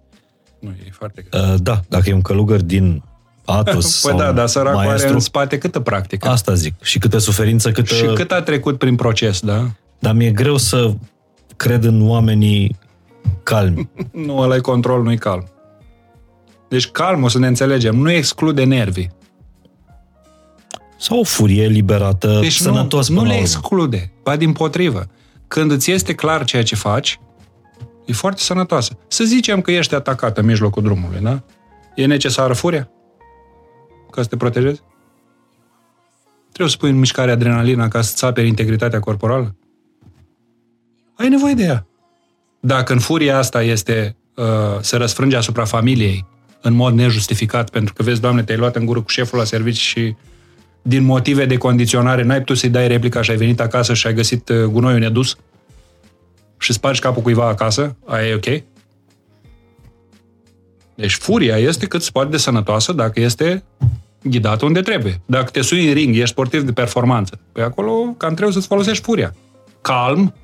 Nu, e foarte greu. Uh, Da, dacă e un călugăr din Atos Păi sau da, dar săracul are maestru, în spate câtă practică. asta zic. Și câtă suferință, câtă... Și cât a trecut prin proces, da? Dar mi-e greu să cred în oamenii calmi. Nu, ăla e control, nu-i calm. Deci calm, o să ne înțelegem, nu exclude nervii. Sau o furie liberată, Deci sănătos nu, nu până le la urmă. exclude, ba din potrivă. Când îți este clar ceea ce faci, e foarte sănătoasă. Să zicem că ești atacat în mijlocul drumului, da? E necesară furia? Ca să te protejezi? Trebuie să pui în mișcare adrenalina ca să-ți aperi integritatea corporală? Ai nevoie de ea. Dacă în furia asta este uh, se răsfrânge asupra familiei în mod nejustificat, pentru că vezi, Doamne, te-ai luat în gură cu șeful la serviciu și din motive de condiționare n-ai putut să-i dai replica și ai venit acasă și ai găsit uh, gunoiul nedus și spargi capul cuiva acasă, aia e ok? Deci furia este cât se poate de sănătoasă dacă este ghidată unde trebuie. Dacă te sui în ring, ești sportiv de performanță, păi acolo cam trebuie să-ți folosești furia. Calm,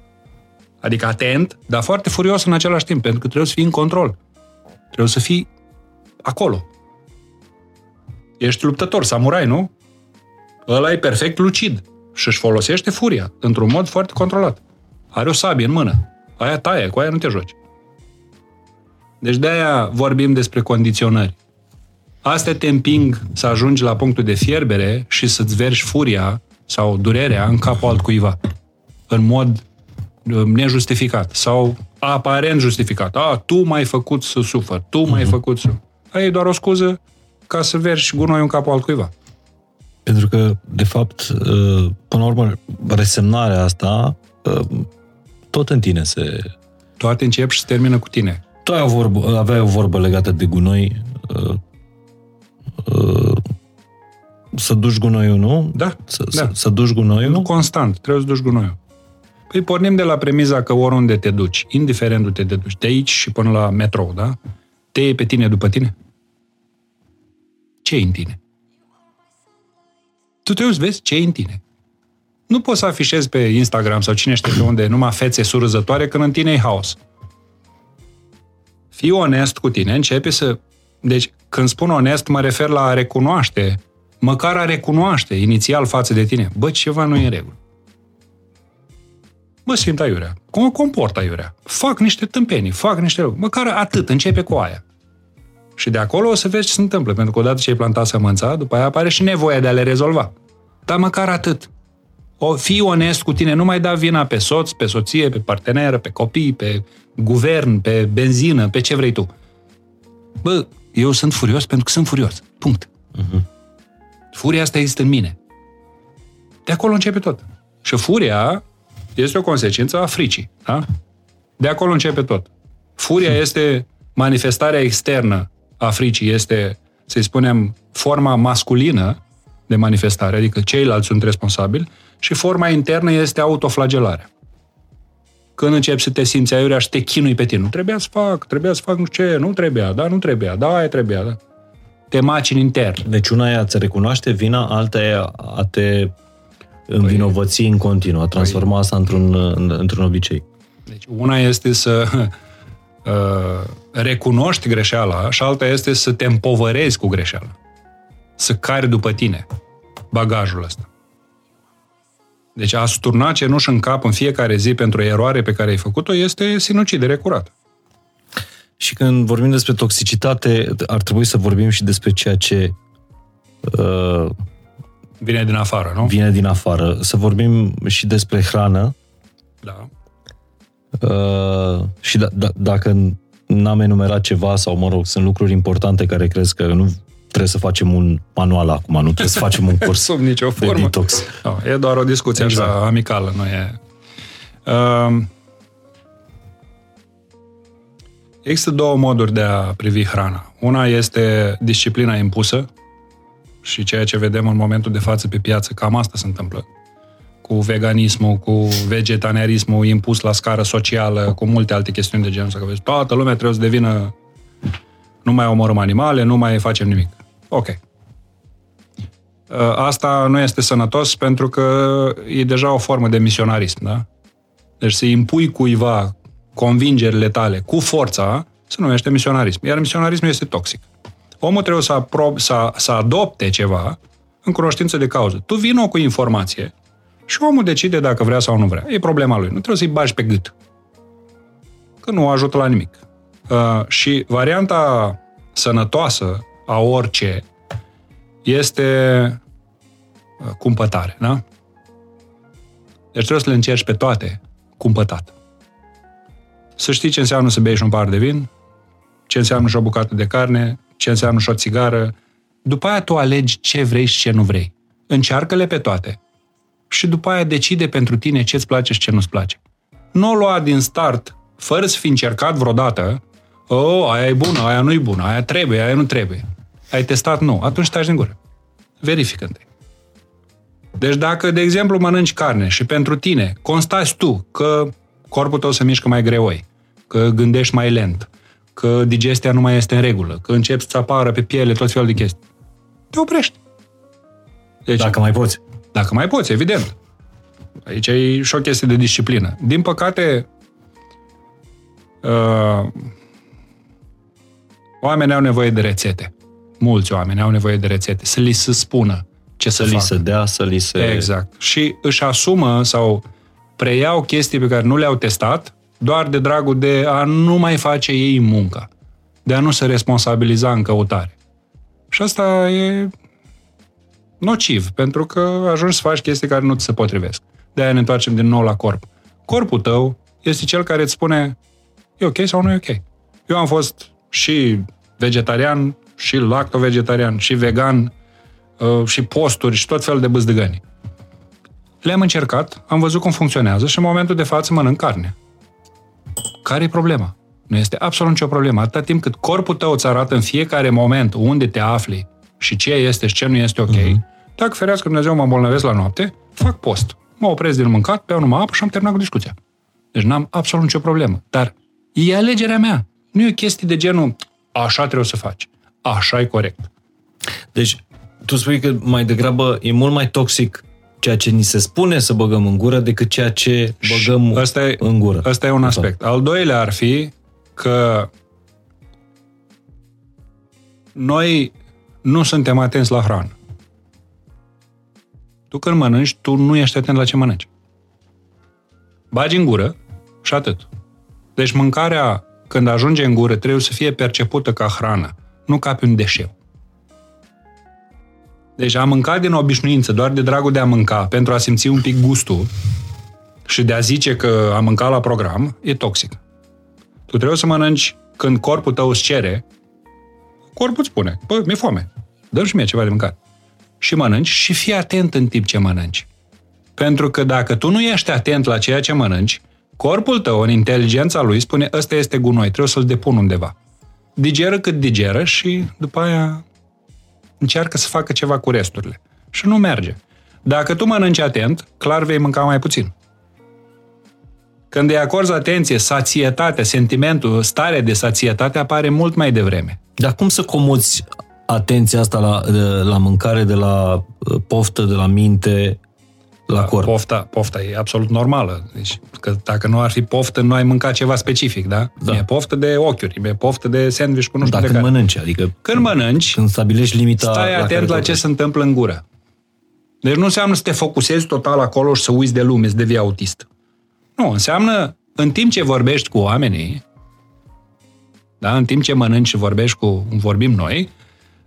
adică atent, dar foarte furios în același timp, pentru că trebuie să fii în control. Trebuie să fii acolo. Ești luptător, samurai, nu? Ăla e perfect lucid și își folosește furia într-un mod foarte controlat. Are o sabie în mână. Aia taie, cu aia nu te joci. Deci de-aia vorbim despre condiționări. Astea te împing să ajungi la punctul de fierbere și să-ți vergi furia sau durerea în capul altcuiva. În mod uh, nejustificat sau aparent justificat. A, tu m-ai făcut să sufăr, tu m-ai făcut să... Aia e doar o scuză ca să vergi gunoiul în capul altcuiva. Pentru că, de fapt, uh, până la urmă, resemnarea asta uh, tot în tine se... Toate încep și se termină cu tine. Tu ai o vorbă, aveai o vorbă legată de gunoi, uh, uh, să duci gunoiul, nu? Da, Să, da. să, să duci gunoiul? Nu constant, trebuie să duci gunoiul. Păi pornim de la premiza că oriunde te duci, indiferent unde te duci, de aici și până la metrou, da? Te iei pe tine după tine? ce e în tine? Tu trebuie să vezi ce e în tine. Nu poți să afișezi pe Instagram sau cine știe pe unde numai fețe surâzătoare când în tine e haos. Fii onest cu tine, începe să... Deci, când spun onest, mă refer la a recunoaște măcar a recunoaște inițial față de tine, bă, ceva nu e în regulă. Mă simt aiurea. Cum mă comport aiurea? Fac niște tâmpenii, fac niște lucruri. Măcar atât, începe cu aia. Și de acolo o să vezi ce se întâmplă, pentru că odată ce ai plantat sămânța, după aia apare și nevoia de a le rezolva. Dar măcar atât. O, fii onest cu tine, nu mai da vina pe soț, pe soție, pe parteneră, pe copii, pe guvern, pe benzină, pe ce vrei tu. Bă, eu sunt furios pentru că sunt furios. Punct. Uh-huh. Furia asta există în mine. De acolo începe tot. Și furia este o consecință a fricii. Da? De acolo începe tot. Furia hmm. este manifestarea externă a fricii, este, să spunem, forma masculină de manifestare, adică ceilalți sunt responsabili, și forma internă este autoflagelarea. Când începi să te simți aiurea și te chinui pe tine, nu trebuia să fac, trebuia să fac nu știu ce, nu trebuia, da, nu trebuia, da, aia trebuia, da. Te macini intern. Deci una e a ți recunoaște vina, alta e a te învinovăți în continuu, a transforma păi- asta într-un, într-un obicei. Deci una este să uh, recunoști greșeala și alta este să te împovărezi cu greșeala. Să cari după tine bagajul ăsta. Deci a sturna cenușă în cap în fiecare zi pentru eroare pe care ai făcut-o este sinucidere curată. Și când vorbim despre toxicitate, ar trebui să vorbim și despre ceea ce uh, Vine din afară, nu? Vine din afară. Să vorbim și despre hrană. Da. Uh, și da, da, dacă n-am enumerat ceva sau, mă rog, sunt lucruri importante care crezi că nu trebuie să facem un manual acum, nu trebuie să facem un curs Sub nicio formă. de detox. No, e doar o discuție exact. așa amicală, nu e... Uh, există două moduri de a privi hrana. Una este disciplina impusă, și ceea ce vedem în momentul de față pe piață, cam asta se întâmplă. Cu veganismul, cu vegetarianismul impus la scară socială, cu multe alte chestiuni de genul ăsta. Că vezi, toată lumea trebuie să devină... Nu mai omorâm animale, nu mai facem nimic. Ok. Ă, asta nu este sănătos pentru că e deja o formă de misionarism, da? Deci să impui cuiva convingerile tale cu forța, se numește misionarism. Iar misionarismul este toxic. Omul trebuie să, aprob, să, să adopte ceva în cunoștință de cauză. Tu vino cu informație și omul decide dacă vrea sau nu vrea. E problema lui. Nu trebuie să-i bagi pe gât. Că nu ajută la nimic. Uh, și varianta sănătoasă a orice este uh, cumpătare, da? Deci trebuie să le încerci pe toate cumpătat. Să știi ce înseamnă să bei și un par de vin, ce înseamnă și o bucată de carne, ce înseamnă și o țigară. După aia tu alegi ce vrei și ce nu vrei. Încearcă-le pe toate. Și după aia decide pentru tine ce îți place și ce nu-ți place. Nu o lua din start, fără să fi încercat vreodată, oh, aia e bună, aia nu e bună, aia trebuie, aia nu trebuie. Ai testat? Nu. Atunci taci din gură. Verifică-te. Deci dacă, de exemplu, mănânci carne și pentru tine constați tu că corpul tău se mișcă mai greoi, că gândești mai lent, că digestia nu mai este în regulă, că începi să apară pe piele tot felul de chestii. Te oprești. Deci, dacă mai poți. Dacă mai poți, evident. Aici e și o chestie de disciplină. Din păcate, uh, oamenii au nevoie de rețete. Mulți oameni au nevoie de rețete. Să li se spună ce să, să li se dea, să li se... Exact. Și își asumă sau preiau chestii pe care nu le-au testat doar de dragul de a nu mai face ei munca, de a nu se responsabiliza în căutare. Și asta e nociv, pentru că ajungi să faci chestii care nu ți se potrivesc. De-aia ne întoarcem din nou la corp. Corpul tău este cel care îți spune e ok sau nu e ok. Eu am fost și vegetarian, și lacto-vegetarian, și vegan, uh, și posturi, și tot felul de băzdăgăni. Le-am încercat, am văzut cum funcționează și în momentul de față mănânc carne. Care e problema? Nu este absolut nicio problemă. Atâta timp cât corpul tău îți arată în fiecare moment unde te afli și ce este și ce nu este ok, uh-huh. dacă ferească Dumnezeu mă îmbolnăvesc la noapte, fac post. Mă opresc din mâncat, beau numai apă și am terminat cu discuția. Deci n-am absolut nicio problemă. Dar e alegerea mea. Nu e o chestie de genul, așa trebuie să faci. Așa e corect. Deci, tu spui că mai degrabă e mult mai toxic ceea ce ni se spune să băgăm în gură decât ceea ce băgăm asta e, în gură. Asta e un aspect. Al doilea ar fi că noi nu suntem atenți la hrană. Tu când mănânci, tu nu ești atent la ce mănânci. Bagi în gură și atât. Deci mâncarea, când ajunge în gură, trebuie să fie percepută ca hrană, nu ca pe un deșeu. Deci a mânca din obișnuință, doar de dragul de a mânca, pentru a simți un pic gustul și de a zice că a mâncat la program, e toxic. Tu trebuie să mănânci când corpul tău îți cere, corpul îți spune, bă, mi-e foame, dă și mie ceva de mâncat. Și mănânci și fii atent în timp ce mănânci. Pentru că dacă tu nu ești atent la ceea ce mănânci, corpul tău, în inteligența lui, spune, ăsta este gunoi, trebuie să-l depun undeva. Digeră cât digeră și după aia încearcă să facă ceva cu resturile. Și nu merge. Dacă tu mănânci atent, clar vei mânca mai puțin. Când îi acorzi atenție, sațietate, sentimentul, starea de sațietate apare mult mai devreme. Dar cum să comuți atenția asta la, la mâncare de la uh, poftă, de la minte, la corp? Pofta, pofta e absolut normală. Deci, că dacă nu ar fi poftă, nu ai mâncat ceva specific, da? da. E poftă de ochiuri, e poftă de sandwich cu nu știu Dacă de care. mănânci, adică... Când mănânci, când stabilești limita stai la atent la ce se întâmplă în gură. Deci nu înseamnă să te focusezi total acolo și să uiți de lume, să devii autist. Nu, înseamnă în timp ce vorbești cu oamenii, da, în timp ce mănânci și vorbești cu, vorbim noi,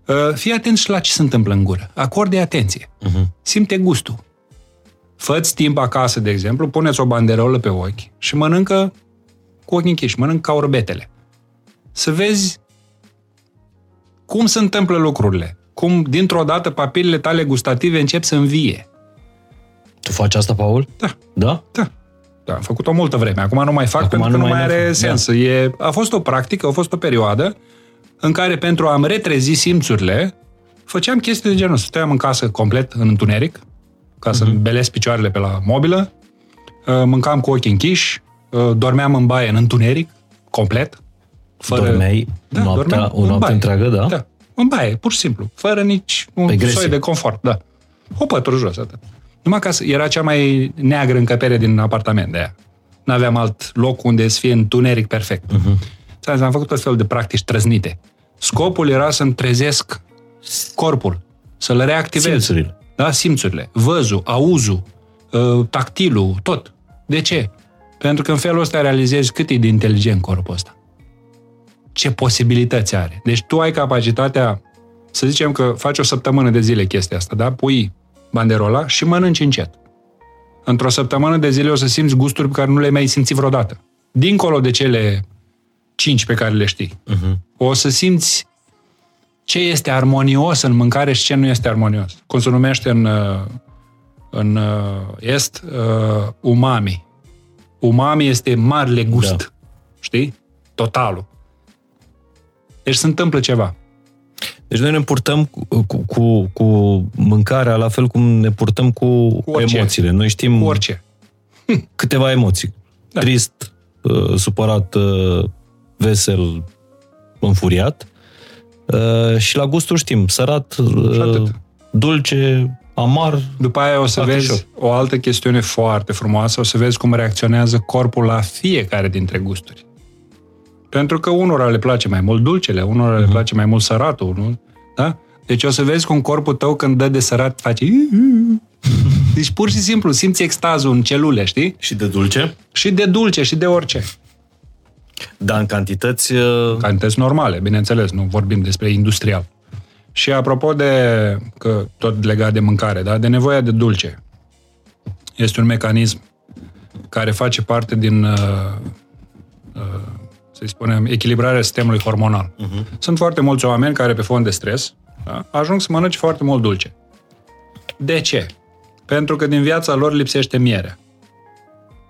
uh, fii atent și la ce se întâmplă în gură. Acorde atenție. Uh-huh. Simte gustul. Fă-ți timp acasă, de exemplu, puneți o banderolă pe ochi și mănâncă cu ochii închiși, mănâncă ca orbetele. Să vezi cum se întâmplă lucrurile. Cum, dintr-o dată, papilele tale gustative încep să învie. Tu faci asta, Paul? Da. Da? Da. Da, am făcut-o multă vreme. Acum nu mai fac Acum pentru că nu nu mai mai ne- are da. sens. E, a fost o practică, a fost o perioadă în care pentru a-mi retrezi simțurile, făceam chestii de genul. Stăteam în casă complet în întuneric, ca Mhm. să-mi belesc picioarele pe la mobilă, uh, mâncam cu ochii închiși, uh, dormeam în baie în întuneric, complet. Dormeai noaptea- dormeam o în noapte baie. întreagă, da? Da, în baie, pur și simplu, fără nici un Pe gresie. soi de confort, da. O pătură jos, atât. Numai că era cea mai neagră încăpere din apartament de aia. N-aveam alt loc unde să fie întuneric perfect. Mhm. Uh-huh. Am făcut tot felul de practici trăznite. Scopul era să-mi trezesc corpul, să-l reactivez. Simțurile. Da, simțurile. Văzul, auzul, uh, tactilul, tot. De ce? Pentru că în felul ăsta realizezi cât e de inteligent corpul ăsta. Ce posibilități are. Deci tu ai capacitatea, să zicem că faci o săptămână de zile chestia asta, da? Pui banderola și mănânci încet. Într-o săptămână de zile o să simți gusturi pe care nu le-ai mai simțit vreodată. Dincolo de cele cinci pe care le știi. Uh-huh. O să simți ce este armonios în mâncare și ce nu este armonios. Cum se numește în, uh, în uh, est, uh, umami. Umami este marele gust. Da. Știi? Totalul. Deci se întâmplă ceva. Deci noi ne purtăm cu, cu, cu, cu mâncarea la fel cum ne purtăm cu, cu orice. emoțiile. Noi știm Cu orice. câteva emoții. Da. Trist, uh, supărat, uh, vesel, înfuriat. Uh, Și la gustul știm, sărat, uh, atât. dulce, amar. După aia o să Foarte vezi ușor. o altă chestiune foarte frumoasă, o să vezi cum reacționează corpul la fiecare dintre gusturi. Pentru că unora le place mai mult dulcele, unora le place mai mult săratul, nu? Da? Deci o să vezi cum corpul tău când dă de sărat face... Deci pur și simplu simți extazul în celule, știi? Și de dulce? Și de dulce și de orice. Dar în cantități... uh, Cantități normale, bineînțeles, nu vorbim despre industrial. Și apropo de, că tot legat de mâncare, da? de nevoia de dulce. Este un mecanism care face parte din, uh, uh, să spunem, echilibrarea sistemului hormonal. Uh-huh. Sunt foarte mulți oameni care, pe fond de stres, da? ajung să mănânce foarte mult dulce. De ce? Pentru că din viața lor lipsește mierea.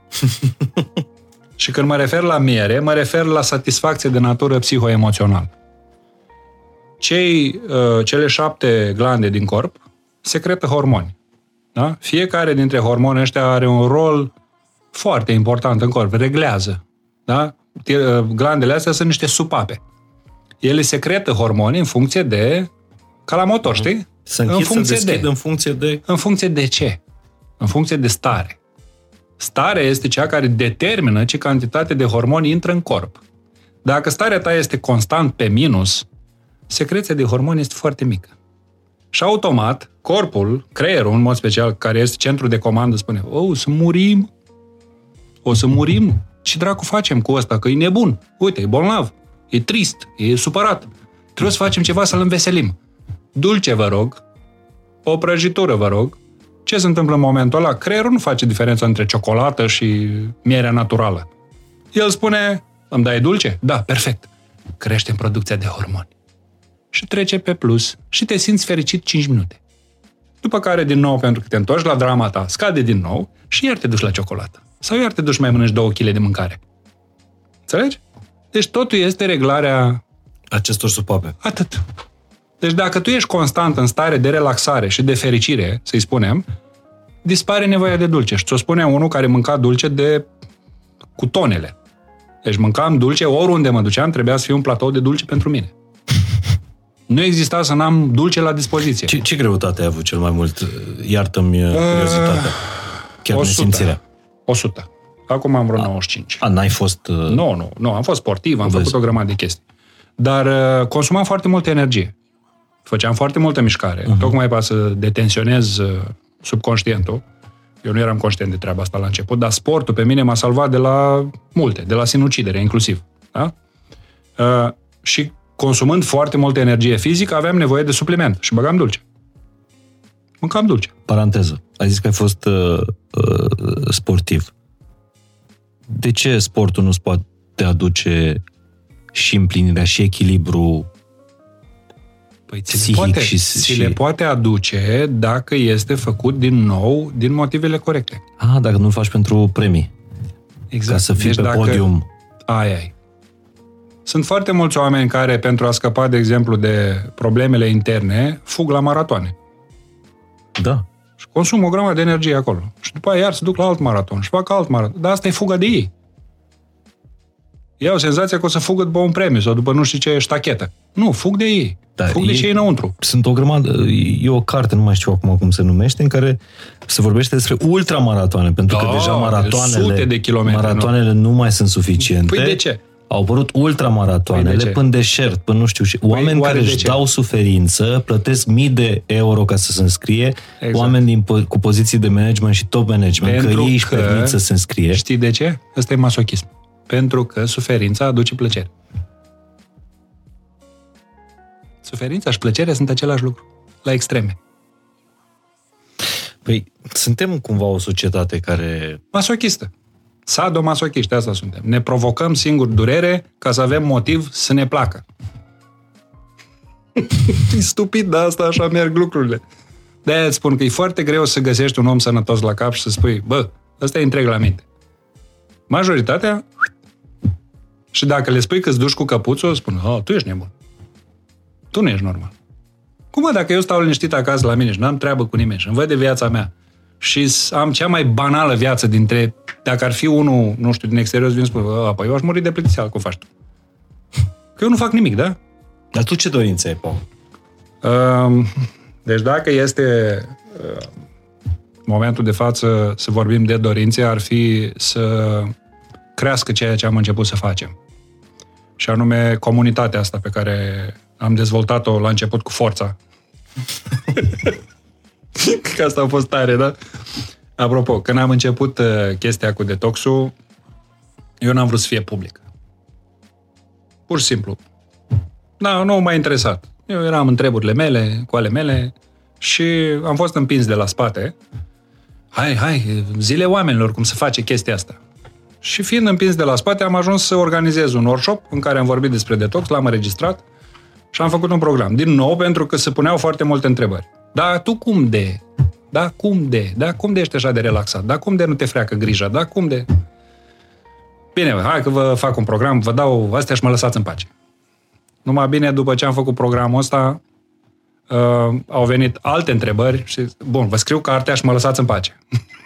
Și când mă refer la miere, mă refer la satisfacție de natură psihoemoțională. Cei, uh, cele șapte glande din corp secretă hormoni. Da? Fiecare dintre hormoni ăștia are un rol foarte important în corp, reglează. Da? Ti- uh, Glandele astea sunt niște supape. Ele secretă hormoni în funcție de... ca la motor, știi? să închid, în să funcție deschid de... în funcție de... În funcție de ce? În funcție de stare. Starea este cea care determină ce cantitate de hormoni intră în corp. Dacă starea ta este constant pe minus, secreția de hormoni este foarte mică. Și automat, corpul, creierul în mod special, care este centrul de comandă, spune, o, oh, să murim, o să murim. Ce dracu facem cu ăsta? Că e nebun. Uite, e bolnav, e trist, e supărat. Trebuie să facem ceva să-l înveselim. Dulce, vă rog, o prăjitură, vă rog. Ce se întâmplă în momentul ăla? Creierul nu face diferența între ciocolată și mierea naturală. El spune, îmi dai dulce? Da, perfect. Crește în producția de hormoni. Și trece pe plus și te simți fericit 5 minute. După care, din nou, pentru că te întorci la drama ta, scade din nou și iar te duci la ciocolată. Sau iar te duci mai mănânci 2 kg de mâncare. Înțelegi? Deci totul este reglarea... Acestor supape. Atât. Deci dacă tu ești constant în stare de relaxare și de fericire, să-i spunem, dispare nevoia de dulce. Și ți-o spune unul care mânca dulce de cu tonele. Deci mâncam dulce, oriunde mă duceam, trebuia să fie un platou de dulce pentru mine. Nu exista să n-am dulce la dispoziție. Ce, ce greutate ai avut cel mai mult? Iartă-mi uh, curiozitatea. Chiar 100. nesimțirea. 100. Acum am vreo 95. A, n-ai fost... Uh... Nu, nu, nu. Am fost sportiv, am Vezi. făcut o grămadă de chestii. Dar uh, consumam foarte multă energie. Făceam foarte multă mișcare, uh-huh. tocmai ca să detensionez uh, subconștientul. Eu nu eram conștient de treaba asta la început, dar sportul pe mine m-a salvat de la multe, de la sinucidere inclusiv. Da? Uh, și consumând foarte multă energie fizică, aveam nevoie de supliment și băgam dulce. Mâncam dulce. Paranteză. Ai zis că ai fost uh, uh, sportiv. De ce sportul nu-ți poate aduce și împlinirea și echilibru Păi ți le, poate, și, ți și... le poate aduce dacă este făcut din nou din motivele corecte. Ah, dacă nu-l faci pentru premii. Exact. Ca să fii deci pe dacă... podium. Ai, ai. Sunt foarte mulți oameni care, pentru a scăpa, de exemplu, de problemele interne, fug la maratoane. Da. Și consumă o grămadă de energie acolo. Și după aia iar se duc la alt maraton și fac alt maraton. Dar asta e fuga de ei. Iau senzația că o să fugă după un premiu sau după nu știu ce ștachetă. Nu, fug de ei. Da, fug de cei înăuntru. Sunt o grămadă, e o carte, nu mai știu acum cum se numește, în care se vorbește despre ultramaratoane, pentru da, că deja maratoanele, sute de kilometri, maratoanele nu? nu mai sunt suficiente. Păi de ce? Au apărut ultramaratoanele păi de până deșert, până nu știu și păi oameni care își dau suferință, plătesc mii de euro ca să se înscrie, exact. oameni din, cu poziții de management și top management, pentru că ei își permit să se înscrie. Știi de ce? Ăsta e masochism. Pentru că suferința aduce plăcere. Suferința și plăcerea sunt același lucru, la extreme. Păi, suntem cumva o societate care... Masochistă. Sadomasochiști, asta suntem. Ne provocăm singur durere ca să avem motiv să ne placă. e stupid, dar asta așa merg lucrurile. De-aia îți spun că e foarte greu să găsești un om sănătos la cap și să spui, bă, ăsta e întreg la minte. Majoritatea și dacă le spui că îți duci cu căpuțul, spun, oh, tu ești nebun. Tu nu ești normal. Cum dacă eu stau liniștit acasă la mine și n-am treabă cu nimeni și îmi văd de viața mea și am cea mai banală viață dintre... Dacă ar fi unul, nu știu, din exterior, vin spun, păi eu aș muri de plictiseală, cum faci tu? Că eu nu fac nimic, da? Dar tu ce dorințe ai, Paul? Uh, deci dacă este uh, momentul de față să vorbim de dorințe, ar fi să crească ceea ce am început să facem. Și anume comunitatea asta pe care am dezvoltat-o la început cu forța. că asta a fost tare, da? Apropo, când am început uh, chestia cu detoxul, eu n-am vrut să fie public. Pur și simplu. Da, nu m-a interesat. Eu eram în treburile mele, cu ale mele și am fost împins de la spate. Hai, hai, zile oamenilor cum se face chestia asta. Și fiind împins de la spate, am ajuns să organizez un workshop în care am vorbit despre detox, l-am înregistrat și am făcut un program. Din nou, pentru că se puneau foarte multe întrebări. Da, tu cum de? Da, cum de? Da, cum de ești așa de relaxat? Da, cum de nu te freacă grija? Da, cum de... Bine, hai că vă fac un program, vă dau astea și mă lăsați în pace. Numai bine, după ce am făcut programul ăsta, uh, au venit alte întrebări și, bun, vă scriu cartea și mă lăsați în pace.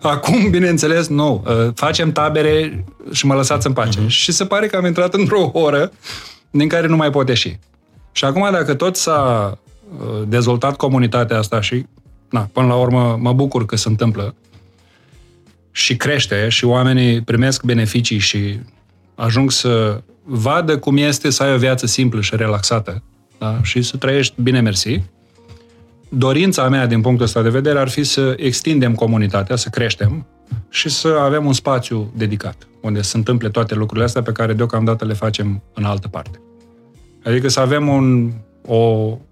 Acum, bineînțeles, nu. Uh, facem tabere și mă lăsați în pace. Uh-huh. Și se pare că am intrat într-o oră din care nu mai pot ieși. Și acum, dacă tot s-a uh, dezvoltat comunitatea asta și, na, până la urmă, mă bucur că se întâmplă și crește și oamenii primesc beneficii și ajung să vadă cum este să ai o viață simplă și relaxată da? și să trăiești bine mersi, dorința mea, din punctul ăsta de vedere, ar fi să extindem comunitatea, să creștem și să avem un spațiu dedicat, unde se întâmple toate lucrurile astea pe care deocamdată le facem în altă parte. Adică să avem un, o,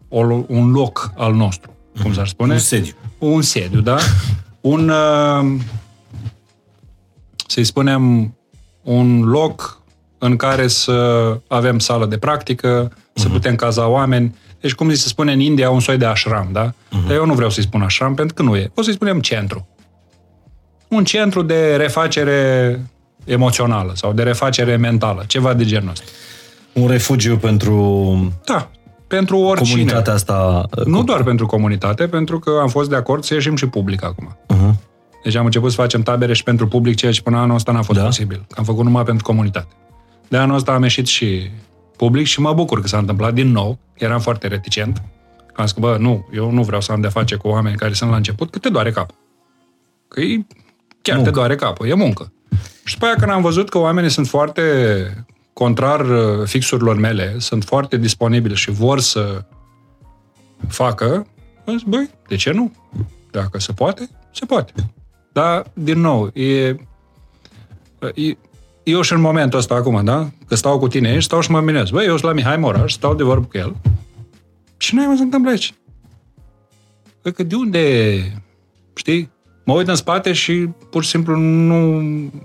o, un loc al nostru, cum s-ar spune. Un sediu. Un sediu, da? Un, uh, să-i spunem, un loc în care să avem sală de practică, să Mhm. putem caza oameni. Deci, cum se spune în India, un soi de ashram, da? Mhm. Dar eu nu vreau să-i spun ashram, pentru că nu e. O să-i spunem centru. Un centru de refacere emoțională sau de refacere mentală, ceva de genul ăsta. Un refugiu pentru Da, pentru oricine. comunitatea asta. Nu doar pentru comunitate, pentru că am fost de acord să ieșim și public acum. Uh-huh. Deci am început să facem tabere și pentru public, ceea ce până anul ăsta n-a fost Da? da? posibil. Am făcut numai pentru comunitate. De anul ăsta am ieșit și public și mă bucur că s-a întâmplat din nou. Eram foarte reticent. Am zis că, bă, nu, eu nu vreau să am de face cu oameni care sunt la început, că te doare capul. Că e, chiar Muncă. te doare capul, e muncă. Și după aia când am văzut că oamenii sunt foarte contrar uh, fixurilor mele, sunt foarte disponibili și vor să facă, am zis, băi, de ce nu? Dacă se poate, se poate. Dar, din nou, e, e eu și în momentul ăsta acum, da? Că stau cu tine aici, stau și mă minez. Băi, eu sunt la Mihai Moraș, stau de vorbă cu el. Și nu ai mă se întâmplă aici. Păi că de unde, știi? Mă uit în spate și pur și simplu nu...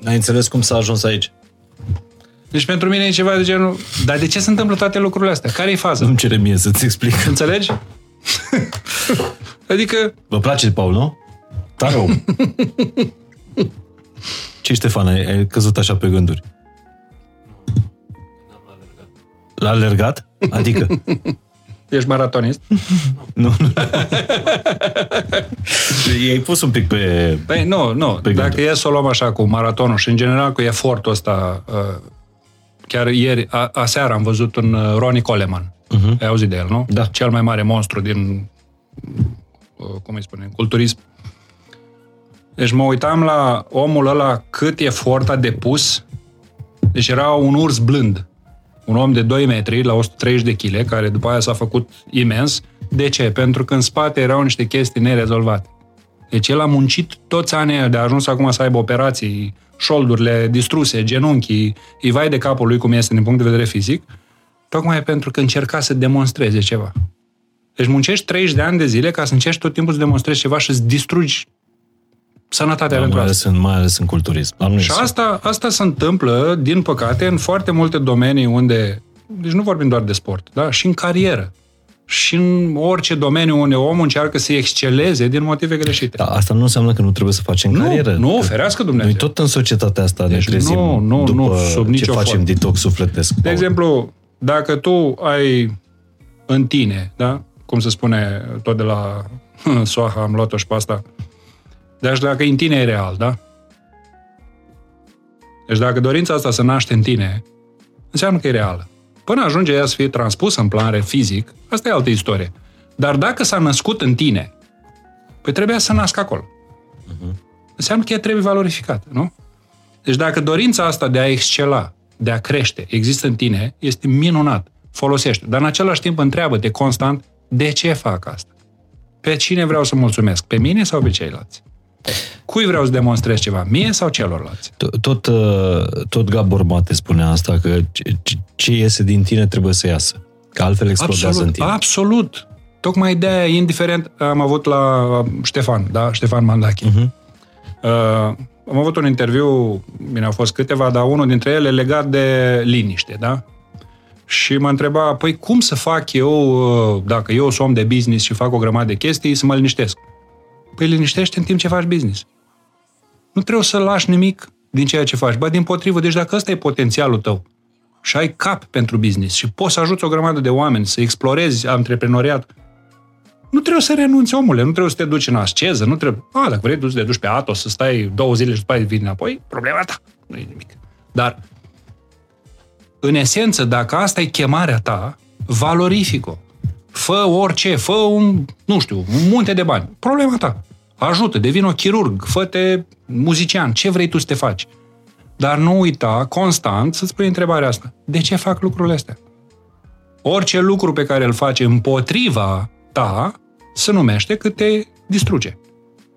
Ai înțeles cum s-a ajuns aici? Deci pentru mine e ceva de genul... Dar de ce se întâmplă toate lucrurile astea? Care e faza? Nu-mi cere mie să-ți explic. Înțelegi? adică, Vă place, Paul, nu? Tare om. Ce, Ștefan, ai, ai căzut așa pe gânduri? L-a alergat? Adică? ești maratonist. Nu, nu. I-ai pus un pic pe... Păi nu, nu. Pe Dacă gânduri. e să o luăm așa cu maratonul și în general cu efortul ăsta, uh, chiar ieri, a, aseară am văzut un uh, Ronnie Coleman. Uh-huh. Ai auzit de el, nu? Da. Cel mai mare monstru din, uh, cum îi spune, culturism. Deci mă uitam la omul ăla cât efort a depus. Deci era un urs blând. Un om de 2 metri la 130 de kg, care după aia s-a făcut imens. De ce? Pentru că în spate erau niște chestii nerezolvate. Deci el a muncit toți anii aia de a ajuns acum să aibă operații, șoldurile distruse, genunchii, îi vai de capul lui cum este din punct de vedere fizic, tocmai pentru că încerca să demonstreze ceva. Deci muncești 30 de ani de zile ca să încerci tot timpul să demonstrezi ceva și să distrugi sănătatea Da, pentru mai, asta. ales în, mai ales în culturism. Am Și asta, asta se întâmplă, din păcate, în foarte multe domenii unde, deci nu vorbim doar de sport, da? și în carieră. Și în orice domeniu unde omul încearcă să exceleze din motive greșite. Da, asta nu înseamnă că nu trebuie să facem Nu, carieră. nu, Că ferească Dumnezeu. Noi tot în societatea asta Deci ne trezim nu, nu, după nu, sub ce nicio facem formă. detox sufletesc. De Paul. exemplu, dacă tu ai în tine, da? cum se spune tot de la Soaha, am luat-o și pe asta, deci dacă în tine e real, da? Deci dacă dorința asta se naște în tine, înseamnă că e reală. Până ajunge ea să fie transpusă în plan fizic, asta e altă istorie. Dar dacă s-a născut în tine, păi trebuia să nască acolo. Înseamnă că ea trebuie valorificată, nu? Deci dacă dorința asta de a excela, de a crește, există în tine, este minunat. Folosește. Dar în același timp întreabă-te constant de ce fac asta? Pe cine vreau să mulțumesc? Pe mine sau pe ceilalți? Cui vreau să demonstrez ceva? Mie sau celorlalți? Tot, tot, uh, tot Gabor Mate spunea asta, că ce- ce- ce iese din tine trebuie să iasă. Că altfel explodează în Absolut, tine. absolut. Tocmai de aia, indiferent, am avut la Ștefan, da? Ștefan Mandache. Mhm. Uh, am avut un interviu, bine, au fost câteva, dar unul dintre ele legat de liniște, da? Și mă întreba, păi cum să fac eu, uh, dacă eu sunt om de business și fac o grămadă de chestii, să mă liniștesc? Păi liniștește în timp ce faci business. Nu trebuie să lași nimic din ceea ce faci. Ba, din potrivă, deci dacă ăsta e potențialul tău și ai cap pentru business și poți să ajuți o grămadă de oameni să explorezi antreprenoriat, nu trebuie să renunți, omule, nu trebuie să te duci în asceză, nu trebuie... A, dacă vrei, tu să te duci pe Atos, să stai două zile și după aia vii înapoi, problema ta, nu e nimic. Dar, în esență, dacă asta e chemarea ta, valorific-o. Fă orice, fă un, nu știu, un munte de bani. Problema ta. Ajută, devin o chirurg, fă-te muzician, ce vrei tu să te faci. Dar nu uita constant să-ți pui întrebarea asta. De ce fac lucrurile astea? Orice lucru pe care îl faci împotriva ta se numește că te distruge.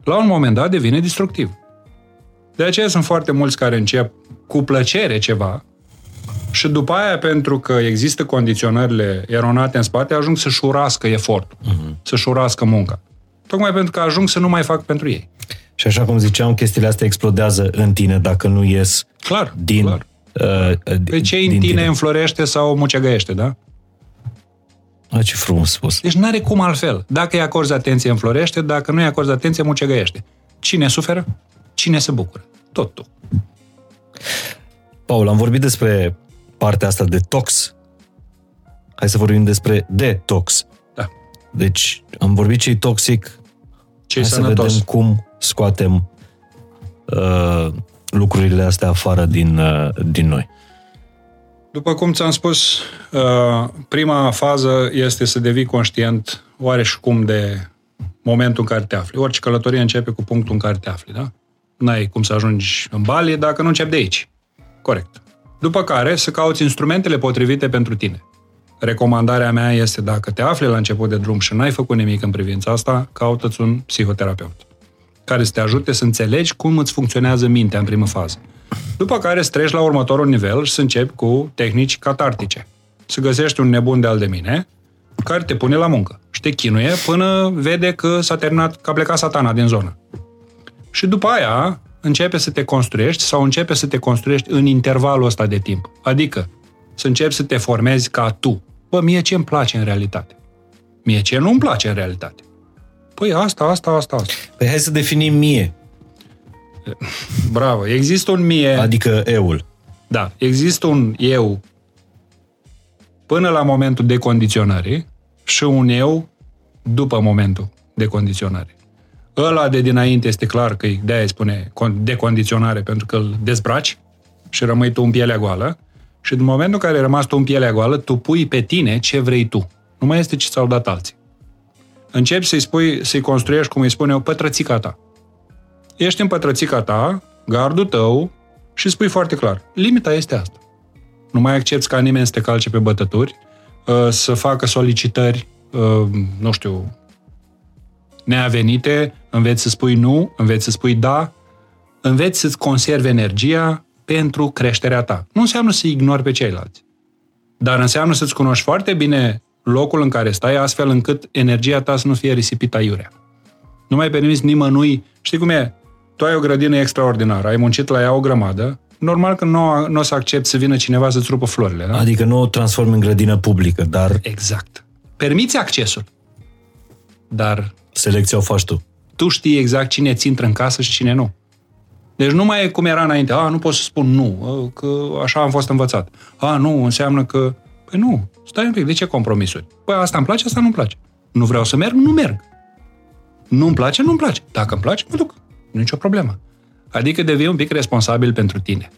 La un moment dat devine destructiv. De aceea sunt foarte mulți care încep cu plăcere ceva și după aia, pentru că există condiționările eronate în spate, ajung să-și urască efortul, uh-huh. să-și urască munca. Tocmai pentru că ajung să nu mai fac pentru ei. Și așa cum ziceam, chestiile astea explodează în tine dacă nu ies clar, din... Clar. Uh, pe ce în tine, tine înflorește sau mucegăiește, da? A, ce frumos spus. Deci n-are cum altfel. Dacă îi acorzi atenție, înflorește, dacă nu îi acorzi atenție, mucegăiește. Cine suferă? Cine se bucură? Tot tu. Paul, am vorbit despre partea asta de tox. Hai să vorbim despre detox. Da. Deci, am vorbit ce toxic. ce Hai sănătos. să vedem cum scoatem uh, lucrurile astea afară din, uh, din noi. După cum ți-am spus, uh, prima fază este să devii conștient oareși cum de momentul în care te afli. Orice călătorie începe cu punctul în care te afli, da? N-ai cum să ajungi în Bali dacă nu începi de aici. Corect. După care să cauți instrumentele potrivite pentru tine. Recomandarea mea este dacă te afli la început de drum și n-ai făcut nimic în privința asta, caută-ți un psihoterapeut care să te ajute să înțelegi cum îți funcționează mintea în primă fază. După care să treci la următorul nivel și să începi cu tehnici catartice. Să găsești un nebun de al de mine care te pune la muncă și te chinuie până vede că s-a terminat, că a plecat satana din zonă. Și după aia începe să te construiești sau începe să te construiești în intervalul ăsta de timp. Adică să începi să te formezi ca tu. Bă, mie ce îmi place în realitate? Mie ce nu îmi place în realitate? Păi asta, asta, asta, asta. Păi hai să definim mie. Bravo. Există un mie... Adică eul. Da. Există un eu până la momentul de condiționare și un eu după momentul de condiționare. Ăla de dinainte este clar că de-aia spune decondiționare, pentru că îl dezbraci și rămâi tu în pielea goală și în momentul în care ai rămas tu în pielea goală, tu pui pe tine ce vrei tu. Nu mai este ce ți-au dat alții. Începi să-i spui, să-i construiești, cum îi spune eu, pătrățica ta. Ești în pătrățica ta, gardul tău și spui foarte clar, limita este asta. Nu mai accepti ca nimeni să te calce pe bătături, uh, să facă solicitări, uh, nu știu, neavenite, înveți să spui nu, înveți să spui da, înveți să-ți conservi energia pentru creșterea ta. Nu înseamnă să ignori pe ceilalți, dar înseamnă să-ți cunoști foarte bine locul în care stai, astfel încât energia ta să nu fie risipită aiurea. Nu mai permiți nimănui, știi cum e, tu ai o grădină extraordinară, ai muncit la ea o grămadă, normal că nu, nu o să accepti să vină cineva să-ți rupă florile. Da? Adică nu o transformi în grădină publică, dar... Exact. Permiți accesul, dar... Selecția o faci tu. Tu știi exact cine ți intră în casă și cine nu. Deci nu mai e cum era înainte. A, nu pot să spun nu, că așa am fost învățat. A, nu, înseamnă că... Păi nu, stai un pic, de ce compromisuri? Păi asta îmi place, asta nu-mi place. Nu vreau să merg, nu merg. Nu-mi place, nu-mi place. Dacă îmi place, mă duc. Nu nicio problemă. Adică devii un pic responsabil pentru tine.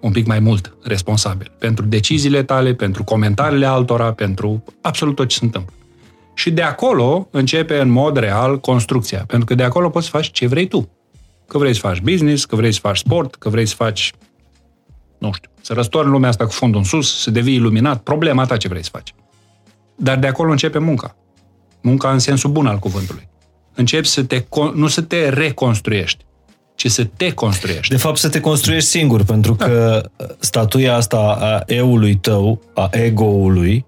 Un pic mai mult responsabil. Pentru deciziile tale, pentru comentariile altora, pentru absolut tot ce se întâmplă. Și de acolo începe în mod real construcția. Pentru că de acolo poți să faci ce vrei tu. Că vrei să faci business, că vrei să faci sport, că vrei să faci, nu știu, să răstorni lumea asta cu fundul în sus, să devii iluminat, problema ta ce vrei să faci. Dar de acolo începe munca. Munca în sensul bun al cuvântului începi să te, nu să te reconstruiești, ci să te construiești. De fapt, să te construiești singur, pentru da. că statuia asta a eului tău, a ego-ului, uh,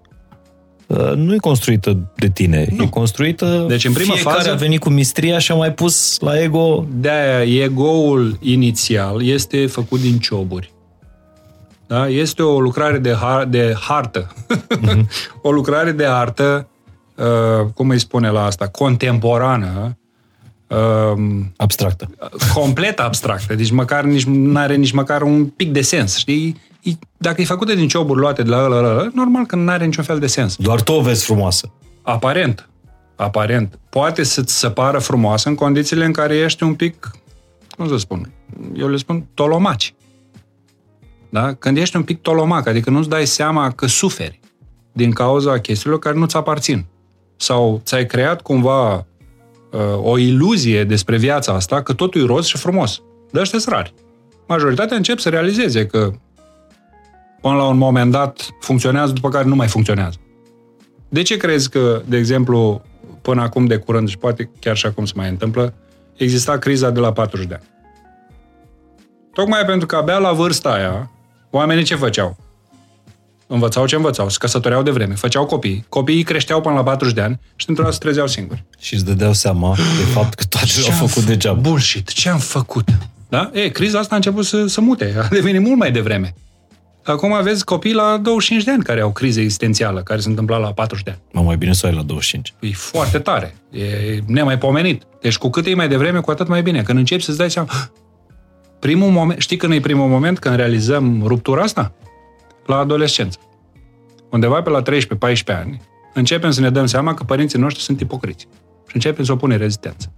nu e construită de tine, nu. e construită deci, în prima fiecare fază, a venit cu mistria și a mai pus la ego... De-aia, ego-ul inițial este făcut din cioburi. Da? Este o lucrare de, har- de hartă. Mm-hmm. o lucrare de artă Uh, cum îi spune la asta, contemporană, uh, abstractă. Complet abstractă. Deci măcar nici nu are nici măcar un pic de sens, știi? Dacă e făcută din cioburi luate de la ăla, ăla, normal că nu are niciun fel de sens. Doar tu o vezi frumoasă. Aparent. Aparent. Poate să-ți se pară frumoasă în condițiile în care ești un pic, cum să spun, eu le spun tolomaci. Da? Când ești un pic tolomac, adică nu-ți dai seama că suferi din cauza chestiilor care nu-ți aparțin sau ți-ai creat cumva uh, o iluzie despre viața asta, că totul e roz și frumos. De ăștia sunt rari. Majoritatea încep să realizeze că până la un moment dat funcționează, după care nu mai funcționează. De ce crezi că, de exemplu, până acum de curând și poate chiar și acum se mai întâmplă, exista criza de la 40 de ani. Tocmai pentru că abia la vârsta aia, oamenii ce făceau? Învățau ce învățau, se căsătoreau de vreme, făceau copii, copiii creșteau până la 40 de ani și într-o dată se trezeau singuri. Și îți dădeau seama de fapt că toate le-au Ce-am făcut degeaba. Bullshit, ce am făcut? Da? E, criza asta a început să, să mute, a devenit mult mai devreme. Acum aveți copii la 25 de ani care au criză existențială, care se întâmpla la 40 de ani. Mă, mai bine să o ai la 25. E foarte tare. E nemaipomenit. Deci cu cât e mai devreme, cu atât mai bine. Când începi să-ți dai seama... Primul moment, știi când e primul moment când realizăm ruptura asta? La adolescență. Undeva pe la 13-14 ani, începem să ne dăm seama că părinții noștri sunt ipocriți. Și începem să opunem rezistență.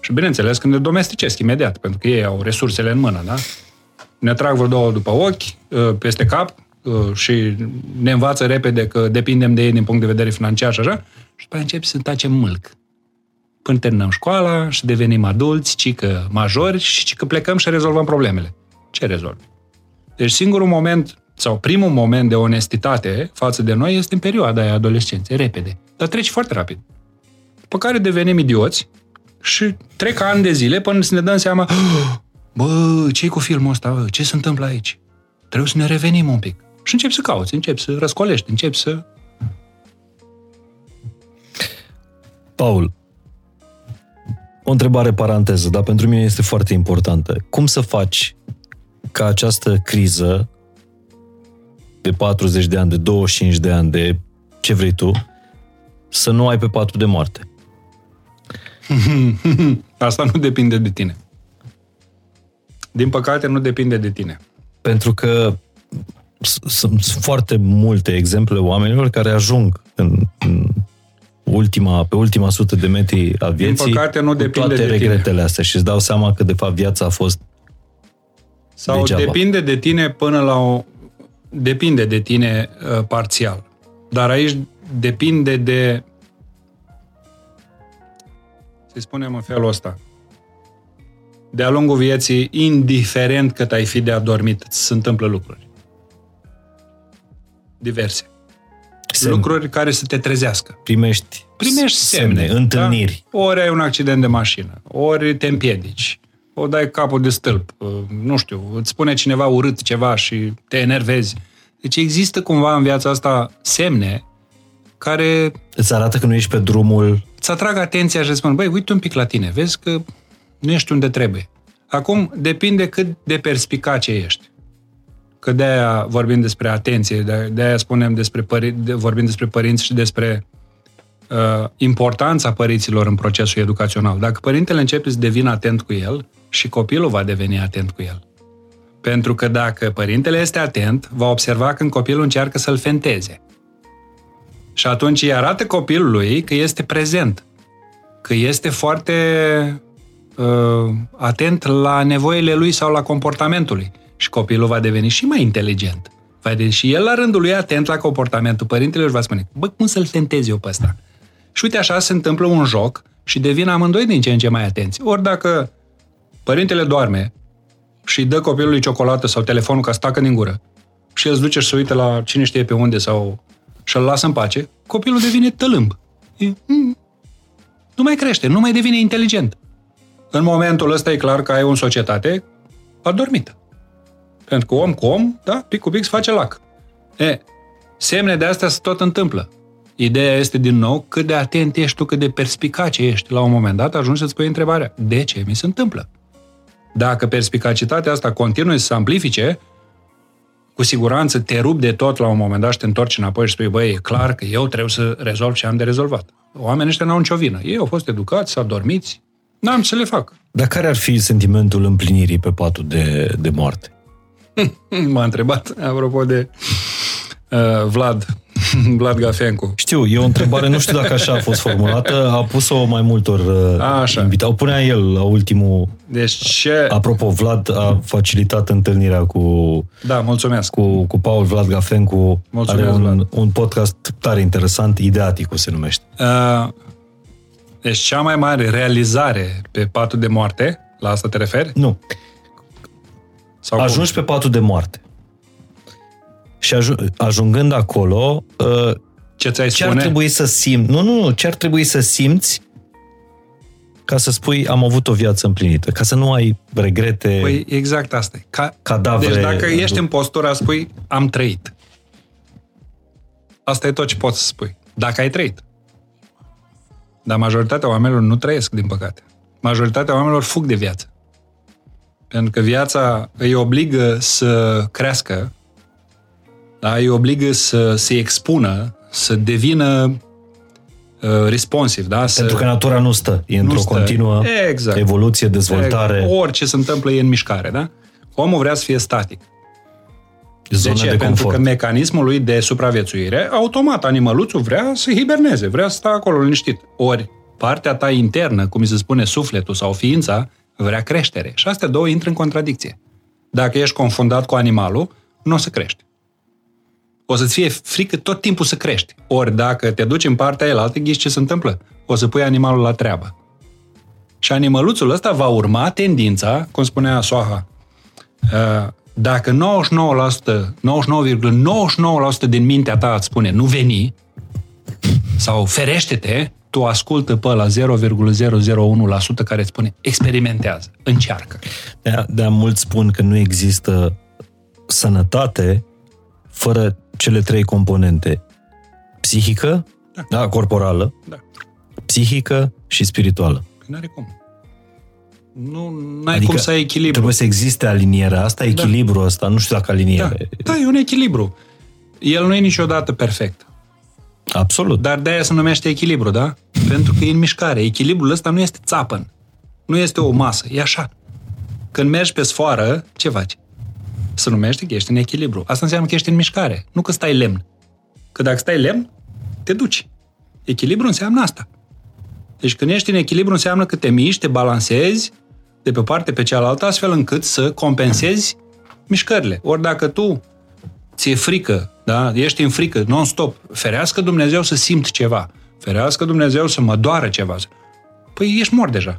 Și bineînțeles, când ne domesticesc imediat, pentru că ei au resursele în mână, da? Ne trag vreo două după ochi, ă, peste cap ă, și ne învață repede că depindem de ei din punct de vedere financiar și așa, și după aia începi să tacem mâlc. Până terminăm școala și devenim adulți, ci că majori și ci că plecăm și rezolvăm problemele. Ce rezolvi? Deci singurul moment sau primul moment de onestitate față de noi este în perioada aia adolescenței, repede. Dar treci foarte rapid. După care devenim idioți și trec ani de zile până să ne dăm seama bă, ce cu filmul ăsta, bă? ce se întâmplă aici? Trebuie să ne revenim un pic. Și începi să cauți, începi să răscolești, începi să... Paul, o întrebare paranteză, dar pentru mine este foarte importantă. Cum să faci ca această criză de 40 de ani, de 25 de ani, de ce vrei tu, să nu ai pe patul de moarte? Asta nu depinde de tine. Din păcate, nu depinde de tine. Pentru că s- sunt foarte multe exemple oamenilor care ajung în, în ultima, pe ultima sută de metri a vieții păcate, nu cu depinde toate de tine. regretele astea și îți dau seama că de fapt viața a fost Sau Degeaba. depinde de tine până la o... Depinde de tine uh, parțial. Dar aici depinde de... Să spunem în felul ăsta. De-a lungul vieții, indiferent cât ai fi de adormit, ți se întâmplă lucruri. Diverse. semn, Lucruri care să te trezească. primești, primești semne, întâlniri. Da? Ori ai un accident de mașină, ori te împiedici, o dai capul de stâlp, uh, nu știu, îți spune cineva urât ceva și te enervezi. Deci există cumva în viața asta semne care Îți arată că nu ești pe drumul îți atrag atenția și îți spun, băi, uite un pic la tine, vezi că nu ești unde trebuie. Acum, depinde cât de perspicace ești. Că de-aia vorbim despre atenție, de- de-aia spunem despre pări- de, vorbim despre părinți și despre uh, importanța părinților în procesul educațional. Dacă părintele începe să devină atent cu el, și copilul va deveni atent cu el. Pentru că dacă părintele este atent, va observa când copilul încearcă să-l fenteze. Și atunci îi arată copilului că este prezent, că este foarte uh, atent la nevoile lui sau la comportamentul lui. Și copilul va deveni și mai inteligent. Va deveni și el la rândul lui atent la comportamentul părintele își va spune, bă, cum să-l fentez eu pe ăsta? Și uite așa se întâmplă un joc și devin amândoi din ce în ce mai atenți. Ori dacă părintele doarme și îi dă copilului ciocolată sau telefonul ca să tacă din gură și el se duce și se uită la cine știe pe unde sau și îl lasă în pace, copilul devine tălâmb. E, mm, nu mai crește, nu mai devine inteligent. În momentul ăsta e clar că ai o societate adormită. Pentru că om cu om, da, pic cu pic se face lac. E, semne de astea se tot întâmplă. Ideea este din nou cât de atent ești tu, cât de perspicace ești. La un moment dat ajungi să-ți pui întrebarea, de ce mi se întâmplă? Dacă perspicacitatea asta continuă să se amplifice, cu siguranță te rup de tot la un moment dat și te întorci înapoi și spui, băi, e clar că eu trebuie să rezolv ce am de rezolvat. Oamenii ăștia n-au nicio vină. Ei au fost educați, s-au dormiți, n-am ce să le fac. Dar care ar fi sentimentul împlinirii pe patul de, de moarte? M-a întrebat, apropo de uh, Vlad, Vlad Gafencu. Știu, e o întrebare, nu știu dacă așa a fost formulată, a pus-o mai multor uh, Așa. invitați. O punea el la ultimul... Deci ce... Apropo, Vlad a facilitat întâlnirea cu, Da, mulțumesc. cu, cu Paul Vlad Gafencu. Mulțumesc, Are un, Vlad. un podcast tare interesant, Ideaticul se numește. Uh, deci cea mai mare realizare pe patul de moarte, la asta te referi? Nu, Sau ajungi pe patul de moarte. Și aju- ajungând acolo, uh, cum? Ce ți-ai Ce ar spune? trebui să simți? Nu, nu, nu. Ce ar trebui să simți ca să spui am avut o viață împlinită? Ca să nu ai regrete... Păi exact asta e. Ca... Cadavre- Deci dacă ești în postura, spui, am trăit. Asta e tot ce poți să spui. Dacă ai trăit. Dar majoritatea oamenilor nu trăiesc, din păcate. Majoritatea oamenilor fug de viață. Pentru că viața îi obligă să crească, da? îi obligă să se expună, să devină uh, responsiv, da? Să... Pentru că natura nu stă. E într-o stă. continuă Exact. evoluție, dezvoltare, Orice se întâmplă e în mișcare, da? Omul vrea să fie static. Zonă de ce? de, Pentru confort. că mecanismul lui de supraviețuire, automat, animăluțul vrea să hiberneze, vrea să stea acolo liniștit. Ori, partea ta internă, cum se spune sufletul sau ființa, vrea creștere. Și astea două intră în contradicție. Dacă ești confundat cu animalul, nu o să crești. O să-ți fie frică tot timpul să crești. Ori dacă te duci în partea aia, altă ghiși ce se întâmplă? O să pui animalul la treabă. Și animăluțul ăsta va urma tendința, cum spunea Soaha, uh, dacă 99%, 99,99% din mintea ta îți spune nu veni sau ferește-te, tu ascultă pe la 0,001% care îți spune experimentează, încearcă. De-aia, de-aia mulți spun că nu există sănătate fără cele trei componente. Psihică, da, da corporală, Da. psihică și spirituală. Păi n-are cum. Nu ai adică cum să ai echilibru. Trebuie să existe alinierea asta, echilibru ăsta, nu știu dacă Da. aliniere. da, e un echilibru. El nu e niciodată perfect. Absolut. Dar de-aia se numește echilibru, da? Pentru că e în mișcare. Echilibrul ăsta nu este țapăn. Nu este o masă. E așa. Când mergi pe sfoară, ce faci? Se numește că ești în echilibru. Asta înseamnă că ești în mișcare. Nu că stai lemn. Că dacă stai lemn, te duci. Echilibru înseamnă asta. Deci când ești în echilibru înseamnă că te miști, te balansezi de pe parte pe cealaltă, astfel încât să compensezi mișcările. Ori dacă tu ți-e frică, da? ești în frică non-stop, ferească Dumnezeu să simt ceva, ferească Dumnezeu să mă doară ceva. Păi ești mort deja.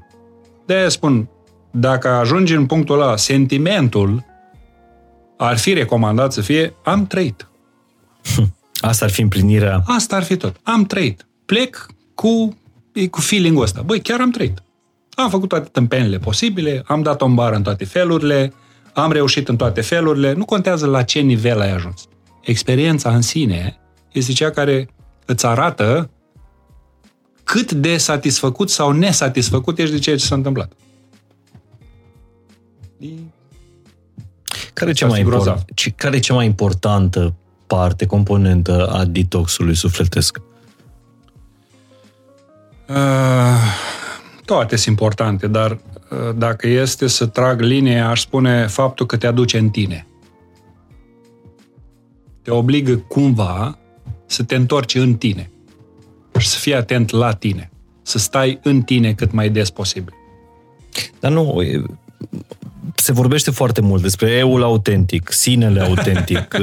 De-aia spun, dacă ajungi în punctul ăla, sentimentul ar fi recomandat să fie am trăit. Asta ar fi împlinirea. Asta ar fi tot. Am trăit. Plec cu, e cu feeling-ul ăsta. Băi, chiar am trăit. Am făcut toate tâmpenile posibile, am dat o bară în toate felurile, am reușit în toate felurile, nu contează la ce nivel ai ajuns. Experiența în sine este cea care îți arată cât de satisfăcut sau nesatisfăcut ești de ceea ce s-a întâmplat. E Care e, cea Ar mai fi grozav. import, ce- care e cea mai importantă parte, componentă a detoxului sufletesc? Uh, toate sunt importante, dar uh, dacă este să trag linie, aș spune faptul că te aduce în tine. Te obligă cumva să te întorci în tine și să fii atent la tine. Să stai în tine cât mai des posibil. Dar nu, e- se vorbește foarte mult despre eul autentic, sinele autentic.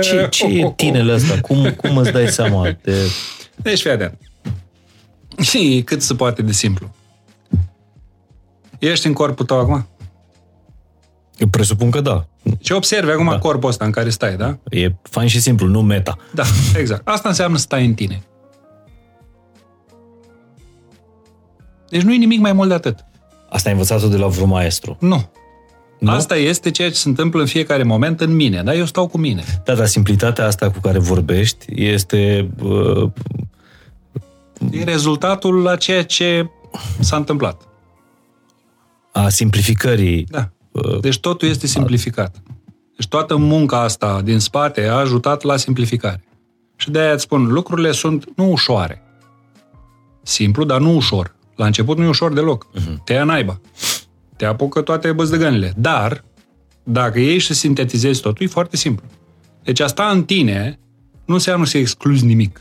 Ce, ce e tinele ăsta? Cum, cum îți dai seama? De... Deci fii atent. Și cât se poate de simplu. Ești în corpul tău acum? Eu presupun că da. Ce observi acum da. corpul ăsta în care stai, da? E fain și simplu, nu meta. Da, exact. Asta înseamnă să stai în tine. Deci nu e nimic mai mult de atât. Asta ai învățat-o de la vreun maestru. Nu. Nu? Asta este ceea ce se întâmplă în fiecare moment în mine, da? Eu stau cu mine. Da, dar simplitatea asta cu care vorbești este... Uh, E rezultatul la ceea ce s-a întâmplat. a simplificării. Da. Deci totul este simplificat. Deci toată munca asta din spate a ajutat la simplificare. Și de-aia îți spun, lucrurile sunt nu ușoare. Simplu, dar nu ușor. La început nu e ușor deloc. Uh-huh. Te ia naiba. Te apucă toate băzdăgănile. Dar, dacă iei și sintetizezi totul, e foarte simplu. Deci asta în tine nu înseamnă să excluzi nimic.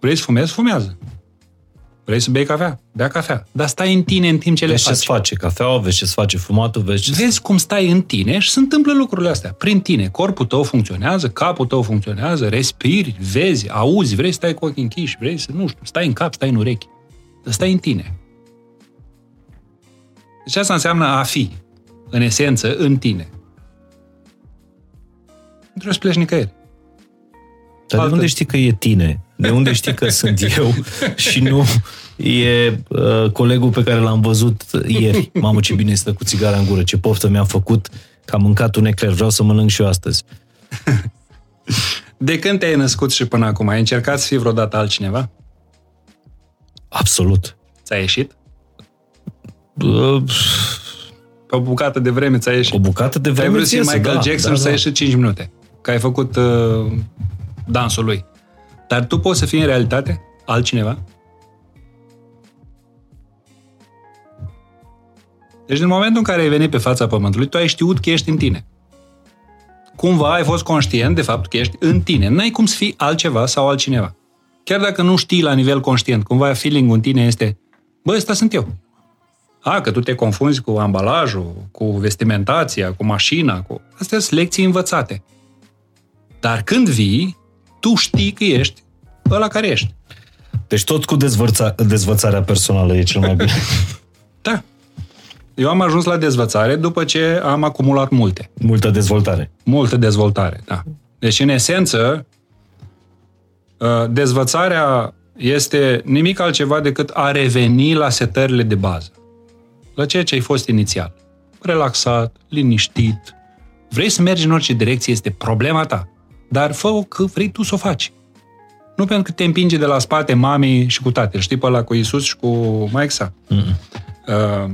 Vrei să fumezi? Fumează. Vrei să bei cafea? Bea cafea. Dar stai în tine în timp ce le Vezi faci. ce-ți face cafeaua, vezi ce-ți face fumatul, vezi ce Vezi cum stai în tine și se întâmplă lucrurile astea. Prin tine. Corpul tău funcționează, capul tău funcționează, respiri, vezi, auzi, vrei să stai cu ochii închiși, vrei să, nu știu, stai în cap, stai în urechi. Dar stai în tine. Deci asta înseamnă a fi, în esență, în tine. Nu trebuie să pleci nicăieri. Dar de unde știi că e tine? De unde știi că sunt eu și nu e uh, colegul pe care l-am văzut ieri? Mamă, ce bine stă cu țigara în gură, ce poftă mi-am făcut, că am mâncat un ecler, vreau să mănânc și eu astăzi. De când te-ai născut și până acum, ai încercat să fii vreodată altcineva? Absolut. Ți-a ieșit? Uh, Pe o bucată de vreme ți-a ieșit. o bucată de vreme ai vrut să ți fii iese, Michael da, Jackson da, și ți-a da. ieșit 5 minute. Că ai făcut uh, dansul lui. Dar tu poți să fii în realitate altcineva? Deci din momentul în care ai venit pe fața pământului, tu ai știut că ești în tine. Cumva ai fost conștient de faptul că ești în tine. N-ai cum să fii altceva sau altcineva. Chiar dacă nu știi la nivel conștient, cumva feeling-ul în tine este bă, ăsta sunt eu. A, că tu te confunzi cu ambalajul, cu vestimentația, cu mașina, cu... Astea sunt lecții învățate. Dar când vii, tu știi că ești ăla care ești. Deci tot cu dezvăța, dezvățarea personală e cel mai bine. Da. Eu am ajuns la dezvățare după ce am acumulat multe. Multă dezvoltare. Multă dezvoltare, da. Deci, în esență, uh, dezvățarea este nimic altceva decât a reveni la setările de bază. La ceea ce ai fost inițial. Relaxat, liniștit. Vrei să mergi în orice direcție, este problema ta. Dar fă că vrei tu să o faci. Nu pentru că te împinge de la spate mamei și cu tatăl. Știi pe ăla cu Isus și cu Maixa? Uh,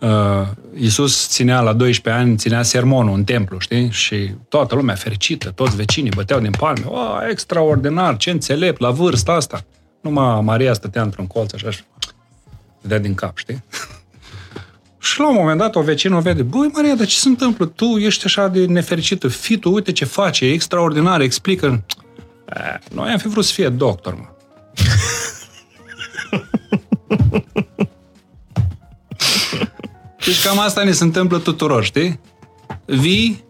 uh, Iisus ținea la 12 ani, ținea sermonul în templu, știi? Și toată lumea fericită, toți vecinii băteau din palme. O, extraordinar, ce înțelept, la vârsta asta. Numai Maria stătea într-un colț așa și dădea din cap, știi? Și la un moment dat o vecină o vede, băi Maria, dar ce se întâmplă? Tu ești așa de nefericită, fii tu, uite ce face, e extraordinar, explică. "Eh, Noi am fi vrut să fie doctor, mă. Deci cam asta ne se întâmplă tuturor, știi? Vii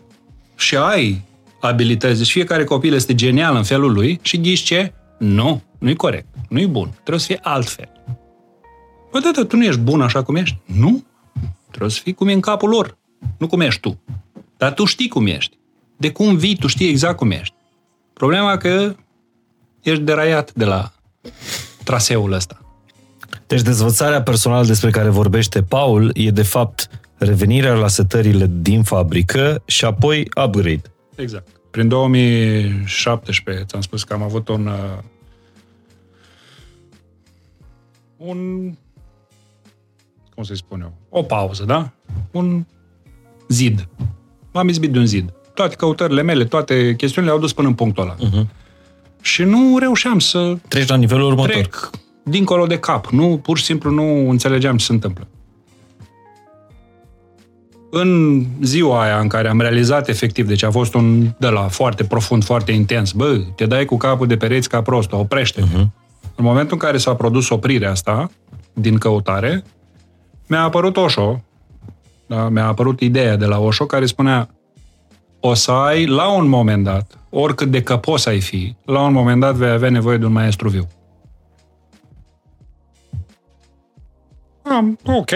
și ai abilități. Deci fiecare copil este genial în felul lui și ghiși ce? Nu, nu-i corect, nu-i bun. Trebuie să fie altfel. Bă, da, da, tu nu ești bun așa cum ești? Nu. Trebuie să fii cum e în capul lor, nu cum ești tu. Dar tu știi cum ești. De cum vii, tu știi exact cum ești. Problema că ești deraiat de la traseul ăsta. Deci dezvățarea personală despre care vorbește Paul e de fapt revenirea la setările din fabrică și apoi upgrade. Exact. Prin 2017, ți-am spus că am avut un uh, un cum să-i spun eu, o pauză, da? Un zid. M-am izbit de un zid. Toate căutările mele, toate chestiunile au dus până în punctul ăla. Uh-huh. Și nu reușeam să Treci la nivelul următor. trec dincolo de cap. Nu, pur și simplu nu înțelegeam ce se întâmplă. În ziua aia în care am realizat efectiv, deci a fost un de la foarte profund, foarte intens, bă, te dai cu capul de pereți ca prost, oprește uh-huh. În momentul în care s-a produs oprirea asta, din căutare, mi-a apărut Oșo, da? mi-a apărut ideea de la Oșo care spunea o să ai, la un moment dat, oricât de căpos ai fi, la un moment dat vei avea nevoie de un maestru viu. Am, ok.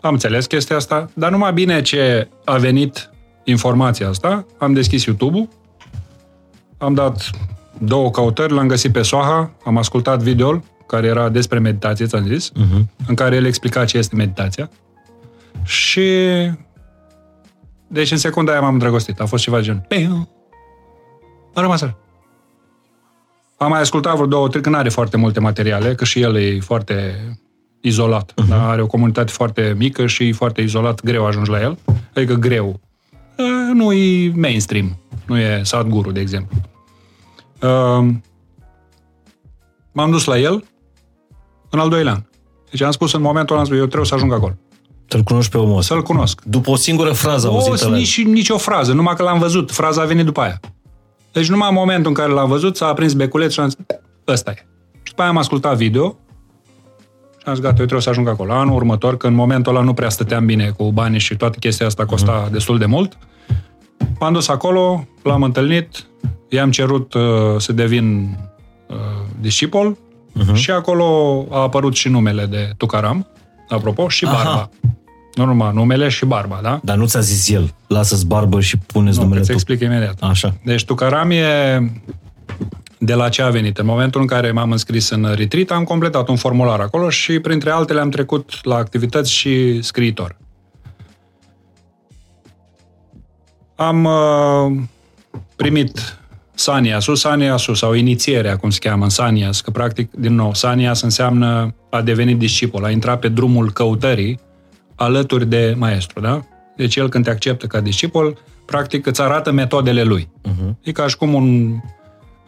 Am înțeles chestia asta, dar numai bine ce a venit informația asta, am deschis YouTube-ul, am dat două căutări, l-am găsit pe Soha, am ascultat video care era despre meditație, ți-am zis, uh-huh. în care el explica ce este meditația. Și... Deci în secunda aia m-am îndrăgostit. A fost ceva de gen... Piu. A rămas așa. Am mai ascultat vreo două, trei, că n-are foarte multe materiale, că și el e foarte izolat. Uh-huh. Da? Are o comunitate foarte mică și e foarte izolat, greu ajungi la el. Adică greu. Nu e mainstream. Nu e Sadhguru, de exemplu. Uh, m-am dus la el în al doilea an. Deci am spus în momentul ăla, am spus, eu trebuie să ajung acolo. Să-l cunoști pe omul ăsta. Să-l cunosc. După o singură frază O, auzită la el. nici, nici o frază, numai că l-am văzut. Fraza a venit după aia. Deci numai în momentul în care l-am văzut, s-a aprins beculeț și am zis, ăsta e. Și după aia am ascultat video și am zis, gata, eu trebuie să ajung acolo. Anul următor, că în momentul ăla nu prea stăteam bine cu banii și toată chestia asta costa mm-hmm. destul de mult, m-am dus acolo, l-am întâlnit, i-am cerut uh, să devin uh, discipol uh-huh. și acolo a apărut și numele de Tucaram, apropo, și Aha. barba. Nu numai numele și barba, da? Dar nu ți-a zis el, lasă-ți barbă și puneți Nu, numele îți tu. explic imediat. Așa. Deci Tucaram e de la ce a venit. În momentul în care m-am înscris în retreat, am completat un formular acolo și printre altele am trecut la activități și scriitor. Am uh, primit Saniasul, Saniasul sau inițierea, cum se cheamă, în Sanias, că practic, din nou, Sanias înseamnă a devenit discipol, a intrat pe drumul căutării alături de maestru, da? Deci el când te acceptă ca discipol, practic îți arată metodele lui. Uh-huh. E ca și cum un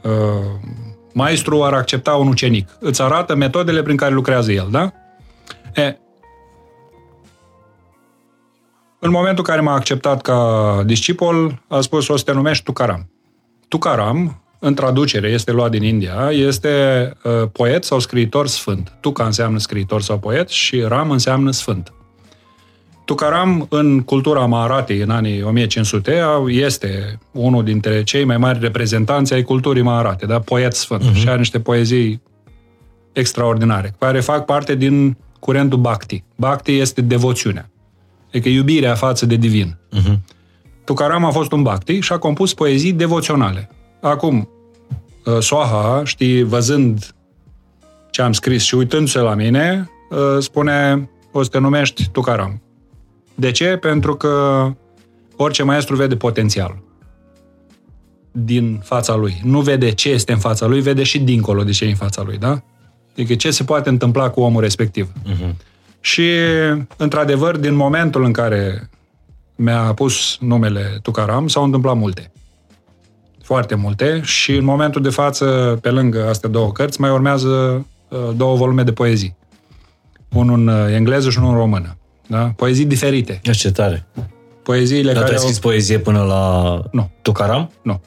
uh, maestru ar accepta un ucenic. Îți arată metodele prin care lucrează el, da? E, în momentul în care m-a acceptat ca discipol, a spus o să te numești Tukaram. Tukaram, în traducere, este luat din India, este uh, poet sau scriitor sfânt. Tuca înseamnă scriitor sau poet și Ram înseamnă sfânt. Tukaram, în cultura Maharati, în anii 1500, este unul dintre cei mai mari reprezentanți ai culturii Maharati, da? poet sfânt. Uh-huh. Și are niște poezii extraordinare, care fac parte din curentul Bhakti. Bhakti este devoțiunea, adică iubirea față de divin. Uh-huh. Tukaram a fost un Bhakti și a compus poezii devoționale. Acum, Soha, știi, văzând ce am scris și uitându-se la mine, spune, o să te numești Tukaram. De ce? Pentru că orice maestru vede potențial din fața lui. Nu vede ce este în fața lui, vede și dincolo de ce e în fața lui, da? Adică ce se poate întâmpla cu omul respectiv. Uh-huh. Și, într-adevăr, din momentul în care mi-a pus numele Tucaram, s-au întâmplat multe. Foarte multe și în momentul de față, pe lângă astea două cărți, mai urmează uh, două volume de poezii. Unul în engleză și unul în română. Da? Poezii diferite. Ce tare. Poeziile Dar care tu ai scris au... poezie până la Nu. Tucaram? Nu.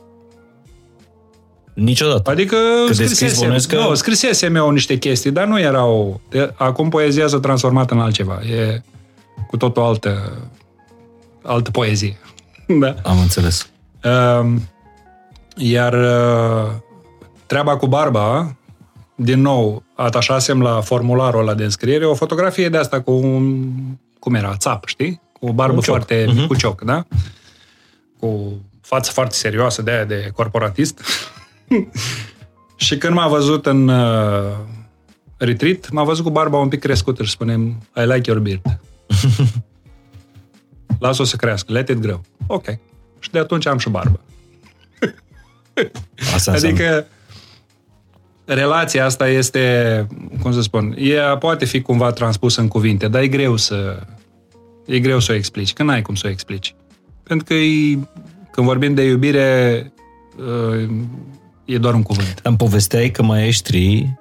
Niciodată. Adică Că de scris scrisesem, bănuiesc că- nu, scrisesem eu niște chestii, dar nu erau... de- Acum poezia s-a transformat în altceva. E cu tot o altă, altă poezie. da. Am înțeles. Uh, Iar uh, treaba cu barba, din nou, atașasem la formularul ăla de înscriere o fotografie de asta cu un, cum era, țap, știi? Cu o barbă Un cioc. foarte, Mhm. cu cioc, da? Cu față foarte serioasă de aia de corporatist. și când m-a văzut în uh, retreat, m-a văzut cu barba un pic crescută și spunem, I like your beard. Lasă-o să crească, let it grow. Ok. Și de atunci am și barbă. Asta înseamnă. Adică relația asta este, cum să spun, ea poate fi cumva transpusă în cuvinte, dar e greu să e greu să o explici, că n-ai cum să o explici. Pentru că e, când vorbim de iubire, uh, e doar un cuvânt. Îmi povesteai că maestrii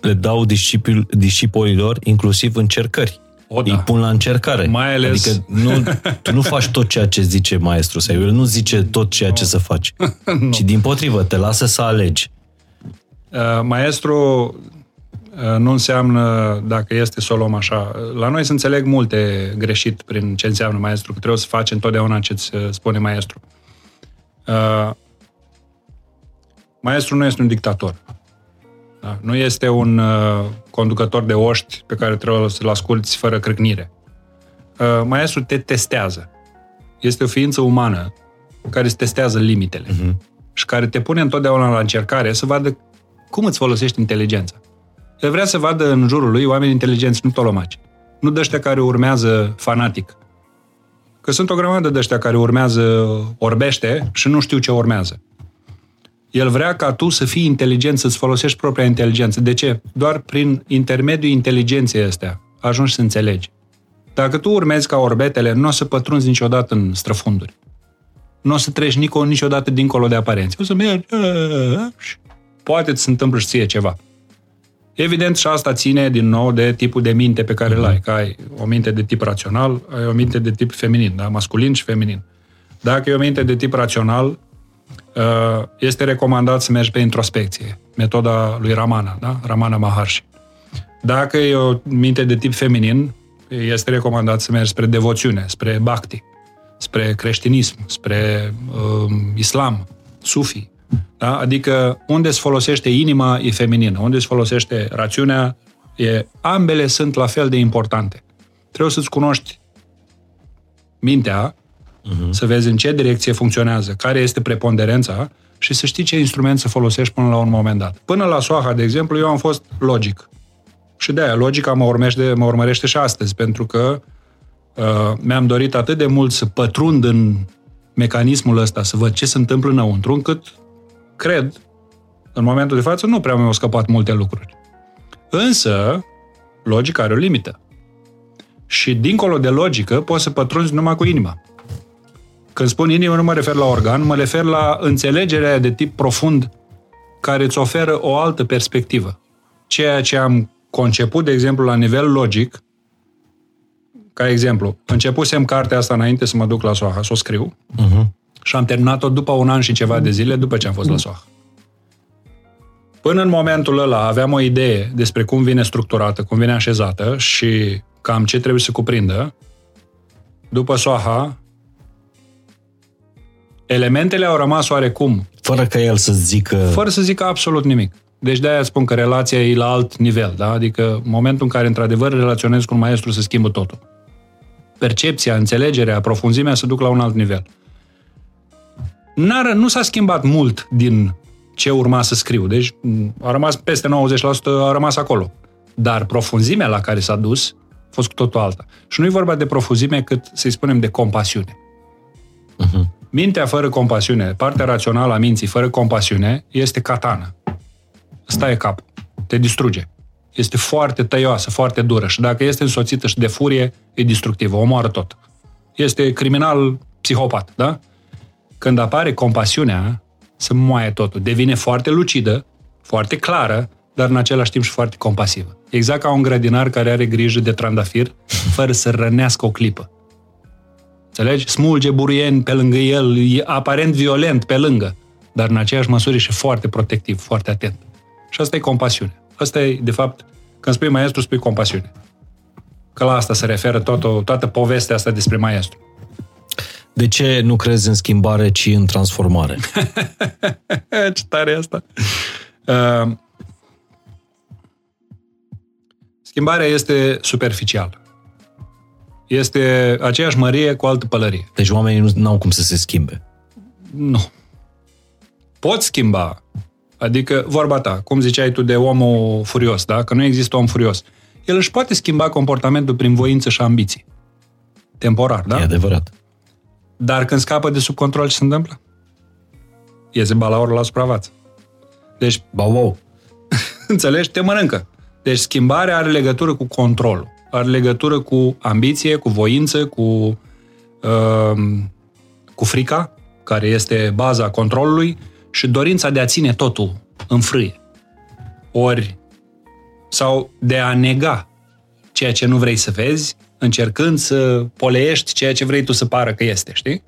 le dau discipil, discipolilor inclusiv încercări. O, da. Îi pun la încercare. Mai ales- Adică nu, tu nu faci tot ceea ce zice maestru sau el nu zice tot ceea ce să faci. Ci din potrivă, te lasă să alegi. Uh, maestru uh, nu înseamnă, dacă este să o luăm așa, la noi se înțeleg multe greșit prin ce înseamnă maestru, că trebuie să faci întotdeauna ce îți uh, spune maestru. Uh, Maestru nu este un dictator. Da? Nu este un uh, conducător de oști pe care trebuie să-l asculți fără crâcnire. Uh, maestru te testează. Este o ființă umană care îți testează limitele uh-huh. și care te pune întotdeauna la încercare să vadă cum îți folosești inteligența. El vrea să vadă în jurul lui oameni inteligenți, nu tolomaci. Nu de ăștia care urmează fanatic. Că sunt o grămadă de ăștia care urmează orbește și nu știu ce urmează. El vrea ca tu să fii inteligent, să-ți folosești propria inteligență. De ce? Doar prin intermediul inteligenței astea ajungi să înțelegi. Dacă tu urmezi ca orbetele, nu o să pătrunzi niciodată în străfunduri. Nu o să treci nico, niciodată dincolo de aparențe. O să mergi și poate ți se întâmplă și ție ceva. Evident, și asta ține din nou de tipul de minte pe care îl ai. Că ai o minte de tip rațional, ai o minte de tip feminin, da? masculin și feminin. Dacă e o minte de tip rațional, este recomandat să mergi pe introspecție. Metoda lui Ramana, da? Ramana Maharshi. Dacă e o minte de tip feminin, este recomandat să mergi spre devoțiune, spre bhakti, spre creștinism, spre uh, islam, sufi. Da? Adică unde se folosește inima e feminină, unde se folosește rațiunea, e, ambele sunt la fel de importante. trebuie să-ți cunoști mintea, uh-huh. să vezi în ce direcție funcționează, care este preponderența și să știi ce instrument să folosești până la un moment dat. Până la Soaha, de exemplu, eu am fost logic. Și de aia, logica mă urmește, mă urmărește și astăzi, pentru că uh, mi-am dorit atât de mult să pătrund în mecanismul ăsta, să văd ce se întâmplă înăuntru, încât cred, în momentul de față, nu prea mi-au scăpat multe lucruri. Însă, logica are o limită. Și dincolo de logică, poți să pătrunzi numai cu inima. Când spun inimă, nu mă refer la organ, mă refer la înțelegerea de tip profund care îți oferă o altă perspectivă. Ceea ce am conceput, de exemplu, la nivel logic, ca exemplu, începusem cartea asta înainte să mă duc la Soaha, să o scriu, uh-huh. și am terminat-o după un an și ceva de zile după ce am fost la Soaha. Până în momentul ăla aveam o idee despre cum vine structurată, cum vine așezată și cam ce trebuie să cuprindă. După Soaha, elementele au rămas oarecum. Fără ca el să zică... Fără să zică absolut nimic. Deci de-aia spun că relația e la alt nivel, da? Adică în momentul în care într-adevăr relaționezi cu un maestru se schimbă totul. Percepția, înțelegerea, profunzimea se duc la un alt nivel. N-ar, nu s-a schimbat mult din ce urma să scriu. Deci a rămas peste 90%, a rămas acolo. Dar profunzimea la care s-a dus a fost cu totul alta. Și nu e vorba de profunzime cât, să-i spunem, de compasiune. Uh-huh. Mintea fără compasiune, partea rațională a minții fără compasiune, este catană. Asta e capul. Te distruge. Este foarte tăioasă, foarte dură și dacă este însoțită și de furie, e distructivă, omoară tot. Este criminal psihopat, da? Când apare compasiunea, se moaie totul. Devine foarte lucidă, foarte clară, dar în același timp și foarte compasivă. Exact ca un grădinar care are grijă de trandafir, fără să rănească o clipă. Înțelegi? Smulge buruieni pe lângă el, e aparent violent pe lângă, dar în aceeași măsură și foarte protectiv, foarte atent. Și asta e compasiune. Asta e, de fapt, când spui maestru, spui compasiune. Că la asta se referă toată, toată povestea asta despre maestru. De ce nu crezi în schimbare, ci în transformare? Ce tare e asta! Uh, schimbarea este superficială. Este aceeași mărie cu altă pălărie. Deci oamenii nu au cum să se schimbe. Nu. Pot schimba. Adică, vorba ta, cum ziceai tu de omul furios, da? Că nu există om furios. El își poate schimba comportamentul prin voință și ambiții. Temporar, da? E adevărat. Dar când scapă de sub control, ce se întâmplă? Iese balaurul la supravață. Deci, ba wow. înțelegi? Te mănâncă. Deci schimbarea are legătură cu controlul. Are legătură cu ambiție, cu voință, cu, uh, cu frica, care este baza controlului, și dorința de a ține totul în frâie. Ori, sau de a nega ceea ce nu vrei să vezi, încercând să poleiești ceea ce vrei tu să pară că este, știi?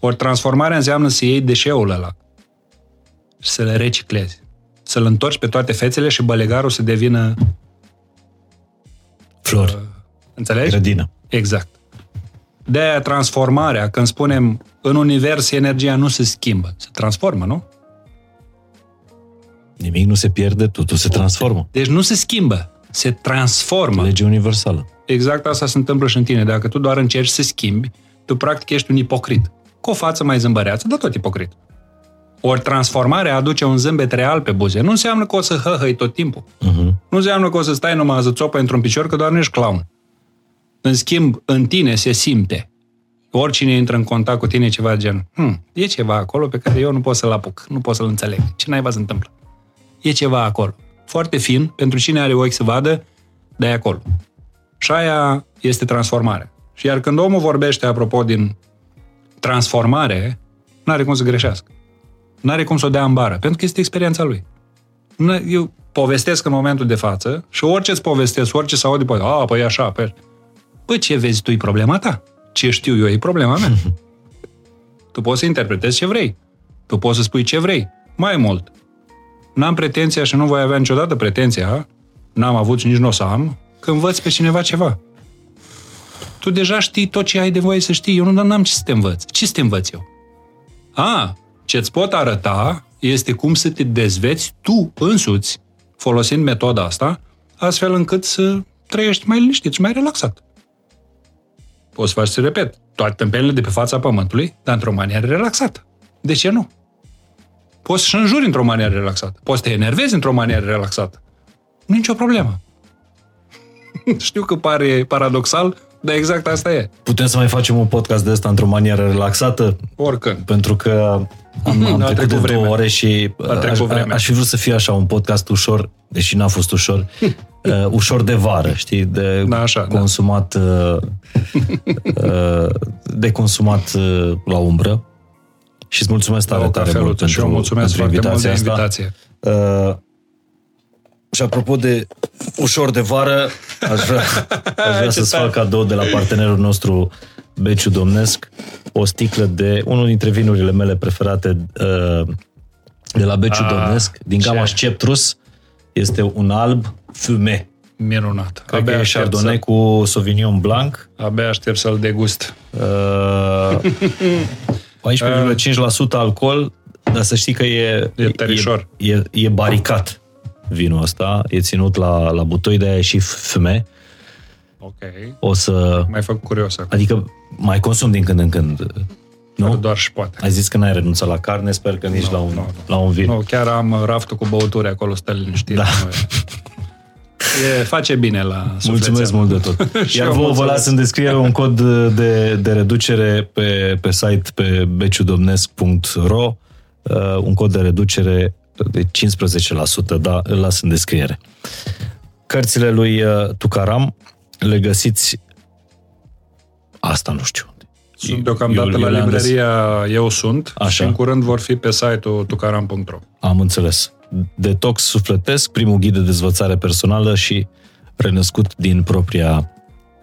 Ori transformarea înseamnă să iei deșeul ăla și să le reciclezi. Să-l întorci pe toate fețele și bălegarul să devină... Flori. Uh, înțelegi? Grădină. Exact. De-aia transformarea, când spunem în univers energia nu se schimbă, se transformă, nu? Nimic nu se pierde, totul se transformă. Deci nu se schimbă, se transformă. Lege universală. Exact asta se întâmplă și în tine. Dacă tu doar încerci să schimbi, tu practic ești un ipocrit. Cu o față mai zâmbăreață, dar tot ipocrit. Ori transformarea aduce un zâmbet real pe buze. Nu înseamnă că o să hăhăi tot timpul. Uh-huh. Nu înseamnă că o să stai numai să țopă într-un picior, că doar nu ești clown. În schimb, în tine se simte. Oricine intră în contact cu tine ceva de genul. Hm, e ceva acolo pe care eu nu pot să-l apuc, nu pot să-l înțeleg. Ce naiba se întâmplă? E ceva acolo. Foarte fin, pentru cine are ochi să vadă, de acolo. Și aia este transformarea. Și iar când omul vorbește, apropo, din transformare, nu are cum să greșească. Nu are cum să o dea în bară, pentru că este experiența lui. Eu povestesc în momentul de față și orice îți povestesc, orice să aude, păi, a, păi așa, păi... Păi ce vezi tu, e problema ta. Ce știu eu, e problema mea. tu poți să interpretezi ce vrei. Tu poți să spui ce vrei. Mai mult. N-am pretenția și nu voi avea niciodată pretenția, n-am avut și nici nu o să am, că învăț pe cineva ceva. Tu deja știi tot ce ai de voie să știi. Eu nu am ce să te învăț. Ce să te învăț eu? A, ce-ți pot arăta este cum să te dezveți tu însuți, folosind metoda asta, astfel încât să trăiești mai liniștit și mai relaxat. Poți să faci, să repet, toate tâmpelele de pe fața pământului, dar într-o manieră relaxată. De ce nu? Poți să înjuri într-o manieră relaxată. Poți să te enervezi într-o manieră relaxată. Nu nicio problemă. Știu că pare paradoxal, dar exact asta e. Putem să mai facem un podcast de ăsta într-o manieră relaxată? Oricând. Pentru că am, am A trecut de trecut două vremea. ore și A trecut aș, vremea. aș fi vrut să fie așa un podcast ușor, deși n-a fost ușor, uh, ușor de vară, știi, de Da, așa, da. consumat uh, uh, de consumat uh, la umbră. Și îți mulțumesc tare, La o tare mult cafeluță și eu pentru, mulțumesc pentru foarte mult de invitația asta. invitație. Uh, și apropo de ușor de vară, aș vrea, aș vrea să-ți fac cadou de la partenerul nostru Beciu Domnesc o sticlă de unul dintre vinurile mele preferate uh, de la Beciu Ah, Domnesc, din ce? gama Sceptrus. Este un alb fume. Minunat. Cred că e aștept Chardonnay să, cu Sauvignon Blanc. abia aștept să-l degust. Uh, 14,5% alcool, dar să știi că e, E tărișor. e, e, e baricat vinul ăsta, e ținut la, la butoi, de aia e și fume. Ok. O să... Mai fac curios acum. Adică mai consum din când în când. Nu? Nu? Doar și poate. Ai zis că n-ai renunțat la carne, sper că nici Nu, la, un, nu, nu. la un vin. Nu, chiar am uh, raftul cu băuturi acolo, stă liniștit. Da. Nu E, e, face bine la Mulțumesc sufleteală. mult de tot. Și Iar eu vouă vă mulțumesc. las în descriere un cod de, de reducere pe, pe site pe beciudomnesc.ro uh, un cod de reducere de 15%, da, îl las în descriere. Cărțile lui uh, Tucaram le găsiți asta nu știu. Sunt deocamdată Eu- eu la le-am găsit. librăria Eu Sunt Așa. și în curând vor fi pe site-ul tucaram.ro. Am înțeles. Detox sufletesc, primul ghid de dezvățare personală și renăscut din propria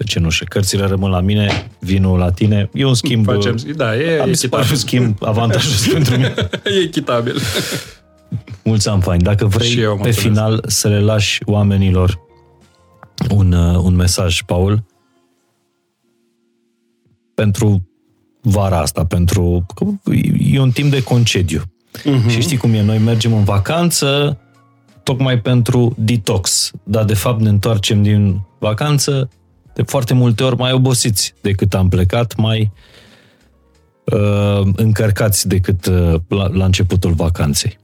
cenușă. Cărțile rămân la mine, vinul la tine. E un schimb... Facem, da, e mi se pare un echitabil. schimb avantajos pentru mine. e echitabil. Mulți ani faini. Dacă vrei, Și eu pe mulțumesc. final, să le lași oamenilor un, uh, un mesaj, Paul, pentru vara asta, pentru că e un timp de concediu. Uh-huh. Și știi cum e, noi mergem în vacanță tocmai pentru detox, dar de fapt ne întoarcem din vacanță de foarte multe ori mai obosiți decât am plecat, mai uh, încărcați decât uh, la, la începutul vacanței.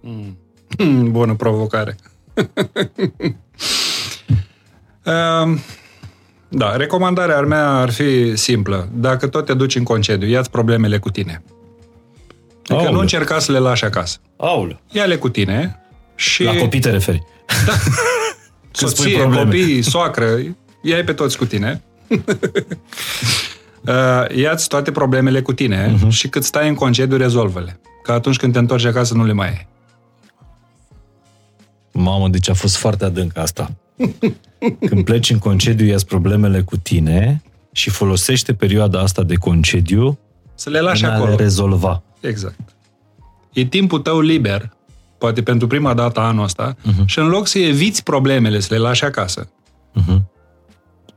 Hmm, Bună provocare. Um, da, recomandarea ar mea ar fi simplă. Dacă tot te duci în concediu, ia-ți problemele cu tine. Adică Aoleu. nu încerca să le lași acasă. Aulă. Ia-le cu tine și La copii te referi. Când spui soție, probleme. copii, soacră, ia pe toți cu tine. Uh, Ia-ți toate problemele cu tine Mhm. uh-huh. și cât stai în concediu, rezolvă-le. Că atunci când te întorci acasă, nu le mai ai. Mamă, deci a fost foarte adânc asta. Când pleci în concediu, ia problemele cu tine și folosește perioada asta de concediu Să le lași în a acolo. le rezolva. Exact. E timpul tău liber, poate pentru prima dată anul ăsta, uh-huh. și în loc să eviți problemele, să le lași acasă, Uh-huh.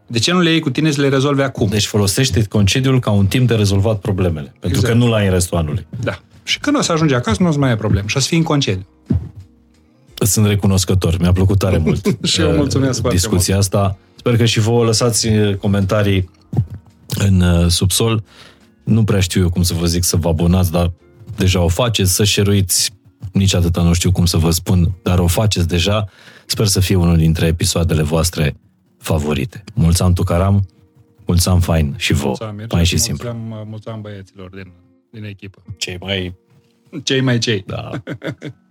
de ce nu le iei cu tine să le rezolvi acum? Deci folosește concediul ca un timp de rezolvat problemele. Pentru Exact. că nu l-ai în restul anului. Da. Și când o să ajungi acasă, nu o să mai ai probleme. Și o să fii în concediu. Îți Sunt recunoscător. Mi-a plăcut tare mult Și eu uh, mulțumesc foarte discuția asta. Sper că și vouă lăsați uh, comentarii în uh, subsol. Nu prea știu eu cum să vă zic să vă abonați, dar deja o faceți, să share nici atâta nu știu cum să vă spun, dar o faceți deja. Sper să fie unul dintre episoadele voastre favorite. Mulți ani Tucaram, mulți ani fain și vouă. Mulțumim, Mircea, Fain și simplu. Mulțumim, mulțumim băieților din, din echipă. Cei mai... Cei mai cei. Da.